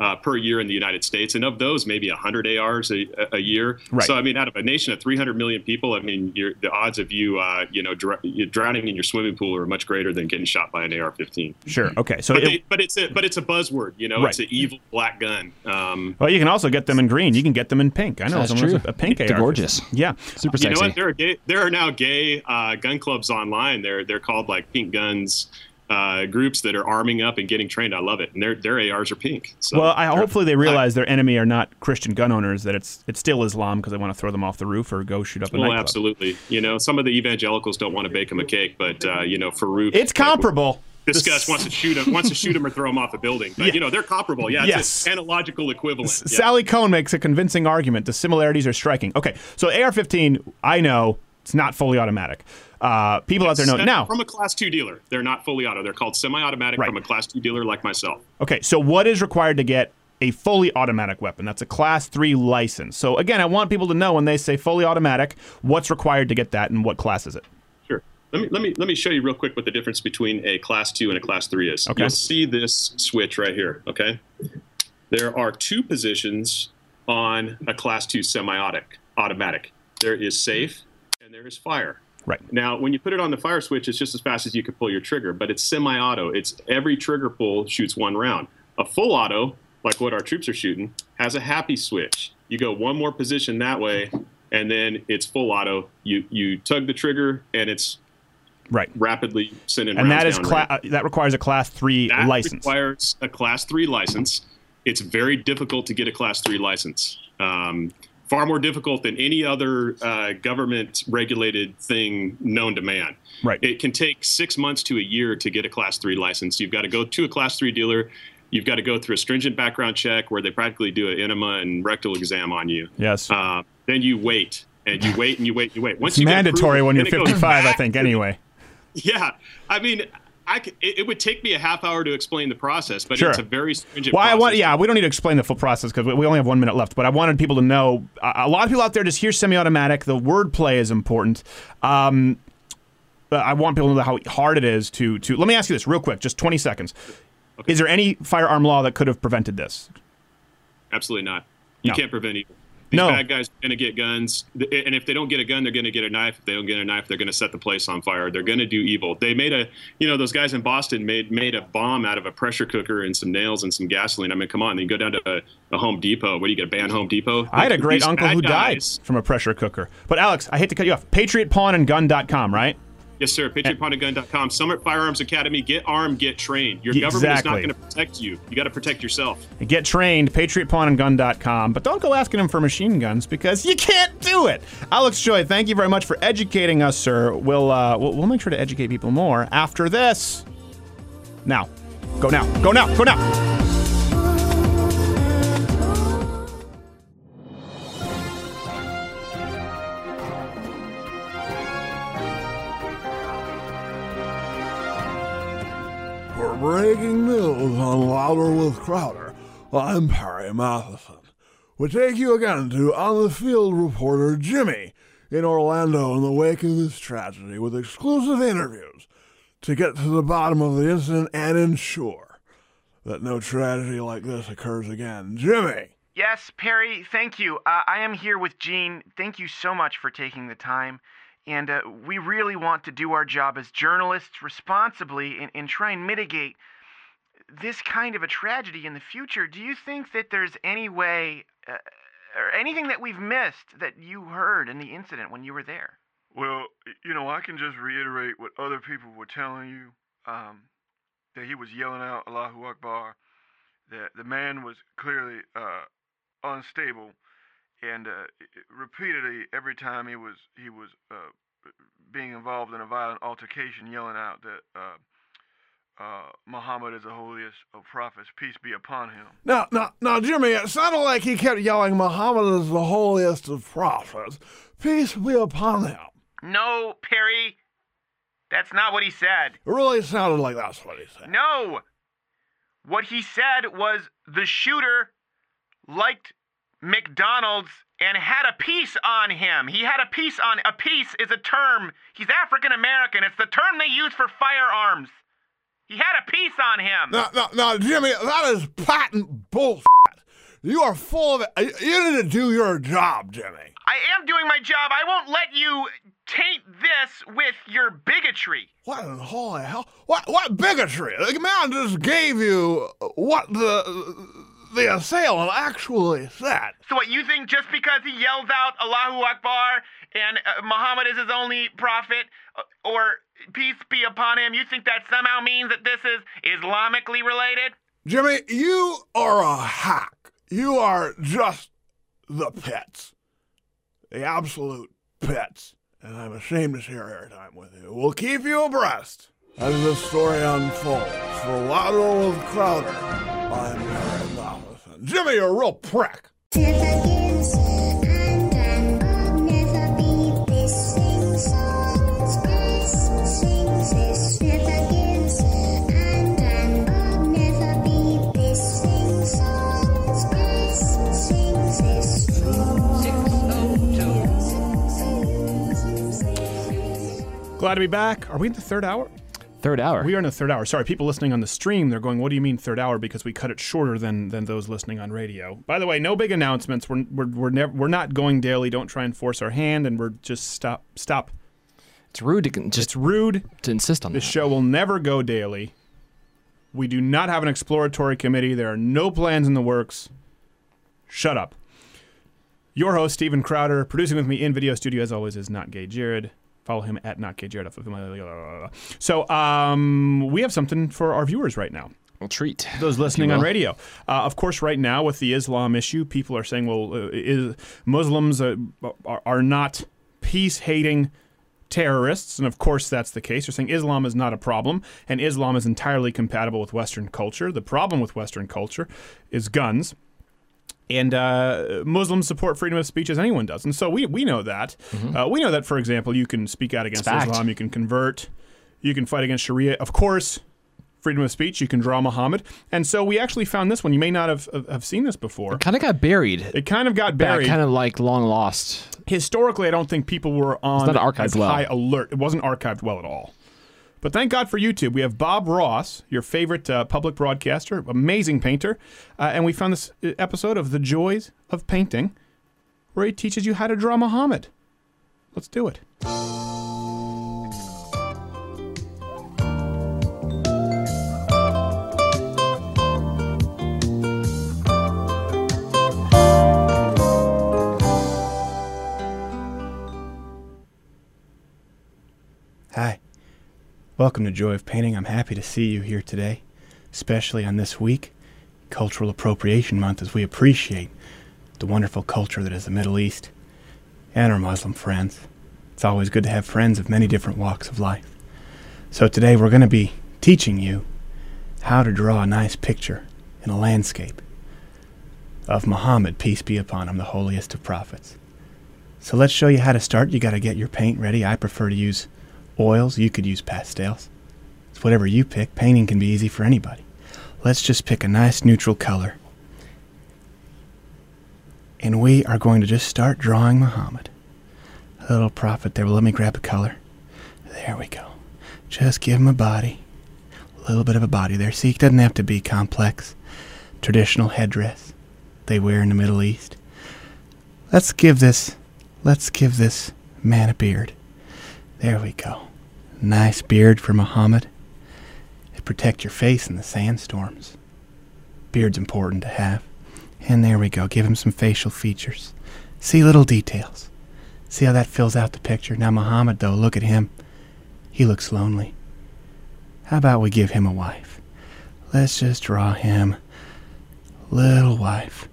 uh, per year in the United States, and of those, maybe 100 ARs a, a year. Right. So, I mean, out of a nation of 300 million people, I mean, you're, the odds of you, uh, you know, dr- you drowning in your swimming pool are much greater than getting shot by an AR-15. Sure. Okay. So but, it- they, but it's a but it's a buzzword, you know. Right. It's an evil black gun. Um, Well, you can also get them in green. You can get them in pink. I know That's someone has true. a, a pink They're AR. gorgeous. Yeah, super sexy. you know what? There are gay, there are now gay uh, gun clubs online. They're they're called like pink guns uh, groups that are arming up and getting trained. I love it, and their their ARs are pink. So well, I, hopefully they realize their enemy are not Christian gun owners. That it's it's still Islam because they want to throw them off the roof or go shoot up a Well, nightclub. absolutely. You know, some of the evangelicals don't want to bake them a cake, but uh, you know, Farouk. It's comparable. Discuss wants to shoot him, wants to shoot him or throw him off a building. But Yeah. you know, they're comparable. Yeah, Yes. it's an analogical equivalent. Yeah. Sally Kohn makes a convincing argument. The similarities are striking. Okay, so AR-15, I know it's not fully automatic. Uh, people out there know now. from a class two dealer. They're not fully auto. They're called semi-automatic Right. from a class two dealer like myself. Okay, so what is required to get a fully automatic weapon? That's a class three license. So again, I want people to know when they say fully automatic, what's required to get that and what class is it? Sure. Let me let me let me show you real quick what the difference between a class two and a class three is. Okay. You'll see this switch right here. Okay. There are two positions on a class two semi-automatic. Automatic. There is safe and there is fire. Right. Now, when you put it on the fire switch, it's just as fast as you can pull your trigger, but it's semi-auto. It's every trigger pull shoots one round. A full auto, like what our troops are shooting, has a happy switch. You go one more position that way, and then it's full auto. You you tug the trigger, and it's right rapidly sending And that is cla- uh, that requires a class three That license. requires a class three license. It's very difficult to get a class three license. Um, far more difficult than any other uh, government regulated thing known to man. Right. It can take six months to a year to get a class three license. You've got to go to a class three dealer. You've got to go through a stringent background check where they practically do an enema and rectal exam on you. Yes. Uh, then you wait and you wait and you wait and you wait. Once it's you mandatory approval, when you're then it goes 55, I think. Anyway. yeah, I mean, I c it, it would take me a half hour to explain the process, but Sure. it's a very stringent Well, I want, yeah, we don't need to explain the full process because we we only have one minute left. But I wanted people to know a a lot of people out there just hear semi-automatic. The wordplay is important. Um, I want people to know how hard it is to to. Let me ask you this real quick, just twenty seconds. Is there any firearm law that could have prevented this? Absolutely not. You No. can't prevent evil. These No. bad guys are going to get guns, and if they don't get a gun, they're going to get a knife. If they don't get a knife, they're going to set the place on fire. They're going to do evil. They made a, you know, those guys in Boston made made a bomb out of a pressure cooker and some nails and some gasoline. I mean, come on, you go down to a, a Home Depot. What do you get? A ban Home Depot? I had a great These uncle who died guys- from a pressure cooker. But Alex, I hate to cut you off. PatriotPawnandGun.com, right? Yes, sir. PatriotPawnandGun.com. Summit Firearms Academy. Get armed, get trained. Your government is not going to protect you. You got to protect yourself. Get trained, patriotpawnandgun.com. But don't go asking them for machine guns because you can't do it. Alex Joy, thank you very much for educating us, sir. We'll, uh, we'll, we'll make sure to educate people more after this. Now. Go now. Go now. Go now. Breaking news on Louder with Crowder, I'm Perry Matheson. We take you again to on the field reporter Jimmy in Orlando in the wake of this tragedy with exclusive interviews to get to the bottom of the incident and ensure that no tragedy like this occurs again. Jimmy! Yes, Perry, thank you. Uh, I am here with Gene. Thank you so much for taking the time. And uh, we really want to do our job as journalists responsibly and, and try and mitigate this kind of a tragedy in the future. Do you think that there's any way uh, or anything that we've missed that you heard in the incident when you were there? Well, you know, I can just reiterate what other people were telling you. Um, that he was yelling out Allahu Akbar. That the man was clearly uh, unstable, and uh, repeatedly every time he was he was uh, being involved in a violent altercation, yelling out that uh, uh, Muhammad is the holiest of prophets, peace be upon him. Now, now, now, Jimmy, it sounded like he kept yelling, Muhammad is the holiest of prophets. Peace be upon him. No, Perry. That's not what he said. It really sounded like that's what he said. No. What he said was the shooter liked McDonald's and had a piece on him. He had a piece on a piece is a term. He's African American. It's the term they use for firearms. He had a piece on him. Now, now, now, Jimmy, that is patent bullshit. You are full of it. You need to do your job, Jimmy. I am doing my job. I won't let you taint this with your bigotry. What in the holy hell? What what bigotry? The man just gave you what the the assailant actually said. So what you think just because he yells out Allahu Akbar and uh, Muhammad is his only prophet uh, or peace be upon him, you think that somehow means that this is Islamically related? Jimmy, you are a hack. You are just the pits. The absolute pits. And I'm ashamed to share airtime with you. We'll keep you abreast as this story unfolds. For Louder with Crowder, I'm Harry Matheson. Jimmy, you're a real prick. Glad to be back. Are we in the third hour? Third hour. We are in the third hour. Sorry, people listening on the stream, they're going, "What do you mean third hour?" Because we cut it shorter than than those listening on radio. By the way, no big announcements. We're we're we're never we're not going daily. Don't try and force our hand, and we're just stop stop. It's rude to con- just it's rude to insist on This that. show will never go daily. We do not have an exploratory committee. There are no plans in the works. Shut up. Your host, Steven Crowder, producing with me in video studio, as always, is Not Gay Jared. Follow him at Not Jared. So, um, we have something for our viewers right now. A treat. Those listening on radio. Uh, of course, right now with the Islam issue, people are saying, well, uh, is, Muslims uh, are, are not peace hating terrorists. And of course, that's the case. They're saying Islam is not a problem, and Islam is entirely compatible with Western culture. The problem with Western culture is guns. And uh, Muslims support freedom of speech as anyone does. And so we, we know that. Uh, we know that, for example, you can speak out against. Islam, you can convert, you can fight against Sharia. Of course, freedom of speech, you can draw Muhammad. And so we actually found this one. You may not have, have- seen this before. It kind of got buried. It kind of got buried. Kind of like long lost. Historically, I don't think people were on not archived well. high alert. It wasn't archived well at all. But thank God for YouTube. We have Bob Ross, your favorite uh, public broadcaster, amazing painter, uh, and we found this uh, episode of The Joys of Painting, where he teaches you how to draw Muhammad. Let's do it. Hi. Welcome to Joy of Painting. I'm happy to see you here today, especially on this week, Cultural Appropriation Month, as we appreciate the wonderful culture that is the Middle East and our Muslim friends. It's always good to have friends of many different walks of life. So today we're going to be teaching you how to draw a nice picture in a landscape of Muhammad, peace be upon him, the holiest of prophets. So let's show you how to start. You got to get your paint ready. I prefer to use oils. You could use pastels. It's whatever you pick. Painting can be easy for anybody. Let's just pick a nice neutral color. And we are going to just start drawing Muhammad. A little prophet there. Well, let me grab a color. There we go. Just give him a body. A little bit of a body there. See, it doesn't have to be complex. Traditional headdress they wear in the Middle East. Let's give this let's give this man a beard. There we go. Nice beard for Muhammad. It protect your face in the sandstorms. Beard's important to have. And there we go. Give him some facial features. See little details. See how that fills out the picture. Now Muhammad though, look at him. He looks lonely. How about we give him a wife? Let's just draw him little wife.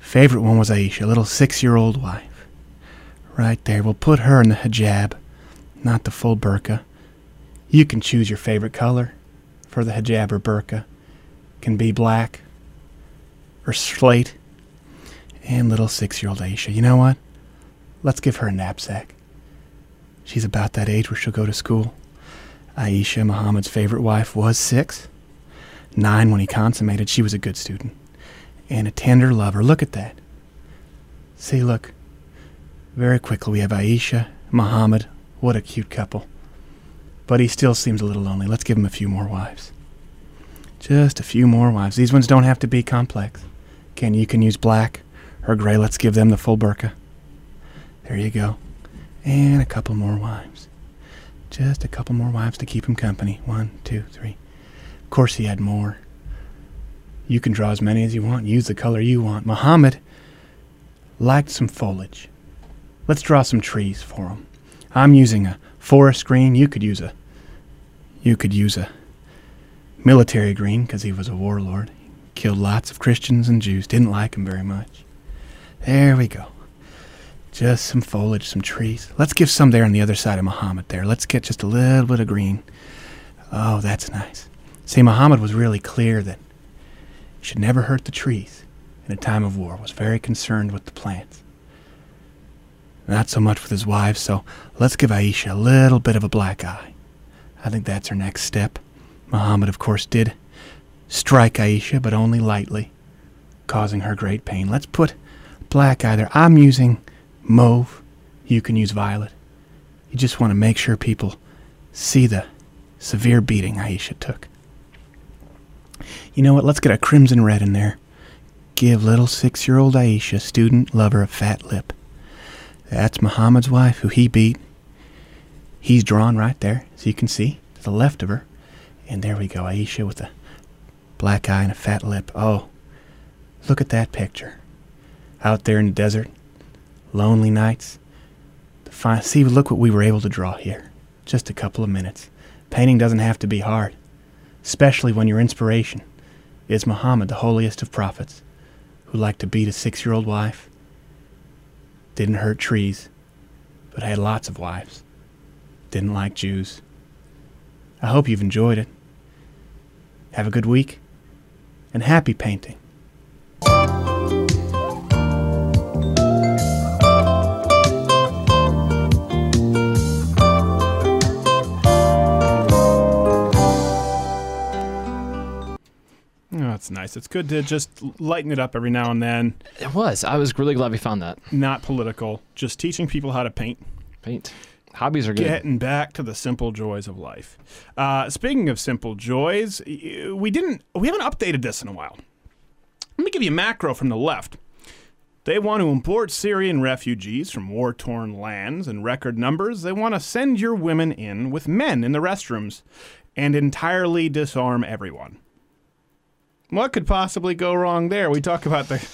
Favorite one was Aisha, little six-year-old wife. Right there. We'll put her in the hijab, not the full burqa. You can choose your favorite color for the hijab or burqa. Can be black or slate. And little six-year-old Aisha. You know what? Let's give her a knapsack. She's about that age where she'll go to school. Aisha, Muhammad's favorite wife, was six. Nine when he consummated. She was a good student. And a tender lover. Look at that. See, look. Very quickly, we have Aisha, Muhammad. What a cute couple. But he still seems a little lonely. Let's give him a few more wives. Just a few more wives. These ones don't have to be complex. Can you can use black or gray. Let's give them the full burqa. There you go. And a couple more wives. Just a couple more wives to keep him company. One, two, three. Of course, he had more. You can draw as many as you want. Use the color you want. Muhammad liked some foliage. Let's draw some trees for him. I'm using a forest green. You could use a. You could use a military green because he was a warlord. Killed lots of Christians and Jews. Didn't like him very much. There we go. Just some foliage, some trees. Let's give some there on the other side of Muhammad there. Let's get just a little bit of green. Oh, that's nice. See, Muhammad was really clear that he should never hurt the trees in a time of war, was very concerned with the plants. Not so much with his wives, so let's give Aisha a little bit of a black eye. I think that's her next step. Muhammad, of course, did strike Aisha, but only lightly, causing her great pain. Let's put black eye there. I'm using mauve. You can use violet. You just want to make sure people see the severe beating Aisha took. You know what? Let's get a crimson red in there. Give little six year old Aisha, student lover, a fat lip. That's Muhammad's wife, who he beat. He's drawn right there, as you can see, to the left of her. And there we go, Aisha with a black eye and a fat lip. Oh, look at that picture. Out there in the desert, lonely nights. See, look what we were able to draw here. Just a couple of minutes. Painting doesn't have to be hard, especially when your inspiration is Muhammad, the holiest of prophets, who liked to beat a six year old wife, didn't hurt trees, but had lots of wives, didn't like Jews. I hope you've enjoyed it. Have a good week, and happy painting. That's nice. It's good to just lighten it up every now and then. It was. I was really glad we found that. Not political. Just teaching people how to paint. Paint. Hobbies are good. Getting back to the simple joys of life. Uh, speaking of simple joys, we didn't. We haven't updated this in a while. Let me give you a macro from the left. They want to import Syrian refugees from war torn lands in record numbers. They want to send your women in with men in the restrooms and entirely disarm everyone. What could possibly go wrong there? We talk about the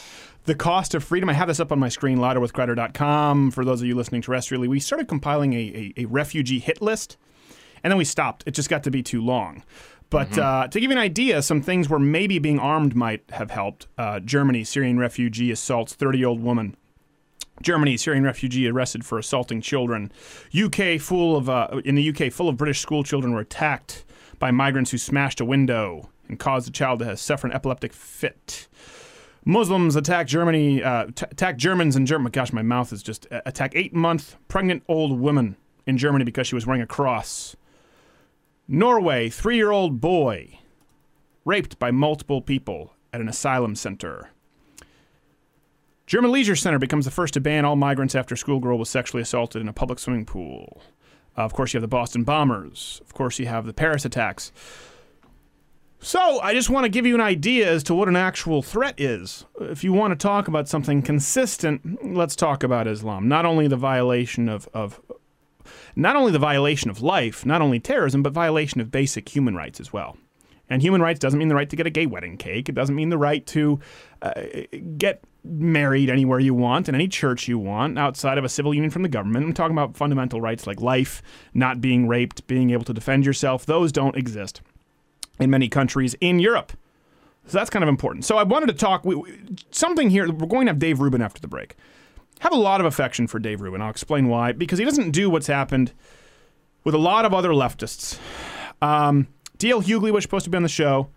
the cost of freedom. I have this up on my screen, louderwithcrowder.com. For those of you listening terrestrially, we started compiling a, a, a refugee hit list, and then we stopped. It just got to be too long. But uh, to give you an idea, some things where maybe being armed might have helped. Uh, Germany, Syrian refugee assaults 30 year old woman. Germany, Syrian refugee arrested for assaulting children. UK full of uh, in the UK, full of British school children were attacked by migrants who smashed a window and caused a child to suffer an epileptic fit. Muslims attack Germany, uh, t- attack Germans in Germany. Gosh, my mouth is just uh, attack eight month pregnant old woman in Germany because she was wearing a cross. Norway, three year old boy raped by multiple people at an asylum center. German Leisure Center becomes the first to ban all migrants after schoolgirl was sexually assaulted in a public swimming pool. Uh, of course, you have the Boston bombers. Of course, you have the Paris attacks. So, I just want to give you an idea as to what an actual threat is. If you want to talk about something consistent, let's talk about Islam. Not only the violation of, of not only the violation of life, not only terrorism, but violation of basic human rights as well. And human rights doesn't mean the right to get a gay wedding cake. It doesn't mean the right to uh, get married anywhere you want in any church you want outside of a civil union from the government. I'm talking about fundamental rights like life, not being raped, being able to defend yourself. Those don't exist in many countries in Europe. So that's kind of important. So I wanted to talk we, we- something here. We're going to have Dave Rubin after the break. Have a lot of affection for Dave Rubin. I'll explain why. Because he doesn't do what's happened with a lot of other leftists. Um, D.L. Hughley was supposed to be on the show.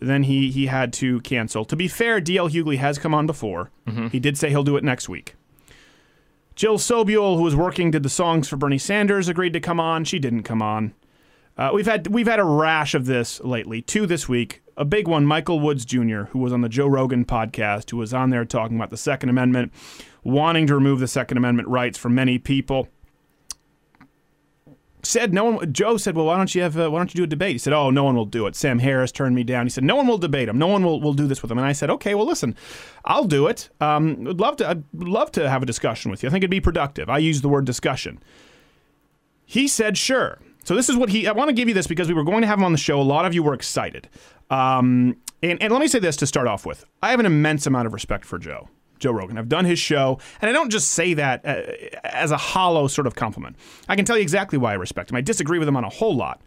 Then he he had to cancel. To be fair, D.L. Hughley has come on before. He did say he'll do it next week. Jill Sobule, who was working, did the songs for Bernie Sanders, agreed to come on. She didn't come on. Uh, we've had we've had a rash of this lately. Two this week. A big one, Michael Woods Jr., who was on the Joe Rogan podcast, who was on there talking about the Second Amendment, wanting to remove the Second Amendment rights for many people. Said no one. Joe said, "Well, why don't you have? Uh, why don't you do a debate?" He said, "Oh, no one will do it." Sam Harris turned me down. He said, "No one will debate him. No one will, will do this with him." And I said, "Okay, well, listen, I'll do it. Um, would love to. I'd love to have a discussion with you. I think it'd be productive. I use the word discussion." He said, sure. So this is what he. I want to give you this because we were going to have him on the show. A lot of you were excited. Um, and, and let me say this to start off with. I have an immense amount of respect for Joe. Joe Rogan. I've done his show, and I don't just say that uh, as a hollow sort of compliment. I can tell you exactly why I respect him. I disagree with him on a whole lot.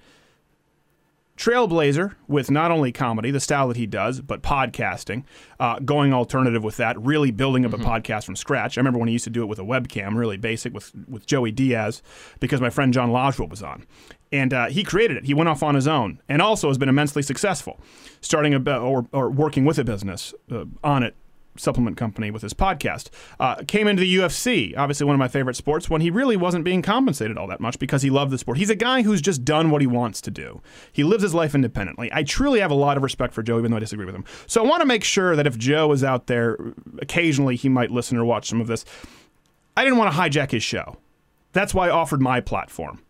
Trailblazer with not only comedy, the style that he does, but podcasting, uh, going alternative with that, really building up a podcast from scratch. I remember when he used to do it with a webcam, really basic with, with Joey Diaz, because my friend John Lodgewell was on. And uh, he created it. He went off on his own and also has been immensely successful, starting a, or, or working with a business uh, on it supplement company with his podcast. Uh, came into the UFC, obviously one of my favorite sports, when he really wasn't being compensated all that much because he loved the sport. He's a guy who's just done what he wants to do. He lives his life independently. I truly have a lot of respect for Joe, even though I disagree with him. So I want to make sure that if Joe is out there, occasionally he might listen or watch some of this. I didn't want to hijack his show. That's why I offered my platform.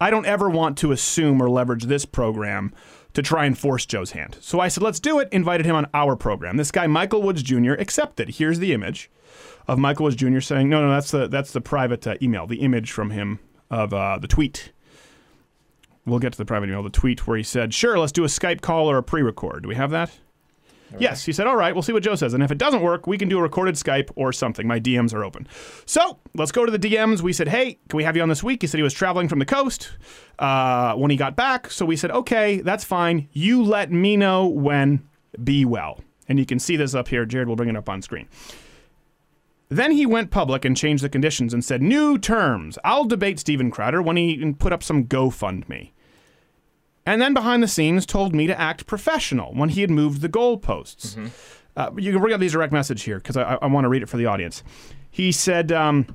I don't ever want to assume or leverage this program to try and force Joe's hand. So I said, let's do it. Invited him on our program. This guy, Michael Woods Jr., accepted. Here's the image of Michael Woods Jr. saying, no, no, that's the that's the private uh, email, the image from him of uh, the tweet. we'll get to the private email, the tweet where he said, "Sure, let's do a Skype call or a pre-record." Do we have that? Yes, he said, all right, we'll see what Joe says. And if it doesn't work, we can do a recorded Skype or something. My DMs are open. So let's go to the DMs. We said, hey, can we have you on this week? He said he was traveling from the coast uh, when he got back. So we said, okay, that's fine. You let me know when. Be well. And you can see this up here. Jared will bring it up on screen. Then he went public and changed the conditions and said, new terms. I'll debate Steven Crowder when he put up some GoFundMe and then behind the scenes told me to act professional when he had moved the goalposts. Uh, you can bring up these direct message here because I, I want to read it for the audience. He said, um,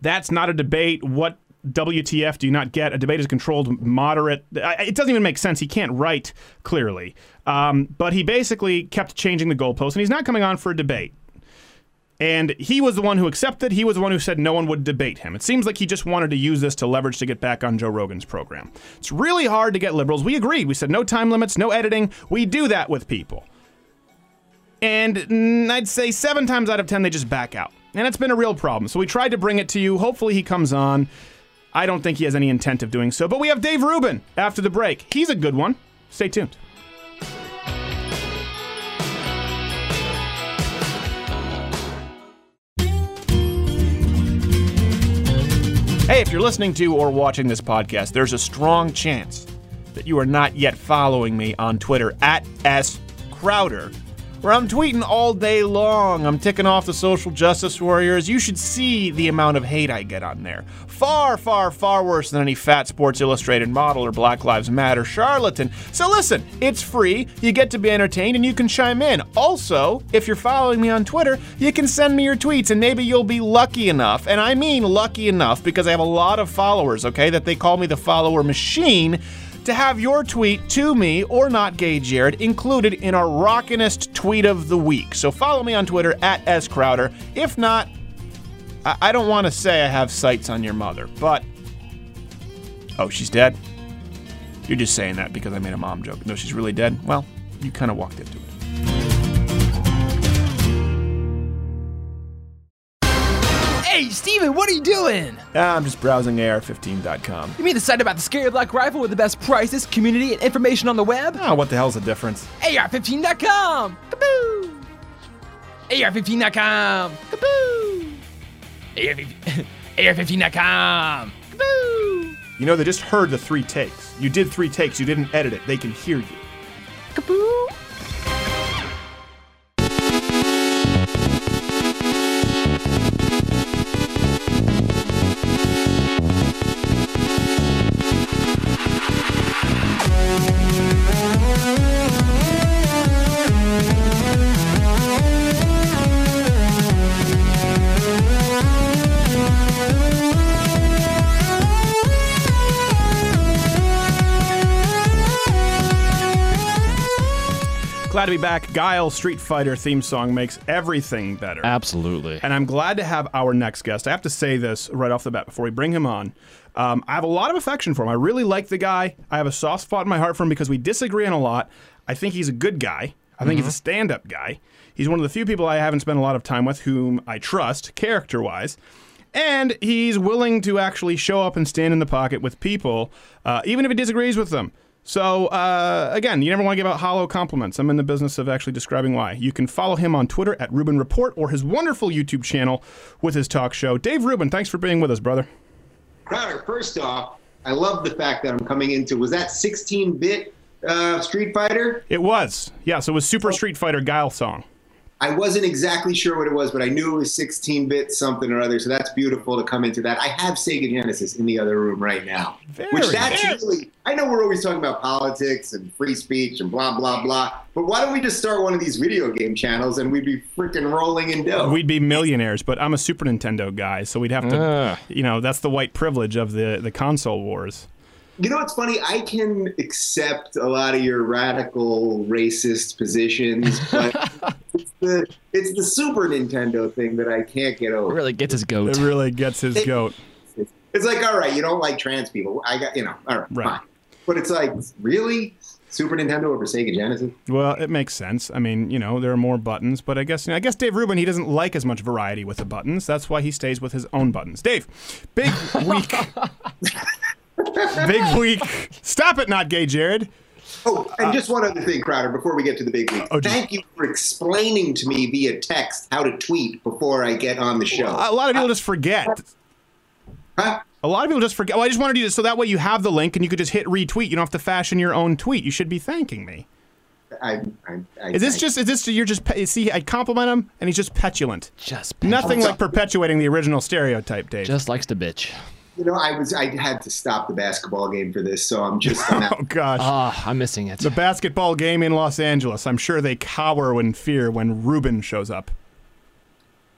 "That's not a debate. What WTF do you not get? A debate is controlled, moderate. I, it doesn't even make sense. He can't write clearly. Um, but he basically kept changing the goalposts, and he's not coming on for a debate." And he was the one who accepted. He was the one who said no one would debate him. It seems like he just wanted to use this to leverage to get back on Joe Rogan's program. It's really hard to get liberals. We agreed. We said no time limits, no editing. We do that with people. And mm, I'd say seven times out of ten, they just back out. And it's been a real problem. So we tried to bring it to you. Hopefully he comes on. I don't think he has any intent of doing so. But we have Dave Rubin after the break. He's a good one. Stay tuned. Hey, if you're listening to or watching this podcast, there's a strong chance that you are not yet following me on Twitter at S Crowder, where I'm tweeting all day long. I'm ticking off the social justice warriors. You should see the amount of hate I get on there. Far, far, far worse than any fat Sports Illustrated model or Black Lives Matter charlatan. So listen, it's free. You get to be entertained and you can chime in. Also, if you're following me on Twitter, you can send me your tweets and maybe you'll be lucky enough, and I mean lucky enough because I have a lot of followers, okay, that they call me the follower machine to have your tweet to me or not gay Jared included in our rockinest tweet of the week. So follow me on Twitter at S Crowder. If not, I, I don't want to say I have sights on your mother, but oh, she's dead. You're just saying that because I made a mom joke. No, she's really dead. Well, you kind of walked into it. Hey, Steven, what are you doing? Ah, I'm just browsing AR15.com. You mean the site about the scary black rifle with the best prices, community, and information on the web? Ah, what the hell's the difference? AR15.com! Kaboo! AR15.com! Kaboo! AR15 AR15.com! Kaboo! You know, they just heard the three takes. You did three takes, you didn't edit it. They can hear you. Kaboo! Glad to be back. Guile Street Fighter theme song makes everything better. Absolutely. And I'm glad to have our next guest. I have to say this right off the bat before we bring him on. Um, I have a lot of affection for him. I really like the guy. I have a soft spot in my heart for him because we disagree on a lot. I think he's a good guy. I think he's a stand up guy. He's one of the few people I haven't spent a lot of time with whom I trust, character wise. And he's willing to actually show up and stand in the pocket with people, uh, even if he disagrees with them. So, uh, again, you never want to give out hollow compliments. I'm in the business of actually describing why. You can follow him on Twitter at Rubin Report or his wonderful YouTube channel with his talk show. Dave Rubin, thanks for being with us, brother. Crowder, first off, I love the fact that I'm coming into. Was that 16-bit uh, Street Fighter? It was. Yeah, so it was Super Street Fighter Guile song. I wasn't exactly sure what it was, but I knew it was 16-bit something or other. So that's beautiful to come into that. I have Sega Genesis in the other room right now, which that's very- really. I know we're always talking about politics and free speech and blah blah blah, but why don't we just start one of these video game channels and we'd be freaking rolling in dough? We'd be millionaires, but I'm a Super Nintendo guy, so we'd have to, Ugh. you know, that's the white privilege of the, the console wars. You know what's funny? I can accept a lot of your radical racist positions, but it's the it's the Super Nintendo thing that I can't get over. It really gets his goat. It really gets his It- goat. It's like, all right, you don't like trans people. I got, you know, all right, Right. fine. But it's like, really, Super Nintendo over Sega Genesis? Well, it makes sense. I mean, you know, there are more buttons, but I guess I guess Dave Rubin he doesn't like as much variety with the buttons. That's why he stays with his own buttons. Dave, big week. Big week. Stop it, not gay, Jared. Oh, and just one other thing, Crowder, before we get to the big week. Oh, thank you for explaining to me via text how to tweet before I get on the show. A lot of people just forget. Huh? A lot of people just forget. Well, I just wanted you to, so that way you have the link and you could just hit retweet. You don't have to fashion your own tweet. You should be thanking me. I, I, I, Is this I- just, is this, you're just, pe- see, I compliment him and he's just petulant. Just Nothing like perpetuating the original stereotype, Dave. Just likes to bitch. You know, I was I had to stop the basketball game for this, so I'm just. I'm oh gosh. Ah, I'm missing it. The basketball game in Los Angeles. I'm sure they cower in fear when Rubin shows up.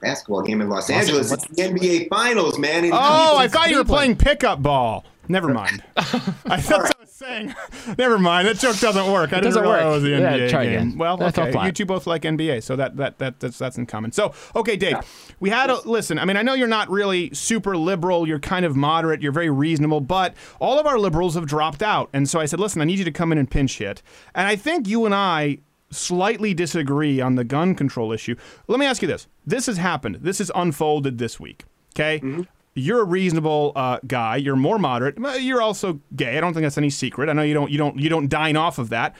basketball game in Los Angeles. It's the NBA Finals, man. in Oh, I thought you were playing pickup ball. Never mind. I thought I was saying. Never mind. That joke doesn't work. I It didn't doesn't realize work. it was the Yeah, NBA try game. again. Well, That fell okay. You two both like NBA, so that that that that's that's in common. So, okay, Dave, we had a listen. I mean, I know you're not really super liberal. You're kind of moderate. You're very reasonable, but all of our liberals have dropped out, and so I said, listen, I need you to come in and pinch hit. And I think you and I slightly disagree on the gun control issue. Let me ask you this: This has happened. This has unfolded this week. Okay. Mm-hmm. You're a reasonable uh, guy. You're more moderate. You're also gay. I don't think that's any secret. I know you don't. You don't. You don't dine off of that.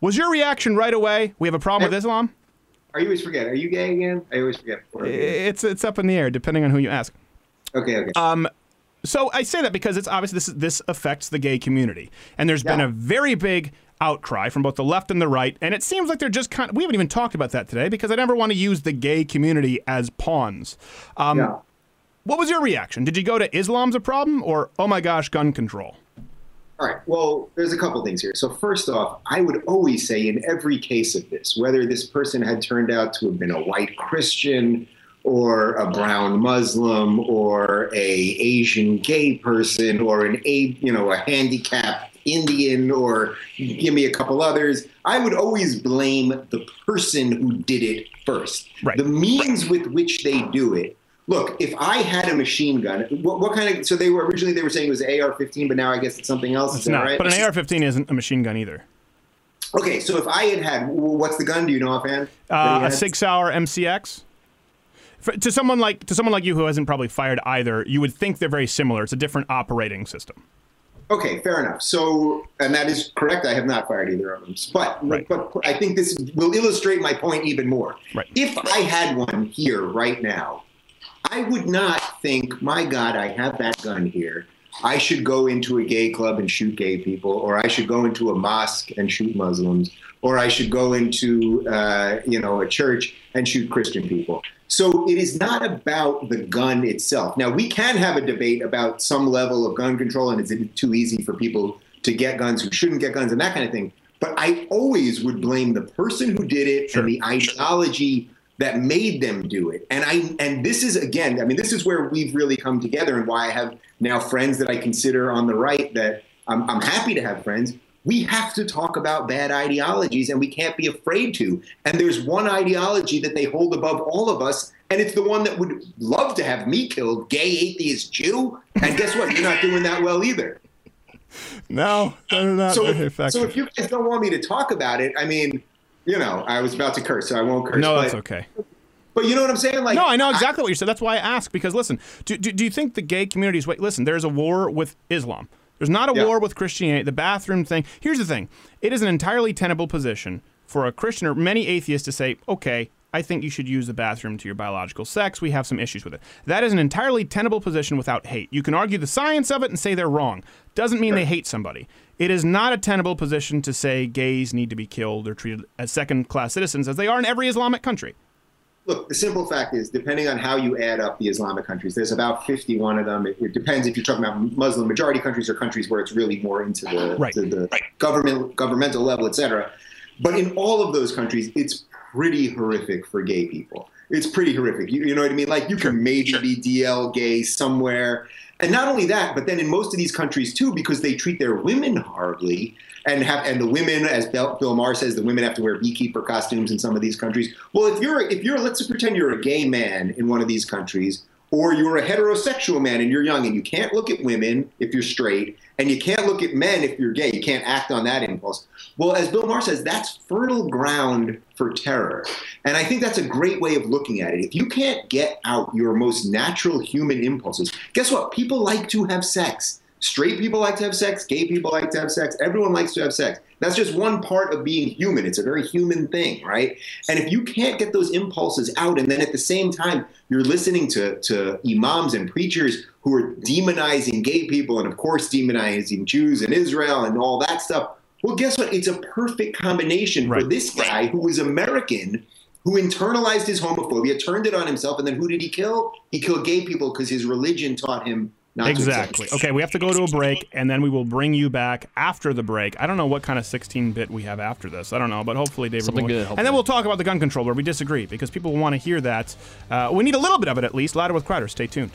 Was your reaction right away? We have a problem with Islam. Are you always forget? Are you gay again? I always forget. before It's it's up in the air depending on who you ask. Okay, okay. Um, so I say that because it's obvious this this affects the gay community, and there's been a very big outcry from both the left and the right, and it seems like they're just kind. of... We haven't even talked about that today because I never want to use the gay community as pawns. Um, Yeah. What was your reaction? Did you go to Islam's a problem or oh my gosh, gun control? All right. Well, there's a couple things here. So first off, I would always say in every case of this, whether this person had turned out to have been a white Christian or a brown Muslim or a Asian gay person or an a you know a handicapped Indian or give me a couple others, I would always blame the person who did it first. Right. The means with which they do it Look, if I had a machine gun, what, what kind of? So they were originally they were saying it was an AR-15, but now I guess it's something else. It's not. right? But an AR-15 isn't a machine gun either. Okay, so if I had had, what's the gun? Do you know offhand? Uh, a had? SIG Sauer MCX. For, to someone like to someone like you who hasn't probably fired either, you would think they're very similar. It's a different operating system. Okay, fair enough. So, and that is correct. I have not fired either of them, but but I think this will illustrate my point even more. Right. If I had one here right now, I would not think, my God, I have that gun here. I should go into a gay club and shoot gay people, or I should go into a mosque and shoot Muslims, or I should go into uh, you know a church and shoot Christian people. So it is not about the gun itself. Now we can have a debate about some level of gun control, and is it too easy for people to get guns who shouldn't get guns and that kind of thing. But I always would blame the person who did it and the ideology that made them do it. And I and this is again, I mean, this is where we've really come together and why I have now friends that I consider on the right that I'm, I'm happy to have friends. We have to talk about bad ideologies and we can't be afraid to. And there's one ideology that they hold above all of us, and it's the one that would love to have me killed, gay atheist Jew. And guess what? You're not doing that well either. No, that's not so, so if you guys don't want me to talk about it, I mean, you know, I was about to curse, so I won't curse. no, but, that's okay. But you know what I'm saying? Like, no, I know exactly what you said. That's why I ask Because listen, do, do, do you think the gay communities? Wait, listen. There's a war with Islam. There's not a Yeah. war with Christianity. The bathroom thing. Here's the thing. It is an entirely tenable position for a Christian or many atheists to say, okay, I think you should use the bathroom to your biological sex. We have some issues with it. That is an entirely tenable position without hate. You can argue the science of it and say they're wrong. Doesn't mean they hate somebody. It is not a tenable position to say gays need to be killed or treated as second class citizens as they are in every Islamic country. Look, the simple fact is, depending on how you add up the Islamic countries, there's about 51 of them. It, it depends if you're talking about Muslim majority countries or countries where it's really more into the, Right. to the government, governmental level, et cetera. But in all of those countries, it's pretty horrific for gay people. It's pretty horrific. You, you know what I mean? Like you can maybe be DL gay somewhere. And not only that, but then in most of these countries too, because they treat their women horribly and have and the women, as Bill, Bill Maher says, the women have to wear beekeeper costumes in some of these countries. Well, if you're if you're let's pretend you're a gay man in one of these countries, or you're a heterosexual man and you're young and you can't look at women if you're straight, and you can't look at men if you're gay. You can't act on that impulse. Well, as Bill Maher says, that's fertile ground for terror. And I think that's a great way of looking at it. If you can't get out your most natural human impulses, guess what? People like to have sex. Straight people like to have sex. Gay people like to have sex. Everyone likes to have sex. That's just one part of being human. It's a very human thing, right? And if you can't get those impulses out, and then at the same time you're listening to to imams and preachers who are demonizing gay people, and of course demonizing Jews and Israel and all that stuff. Well, guess what? It's a perfect combination for this guy who was American, who internalized his homophobia, turned it on himself, and then who did he kill? He killed gay people because his religion taught him not to Exactly. Okay, we have to go to a break, and then we will bring you back after the break. I don't know what kind of 16-bit we have after this. I don't know, but hopefully, David. Something will- good, And then we'll talk about the gun control where we disagree because people want to hear that. Uh, we need a little bit of it at least. Louder with Crowder. Stay tuned.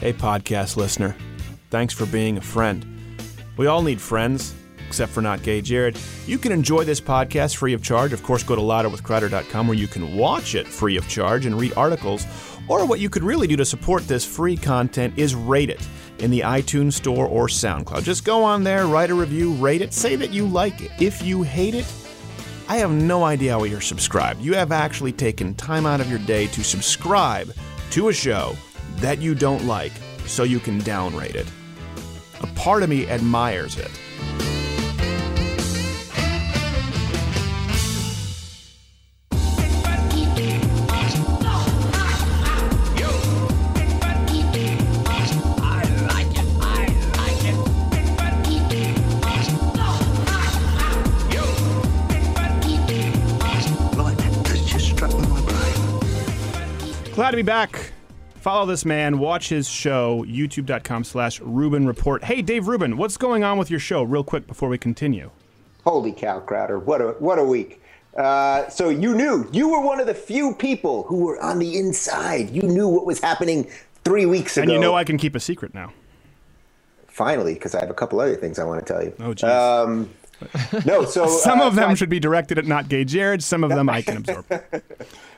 Hey, podcast listener. Thanks for being a friend. We all need friends, except for not gay Jared. You can enjoy this podcast free of charge. Of course, go to louderwithcrowder.com where you can watch it free of charge and read articles. Or what you could really do to support this free content is rate it in the iTunes Store or SoundCloud. Just go on there, write a review, rate it, say that you like it. If you hate it, I have no idea why you're subscribed. You have actually taken time out of your day to subscribe to a show that you don't like so you can downrate it. A part of me admires it. Glad to be back. Follow this man, watch his show, youtube.com slash Rubin Report. Hey, Dave Rubin, what's going on with your show, real quick, before we continue? Holy cow, Crowder! What a what a week. Uh, so you knew you were one of the few people who were on the inside. You knew what was happening three weeks ago. And you know I can keep a secret now. finally, because I have a couple other things I want to tell you. Oh, geez. Um, no, so some uh, of them so I- should be directed at not gay Jared, some of them I can absorb.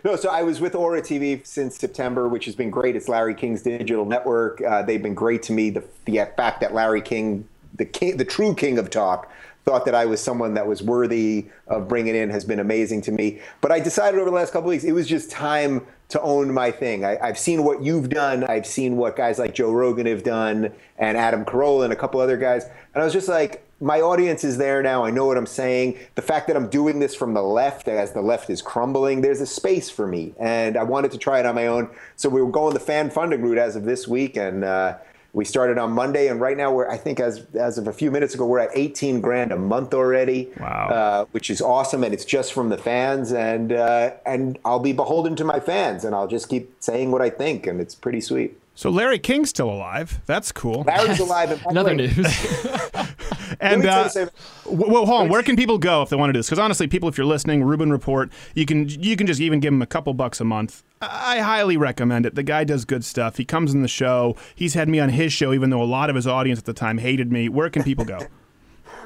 No, so I was with Ora TV since September, which has been great. It's Larry King's digital network. Uh, they've been great to me. The, the fact that Larry King, the king, the true king of talk, thought that I was someone that was worthy of bringing in has been amazing to me. But I decided over the last couple of weeks it was just time to own my thing. I, I've seen what you've done. I've seen what guys like Joe Rogan have done, and Adam Carolla and a couple other guys. And I was just like, my audience is there now. I know what I'm saying. The fact that I'm doing this from the left, as the left is crumbling, there's a space for me. And I wanted to try it on my own. So we were going the fan funding route as of this week. And uh, we started on Monday. And right now, we're, I think, as, as of a few minutes ago, we're at 18 grand a month already. Wow. Uh, which is awesome. And it's just from the fans. And, uh, and I'll be beholden to my fans. And I'll just keep saying what I think. And it's pretty sweet. So Larry King's still alive. That's cool. Larry's alive. And the Another news. And me uh, you well, hold on. Where can people go if they want to do this? Because honestly, people, if you're listening, Rubin Report, you can you can just even give him a couple bucks a month. I highly recommend it. The guy does good stuff. He comes in the show. He's had me on his show, even though a lot of his audience at the time hated me. Where can people go?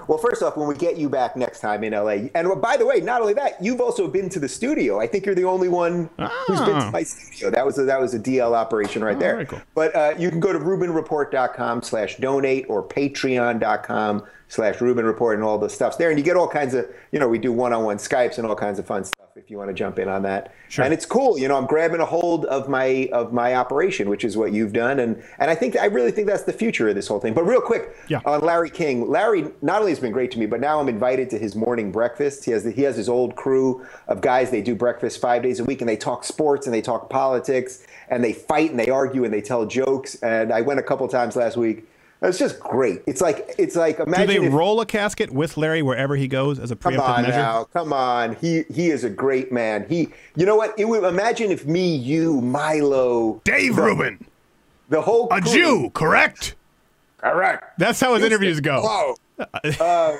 Well, first off, when we get you back next time in LA, and by the way, not only that, you've also been to the studio. I think you're the only one who's been to my studio. That was a, that was a DL operation right there. very cool. But uh, you can go to RubinReport.com slash donate or Patreon.com slash Rubin Report and all the stuff's there. And you get all kinds of, you know, we do one-on-one Skypes and all kinds of fun stuff if you want to jump in on that. Sure. And it's cool. You know, I'm grabbing a hold of my of my operation, which is what you've done. And and I think I really think that's the future of this whole thing. But real quick, Yeah. on Larry King. Larry not only has been great to me, but now I'm invited to his morning breakfast. He has the, he has his old crew of guys. They do breakfast five days a week, and they talk sports and they talk politics and they fight and they argue and they tell jokes. And I went a couple times last week. It's just great. It's like it's like Do imagine they if, roll a casket with Larry wherever he goes as a preemptive measure? Come on measure? now, come on. He he is a great man. He, you know what? It would imagine if me, you, Milo, Dave the, Rubin, the whole a crew- Jew, correct? Correct. That's how his interviews go. Whoa. Uh,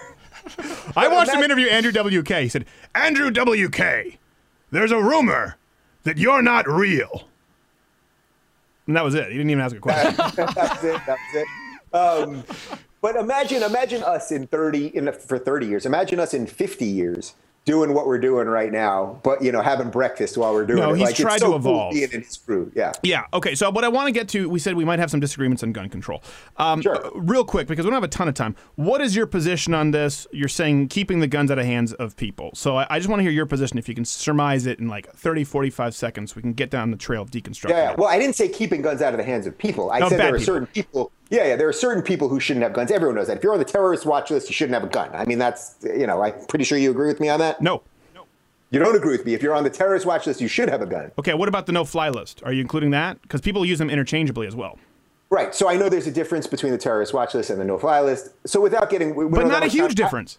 I watched him interview Andrew WK. He said, Andrew WK, there's a rumor that you're not real. And that was it. He didn't even ask a question. that's it. That's it. Um, but imagine, imagine us in thirty, in for thirty years. Imagine us in fifty years doing what we're doing right now, but you know, having breakfast while we're doing No, it. he's like, tried it's so to cool evolve. being in his crew. Yeah. Yeah. Okay. So, what I want to get to, we said we might have some disagreements on gun control. Um, sure. Real quick, because we don't have a ton of time. What is your position on this? You're saying keeping the guns out of hands of people. So, I, I just want to hear your position. If you can surmise it in like 30, 45 seconds, we can get down the trail of deconstruction. Yeah, yeah. Well, I didn't say keeping guns out of the hands of people. I Oh, said there are people. certain people. Yeah, yeah. There are certain people who shouldn't have guns. Everyone knows that. If you're on the terrorist watch list, you shouldn't have a gun. I mean, that's you know. I'm pretty sure you agree with me on that. No. No. You don't agree with me. If you're on the terrorist watch list, you should have a gun. Okay. What about the no-fly list? Are you including that? Because people use them interchangeably as well. Right. So I know there's a difference between the terrorist watch list and the no-fly list. So without getting, but don't a huge time- difference.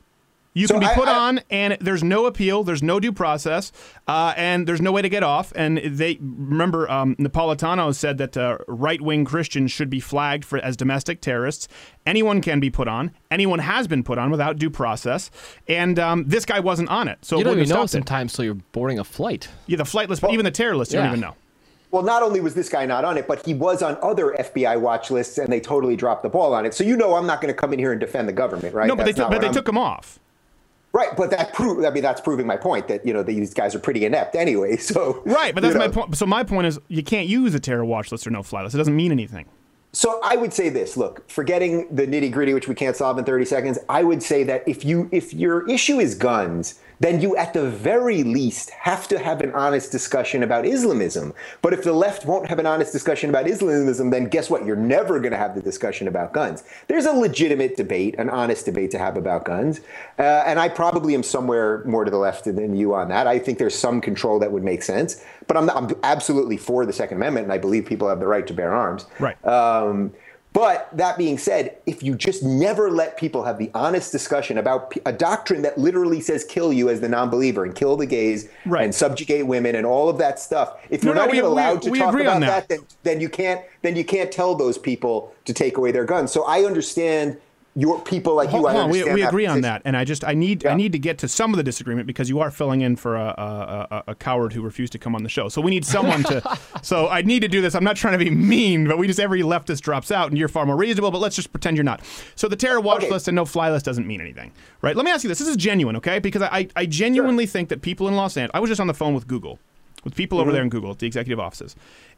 You So can be I- put I- on, and there's no appeal, there's no due process, uh, and there's no way to get off. And they remember um, Napolitano said that uh, right-wing Christians should be flagged for as domestic terrorists. Anyone can be put on. Anyone has been put on without due process, and um, this guy wasn't on it. So you it don't wouldn't even know have stopped it. sometimes till you're boarding a flight. Yeah, the flight list, but even the terror list, you don't even know. Well, not only was this guy not on it, but he was on other FBI watch lists, and they totally dropped the ball on it. So you know, I'm not going to come in here and defend the government, right? No, but That's they, not but they took him off. Right, but that prove. I mean, that's proving my point that you know these guys are pretty inept anyway. So Right, but that's you my point. So my point is, you can't use a terror watch list or no-fly list. It doesn't mean anything. So I would say this: Look, forgetting the nitty gritty, which we can't solve in 30 seconds, I would say that if you if your issue is guns, then you at the very least have to have an honest discussion about Islamism. But if the left won't have an honest discussion about Islamism, then guess what? You're never going to have the discussion about guns. There's a legitimate debate, an honest debate to have about guns, uh, and I probably am somewhere more to the left than you on that. I think there's some control that would make sense, but I'm, not, I'm absolutely for the Second Amendment, and I believe people have the right to bear arms. Right. Um, but that being said, if you just never let people have the honest discussion about a doctrine that literally says kill you as the non-believer and kill the gays right. and subjugate women and all of that stuff, if you're no, not we- even we- allowed to talk about that. that, then, then you can't then you can't tell those people to take away their guns. So I understand your people like Hold you. I on, we, we agree on that, and I just I need I need to get to some of the disagreement because you are filling in for a, a, a, a coward who refused to come on the show. So we need someone to. so I need to do this. I'm not trying to be mean, but we just every leftist drops out, and you're far more reasonable. But let's just pretend you're not. So the terror watch list and no fly list doesn't mean anything, right? Let me ask you this. This is genuine, okay? Because I I genuinely think that people in Los Angeles. I was just on the phone with Google, with people over Mhm. there in Google at the executive offices.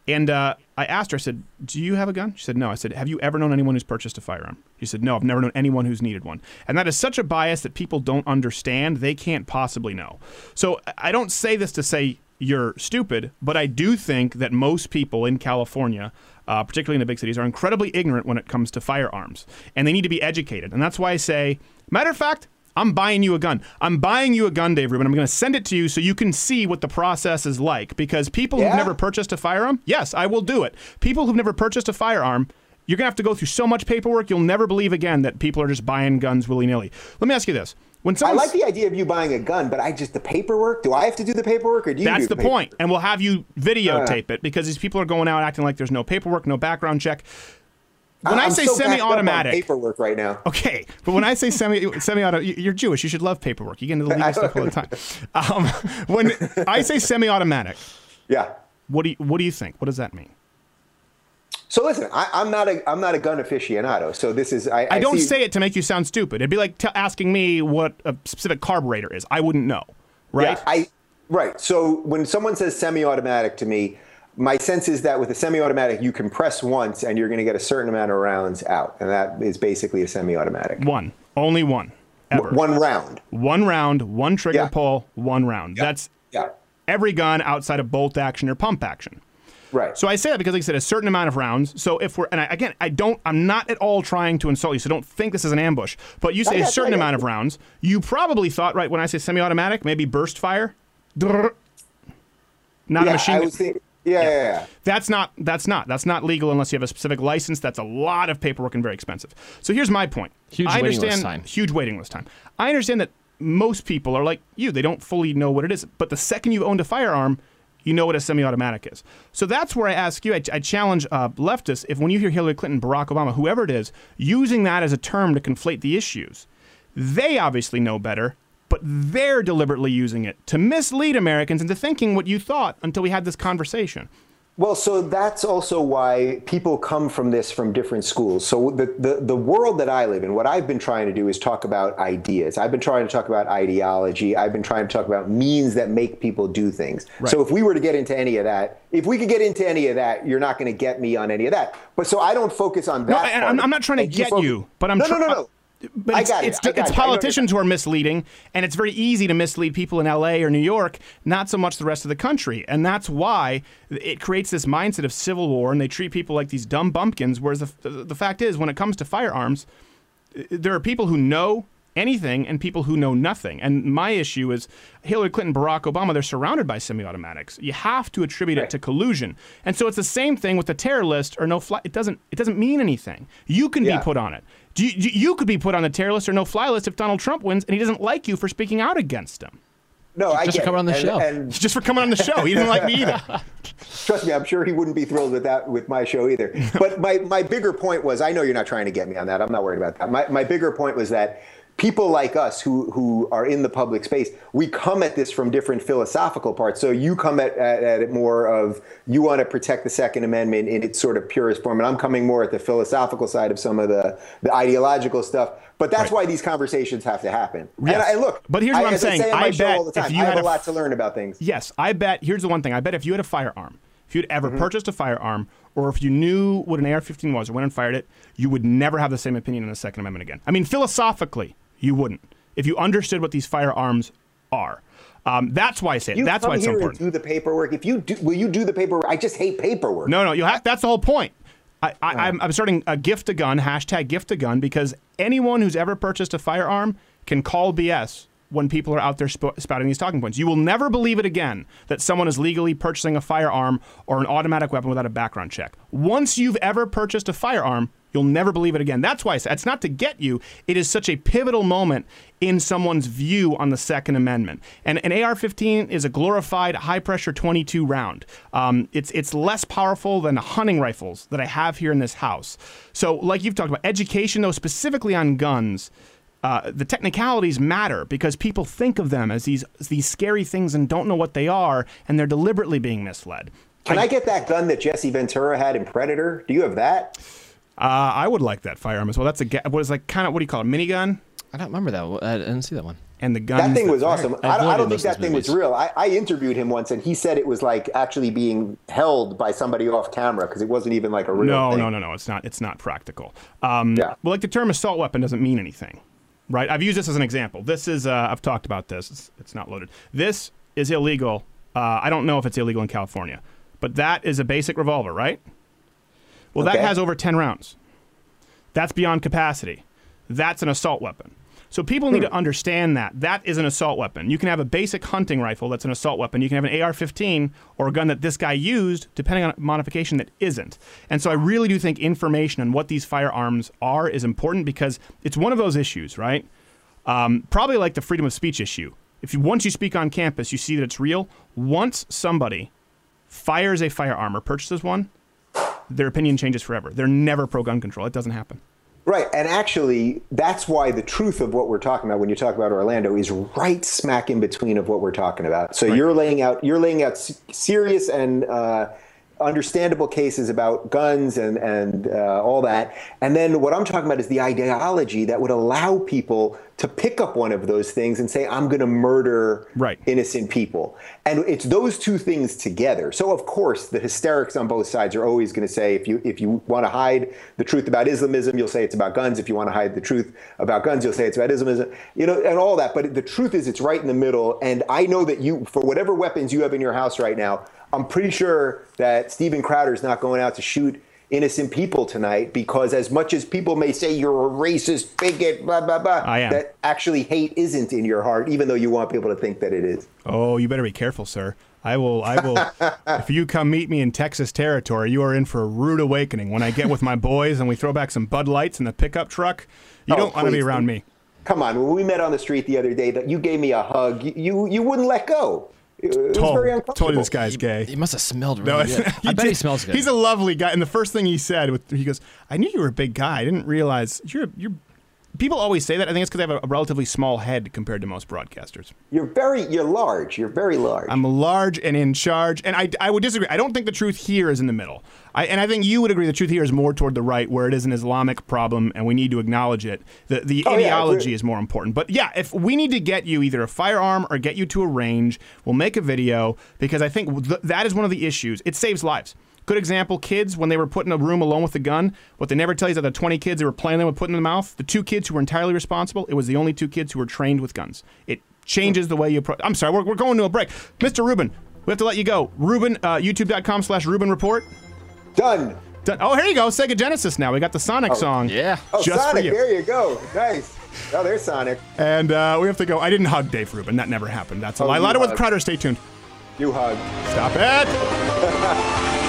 And uh, I asked her, I said, Do you have a gun? She said, No. I said, Have you ever known anyone who's purchased a firearm? She said, No, I've never known anyone who's needed one. And that is such a bias that people don't understand. They can't possibly know. So I- don't say this to say you're stupid, but I do think that most people in California, uh, particularly in the big cities, are incredibly ignorant when it comes to firearms. And they need to be educated. And that's why I say, matter of fact, I'm buying you a gun. I'm buying you a gun, Dave Rubin. I'm going to send it to you so you can see what the process is like. Because people who've never purchased a firearm, yes, I will do it. People who've never purchased a firearm, you're going to have to go through so much paperwork, you'll never believe again that people are just buying guns willy nilly. Let me ask you this. When I like the idea of you buying a gun, but I just the paperwork. Do I have to do the paperwork, or do you? That's do the the point. And we'll have you videotape uh. it because these people are going out acting like there's no paperwork, no background check. When I I'm say so backed up on semi-automatic, paperwork right now. Okay, but when I say semi semi-auto, you're Jewish. You should love paperwork. You get into the legal stuff all the time. Um, when I say semi-automatic, yeah. What do you What do you think? What does that mean? So listen, I, I'm not a I'm not a gun aficionado. So this is I, I, don't see- say it to make you sound stupid. It'd be like t- asking me what a specific carburetor is. I wouldn't know, right? Yeah, I right. So when someone says semi-automatic to me, my sense is that with a semi-automatic, you can press once and you're going to get a certain amount of rounds out, and that is basically a semi-automatic. One, only one, ever. One round. One round, one trigger pull, one round. That's yeah. every gun outside of bolt action or pump action. Right. So I say that because, like I said, a certain amount of rounds. So if we're, and I, again, I don't, I'm not at all trying to insult you, so don't think this is an ambush. But you say a certain amount of rounds. You probably thought, right, when I say semi-automatic, maybe burst fire. Not yeah, a machine. I was thinking, yeah, yeah, yeah. That's not that's not that's not legal unless you have a specific license. That's a lot of paperwork and very expensive. So here's my point. Huge I waiting list understand time. huge waiting list time. I understand that most people are like you. They don't fully know what it is. But the second you've owned a firearm, you know what a semi-automatic is. So that's where I ask you. I, I challenge uh, leftists. If when you hear Hillary Clinton, Barack Obama, whoever it is, using that as a term to conflate the issues, they obviously know better. But they're deliberately using it to mislead Americans into thinking what you thought until we had this conversation. Well, so that's also why people come from this from different schools. So the, the, the world that I live in, what I've been trying to do is talk about ideas. I've been trying to talk about ideology. I've been trying to talk about means that make people do things. Right. So if we were to get into any of that, if we could get into any of that, you're not going to get me on any of that. But so I don't focus on No, that. part. I'm, I'm not trying to And get focus- you, but I'm no, no, no, no. But it's, it. it's, it's it. I know politicians who are misleading, and it's very easy to mislead people in LA or New York, not so much the rest of the country. And that's why it creates this mindset of civil war, and they treat people like these dumb bumpkins. Whereas the, the fact is, when it comes to firearms, there are people who know anything and people who know nothing. And my issue is Hillary Clinton, Barack Obama, they're surrounded by semi-automatics. You have to attribute it to collusion. And so it's the same thing with the terror list or no fly. It doesn't it doesn't mean anything. You can Yeah. be put on it. Do you, you you could be put on the terror list or no fly list if Donald Trump wins and he doesn't like you for speaking out against him. No, I Just for coming it. on the And- show. and- Just for coming on the show. He didn't like me either. Trust me, I'm sure he wouldn't be thrilled with that with my show either. But my, my bigger point was I know you're not trying to get me on that. I'm not worried about that. My, my bigger point was that people like us who, who are in the public space, we come at this from different philosophical parts. So you come at, at, at it more of you want to protect the Second Amendment in its sort of purest form. And I'm coming more at the philosophical side of some of the, the ideological stuff. But that's why these conversations have to happen. Yes. And, I, look, But here's what I saying. say I bet all the if time, you I had have a a lot to learn about things. Yes, I bet. Here's the one thing. I bet if you had a firearm, if you'd ever Mm-hmm. purchased a firearm, or if you knew what an AR-15 was or went and fired it, you would never have the same opinion on the Second Amendment again. I mean, philosophically, you wouldn't if you understood what these firearms are. Um, that's why I say it. You That's why it's so important. do the paperwork. If you do, will you do the paperwork? I just hate paperwork. No, no, you have. That's the whole point. I, I, I'm, I'm starting a gift a gun hashtag gift a gun because anyone who's ever purchased a firearm can call BS when people are out there sp- spouting these talking points. You will never believe it again that someone is legally purchasing a firearm or an automatic weapon without a background check. Once you've ever purchased a firearm, you'll never believe it again. That's why I it's not to get you. It is such a pivotal moment in someone's view on the Second Amendment. And an AR-15 is a glorified high-pressure 22 round. Um, it's it's less powerful than the hunting rifles that I have here in this house. So, like you've talked about, education though specifically on guns. Uh, the technicalities matter because people think of them as these as these scary things and don't know what they are, and they're deliberately being misled. Can I get that gun that Jesse Ventura had in Predator? Do you have that? Uh, I would like that firearm as well. That's a ga- what is like kind of what do you call it? Minigun. I don't remember that. I didn't see that one. And the gun. That thing was awesome. I've I, don't- I don't think that those thing was real. I, I interviewed him once, and he said it was like actually being held by somebody off camera because it wasn't even like a real No, thing. no, no, no. It's not. It's not practical. Um, Yeah. Well, like the term assault weapon doesn't mean anything, right? I've used this as an example. This is. Uh, I've talked about this. It's, it's not loaded. This is illegal. Uh, I don't know if it's illegal in California, but that is a basic revolver, right? Well, that has over ten rounds. That's beyond capacity. That's an assault weapon. So people need to understand that that is an assault weapon. You can have a basic hunting rifle that's an assault weapon. You can have an AR-15 or a gun that this guy used, depending on modification that isn't. And so I really do think information on what these firearms are is important because it's one of those issues, right? Um, probably like the freedom of speech issue. If you once you speak on campus, you see that it's real. Once somebody fires a firearm or purchases one, their opinion changes forever. They're never pro gun control. It doesn't happen. Right, and actually, that's why the truth of what we're talking about when you talk about Orlando is right smack in between of what we're talking about. So you're laying out you're laying out serious and uh, understandable cases about guns and and uh, all that, and then what I'm talking about is the ideology that would allow people to pick up one of those things and say, "I'm going to murder Right. innocent people," and it's those two things together. So of course, the hysterics on both sides are always going to say, if you if you want to hide the truth about Islamism, you'll say it's about guns. If you want to hide the truth about guns, you'll say it's about Islamism. You know, and all that. But the truth is, it's right in the middle. And I know that you, for whatever weapons you have in your house right now, I'm pretty sure that Steven Crowder is not going out to shoot innocent people tonight because as much as people may say you're a racist bigot blah blah blah I am. that actually hate isn't in your heart even though you want people to think that it is Oh, you better be careful, sir. I will. I will. if you come meet me in Texas territory, you are in for a rude awakening. When I get with my boys and we throw back some Bud Lights in the pickup truck, you Oh, don't want to be around me. Come on, when we met on the street the other day, that you gave me a hug, you you, you wouldn't let go. It was Told, very uncomfortable. told you this guy's gay. He must have smelled No, really good. I bet he did. smells good. He's a lovely guy, and the first thing he said, with, he goes, "I knew you were a big guy. I didn't realize you're you're people always say that. I think it's because I have a, relatively small head compared to most broadcasters. You're very, you're large. You're very large. I'm large and in charge, and I, I would disagree. I don't think the truth here is in the middle. I, and I think you would agree the truth here is more toward the right, where it is an Islamic problem, and we need to acknowledge it. The the Oh, ideology agree. is more important. But yeah, if we need to get you either a firearm or get you to a range, we'll make a video because I think th- that is one of the issues. It saves lives. Good example, kids, when they were put in a room alone with a gun, what they never tell you is that the 20 kids they were playing them with putting in the mouth, the two kids who were entirely responsible, it was the only two kids who were trained with guns. It changes the way you approach. I'm sorry, we're, we're going to a break. Mr. Rubin, we have to let you go. Rubin, uh, youtube.com slash Rubin Report. Done. Done. Oh, here you go. Sega Genesis now. We got the Sonic Oh. song. Yeah. Oh, Just Sonic, for you. there you go. Nice. Oh, there's Sonic. And uh, we have to go. I didn't hug Dave Rubin. That never happened. That's a Oh, lie. you Louder with hugged. Crowder. Stay tuned. You hug. Stop it.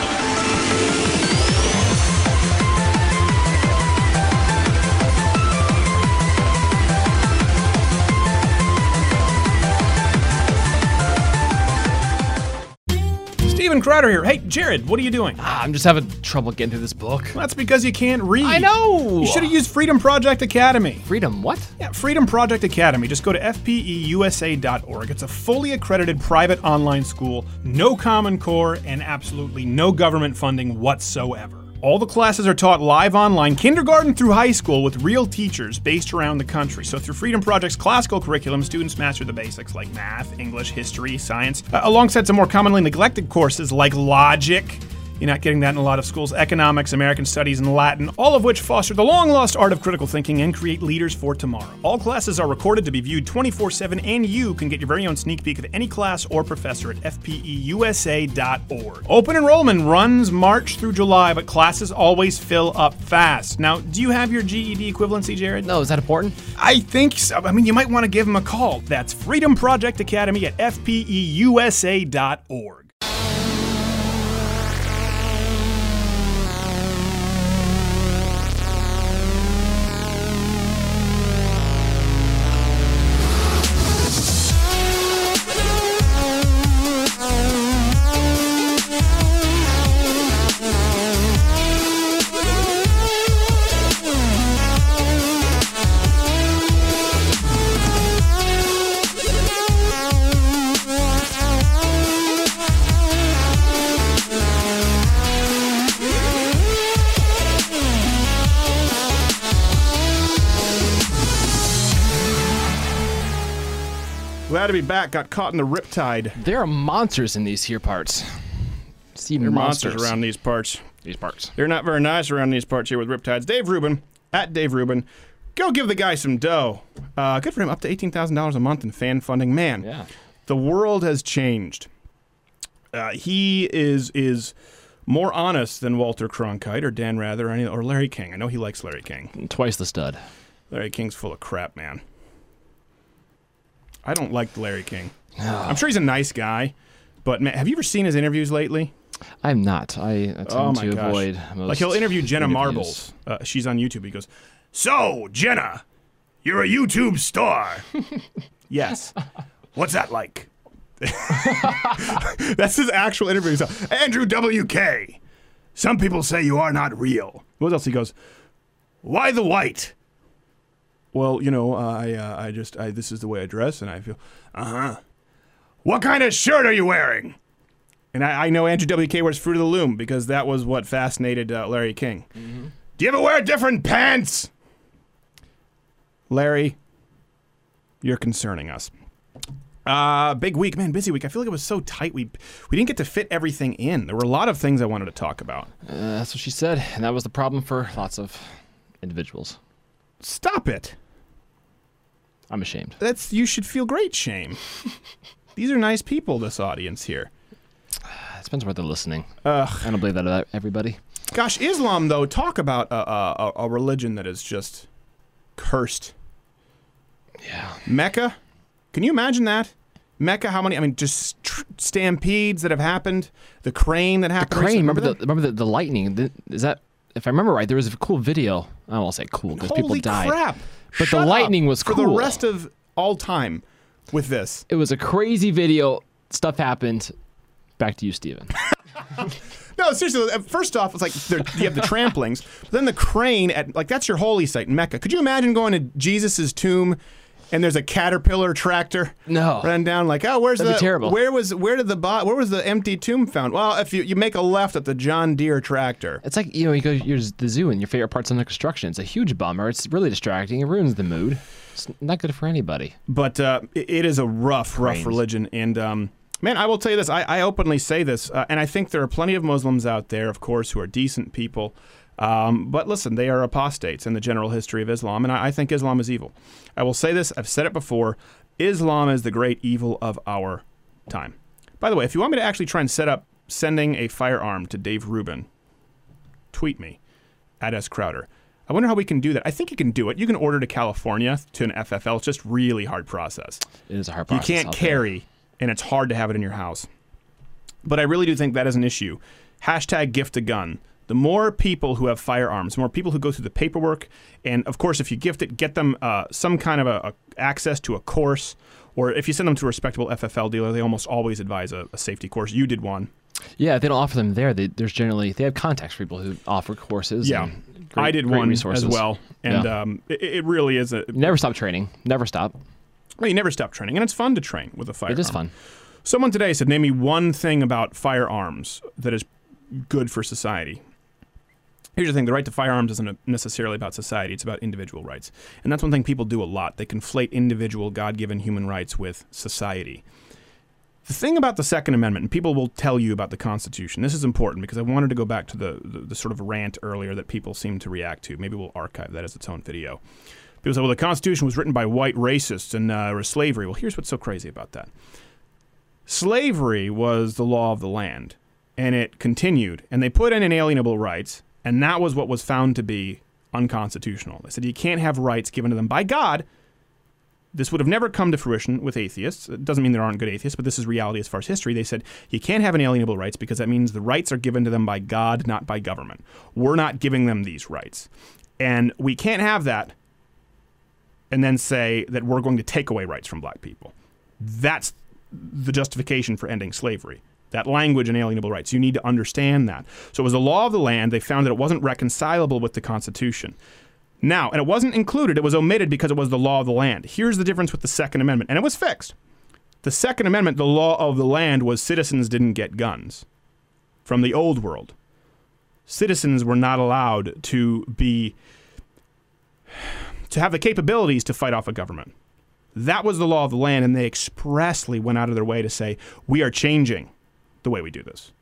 Steven Crowder here. Hey, Jared, what are you doing? Ah, I'm just having trouble getting through this book. That's because you can't read. I know. You should have used Freedom Project Academy. Freedom what? Yeah, Freedom Project Academy. Just go to fpeusa.org. It's a fully accredited private online school, no Common Core, and absolutely no government funding whatsoever. All the classes are taught live online, kindergarten through high school, with real teachers based around the country. So, through Freedom Project's classical curriculum, students master the basics like math, English, history, science, uh, alongside some more commonly neglected courses like logic, you're not getting that in a lot of schools. Economics, American Studies, and Latin, all of which foster the long lost art of critical thinking and create leaders for tomorrow. All classes are recorded to be viewed 24 7, and you can get your very own sneak peek of any class or professor at fpeusa.org. Open enrollment runs March through July, but classes always fill up fast. Now, do you have your GED equivalency, Jared? No, is that important? I think so. I mean, you might want to give them a call. That's Freedom Project Academy at fpeusa.org. Glad to be back. Got caught in the riptide. There are monsters in these here parts. See There are monsters. monsters around these parts. These parts. They're not very nice around these parts here with riptides. Dave Rubin, at Dave Rubin. Go give the guy some dough. Uh, good for him. Up to $18,000 a month in fan funding. Man, Yeah. the world has changed. Uh, he is is more honest than Walter Cronkite or Dan Rather or, any, or Larry King. I know he likes Larry King. Twice the stud. Larry King's full of crap, man. I don't like Larry King. I'm sure he's a nice guy, but man, have you ever seen his interviews lately? I'm not. I, I tend Oh to gosh. avoid most like he'll interview Jenna interviews. Marbles. Uh, she's on YouTube. He goes, "So Jenna, you're a YouTube star." yes. What's that like? That's his actual interview. So, Andrew WK. Some people say you are not real. What else? He goes, "Why the white?" Well, you know, I uh, I just I, this is the way I dress, and I feel. Uh huh. What kind of shirt are you wearing? And I, I know Andrew WK wears Fruit of the Loom because that was what fascinated uh, Larry King. Do you ever wear different pants? Larry, you're concerning us. Uh, big week, man, busy week. I feel like it was so tight. We we didn't get to fit everything in. There were a lot of things I wanted to talk about. Uh, that's what she said, and that was the problem for lots of individuals. Stop it. I'm ashamed. That's you should feel great shame. These are nice people. This audience here. It depends where they're listening. Ugh. I don't believe that about everybody. Gosh, Islam though, talk about a, a, a- religion that is just cursed. Yeah. Mecca, can you imagine that? Mecca, how many? I mean, just tr- stampedes that have happened. The crane that happened. The crane. recently, Remember the remember the, the lightning. The, is that if I remember right? There was a cool video. I won't say cool because people Holy died. crap! But Shut the lightning was for the rest of all time. With this, It was a crazy video. Stuff happened. Back to you, Steven. no, seriously. uh, First off, it's like you have the tramplings, but then the crane at like that's your holy site in Mecca. Could you imagine going to Jesus's tomb? And there's a caterpillar tractor. No. Run down like, oh, where's That'd the terrible. where was where did the bo- where was the empty tomb found? Well, if you, you make a left at the John Deere tractor. It's like you know, you go to the zoo and your favorite part's under construction. It's a huge bummer. It's really distracting. It ruins the mood. It's not good for anybody. but uh, it, it is a rough, rough Cranes. religion. And um, man, I will tell you this: I, I openly say this, uh, and I think there are plenty of Muslims out there, of course, who are decent people. Um, but listen, they are apostates in the general history of Islam, and I, I think Islam is evil. I will say this: I've said it before. Islam is the great evil of our time. By the way, if you want me to actually try and set up sending a firearm to Dave Rubin, tweet me at S Crowder. I wonder how we can do that. I think you can do it. You can order to California to an FFL. It's just really hard process. It is a hard process. You can't there. carry, and it's hard to have it in your house. But I really do think that is an issue. Hashtag gift a gun. The more people who have firearms, the more people who go through the paperwork, and of course, if you gift it, get them uh, some kind of a, a access to a course, or if you send them to a respectable FFL dealer, they almost always advise a, a safety course. You did one. Yeah, if they don't offer them there. They, there's generally they have contacts for people who offer courses. Yeah, great- I did one resources. as well, and Yeah. um, it, it really is a. never stop training. Never stop. Well, you never stop training, and it's fun to train with a firearm. It is fun. Someone today said, "Name me one thing about firearms that is good for society." Here's the thing: the right to firearms isn't necessarily about society; it's about individual rights, and that's one thing people do a lot. They conflate individual, God-given human rights with society. The thing about the Second Amendment, and people will tell you about the Constitution. This is important because I wanted to go back to the, the, the sort of rant earlier that people seem to react to. Maybe we'll archive that as its own video. People say, well, the Constitution was written by white racists and uh, or slavery. Well, here's what's so crazy about that slavery was the law of the land, and it continued. And they put in inalienable rights, and that was what was found to be unconstitutional. They said you can't have rights given to them by God. This would have never come to fruition with atheists. It doesn't mean there aren't good atheists, but this is reality as far as history. They said you can't have inalienable rights because that means the rights are given to them by God, not by government. We're not giving them these rights. And we can't have that and then say that we're going to take away rights from black people. That's the justification for ending slavery. That language, inalienable rights. You need to understand that. So it was the law of the land. They found that it wasn't reconcilable with the Constitution. Now, and it wasn't included, it was omitted because it was the law of the land. Here's the difference with the Second Amendment, and it was fixed. The Second Amendment, the law of the land, was citizens didn't get guns from the old world. Citizens were not allowed to be to have the capabilities to fight off a government. That was the law of the land, and they expressly went out of their way to say, we are changing the way we do this.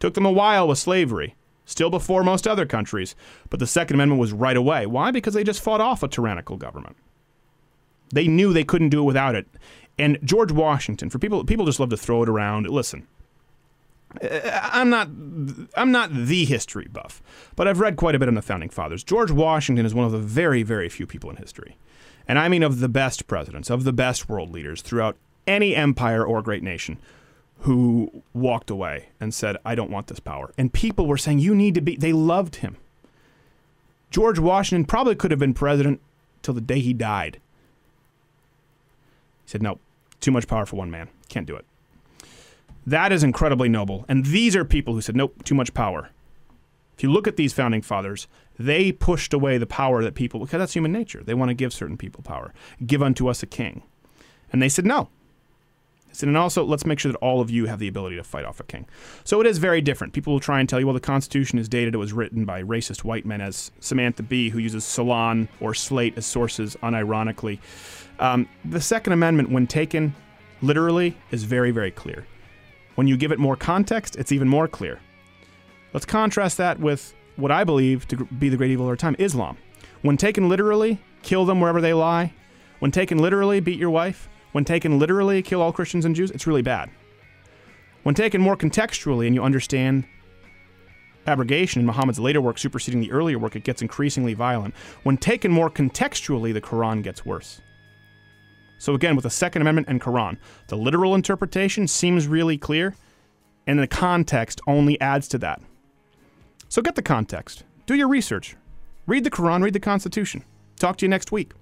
Took them a while with slavery, still before most other countries, but the Second Amendment was right away. Why? Because they just fought off a tyrannical government. They knew they couldn't do it without it. And George Washington, for people, people just love to throw it around. Listen, I'm not I'm not the history buff, but I've read quite a bit on the founding fathers. George Washington is one of the very very few people in history. And I mean of the best presidents, of the best world leaders throughout any empire or great nation who walked away and said, "I don't want this power." And people were saying, "You need to be." They loved him. George Washington probably could have been president till the day he died. He said, "No, too much power for one man. Can't do it." That is incredibly noble. And these are people who said, nope, too much power. If you look at these founding fathers, they pushed away the power that people, because that's human nature. They want to give certain people power. Give unto us a king. And they said, no. And also, let's make sure that all of you have the ability to fight off a king. So it is very different. People will try and tell you, well, the Constitution is dated. It was written by racist white men, as Samantha Bee, who uses Salon or Slate as sources, unironically. Um, the Second Amendment, when taken literally, is very, very clear. When you give it more context, it's even more clear. Let's contrast that with what I believe to be the great evil of our time Islam. When taken literally, kill them wherever they lie. When taken literally, beat your wife. When taken literally, kill all Christians and Jews. It's really bad. When taken more contextually and you understand abrogation in Muhammad's later work superseding the earlier work, it gets increasingly violent. When taken more contextually, the Quran gets worse. So again, with the Second Amendment and Quran, the literal interpretation seems really clear, and the context only adds to that. So get the context. Do your research. Read the Quran, read the Constitution. Talk to you next week.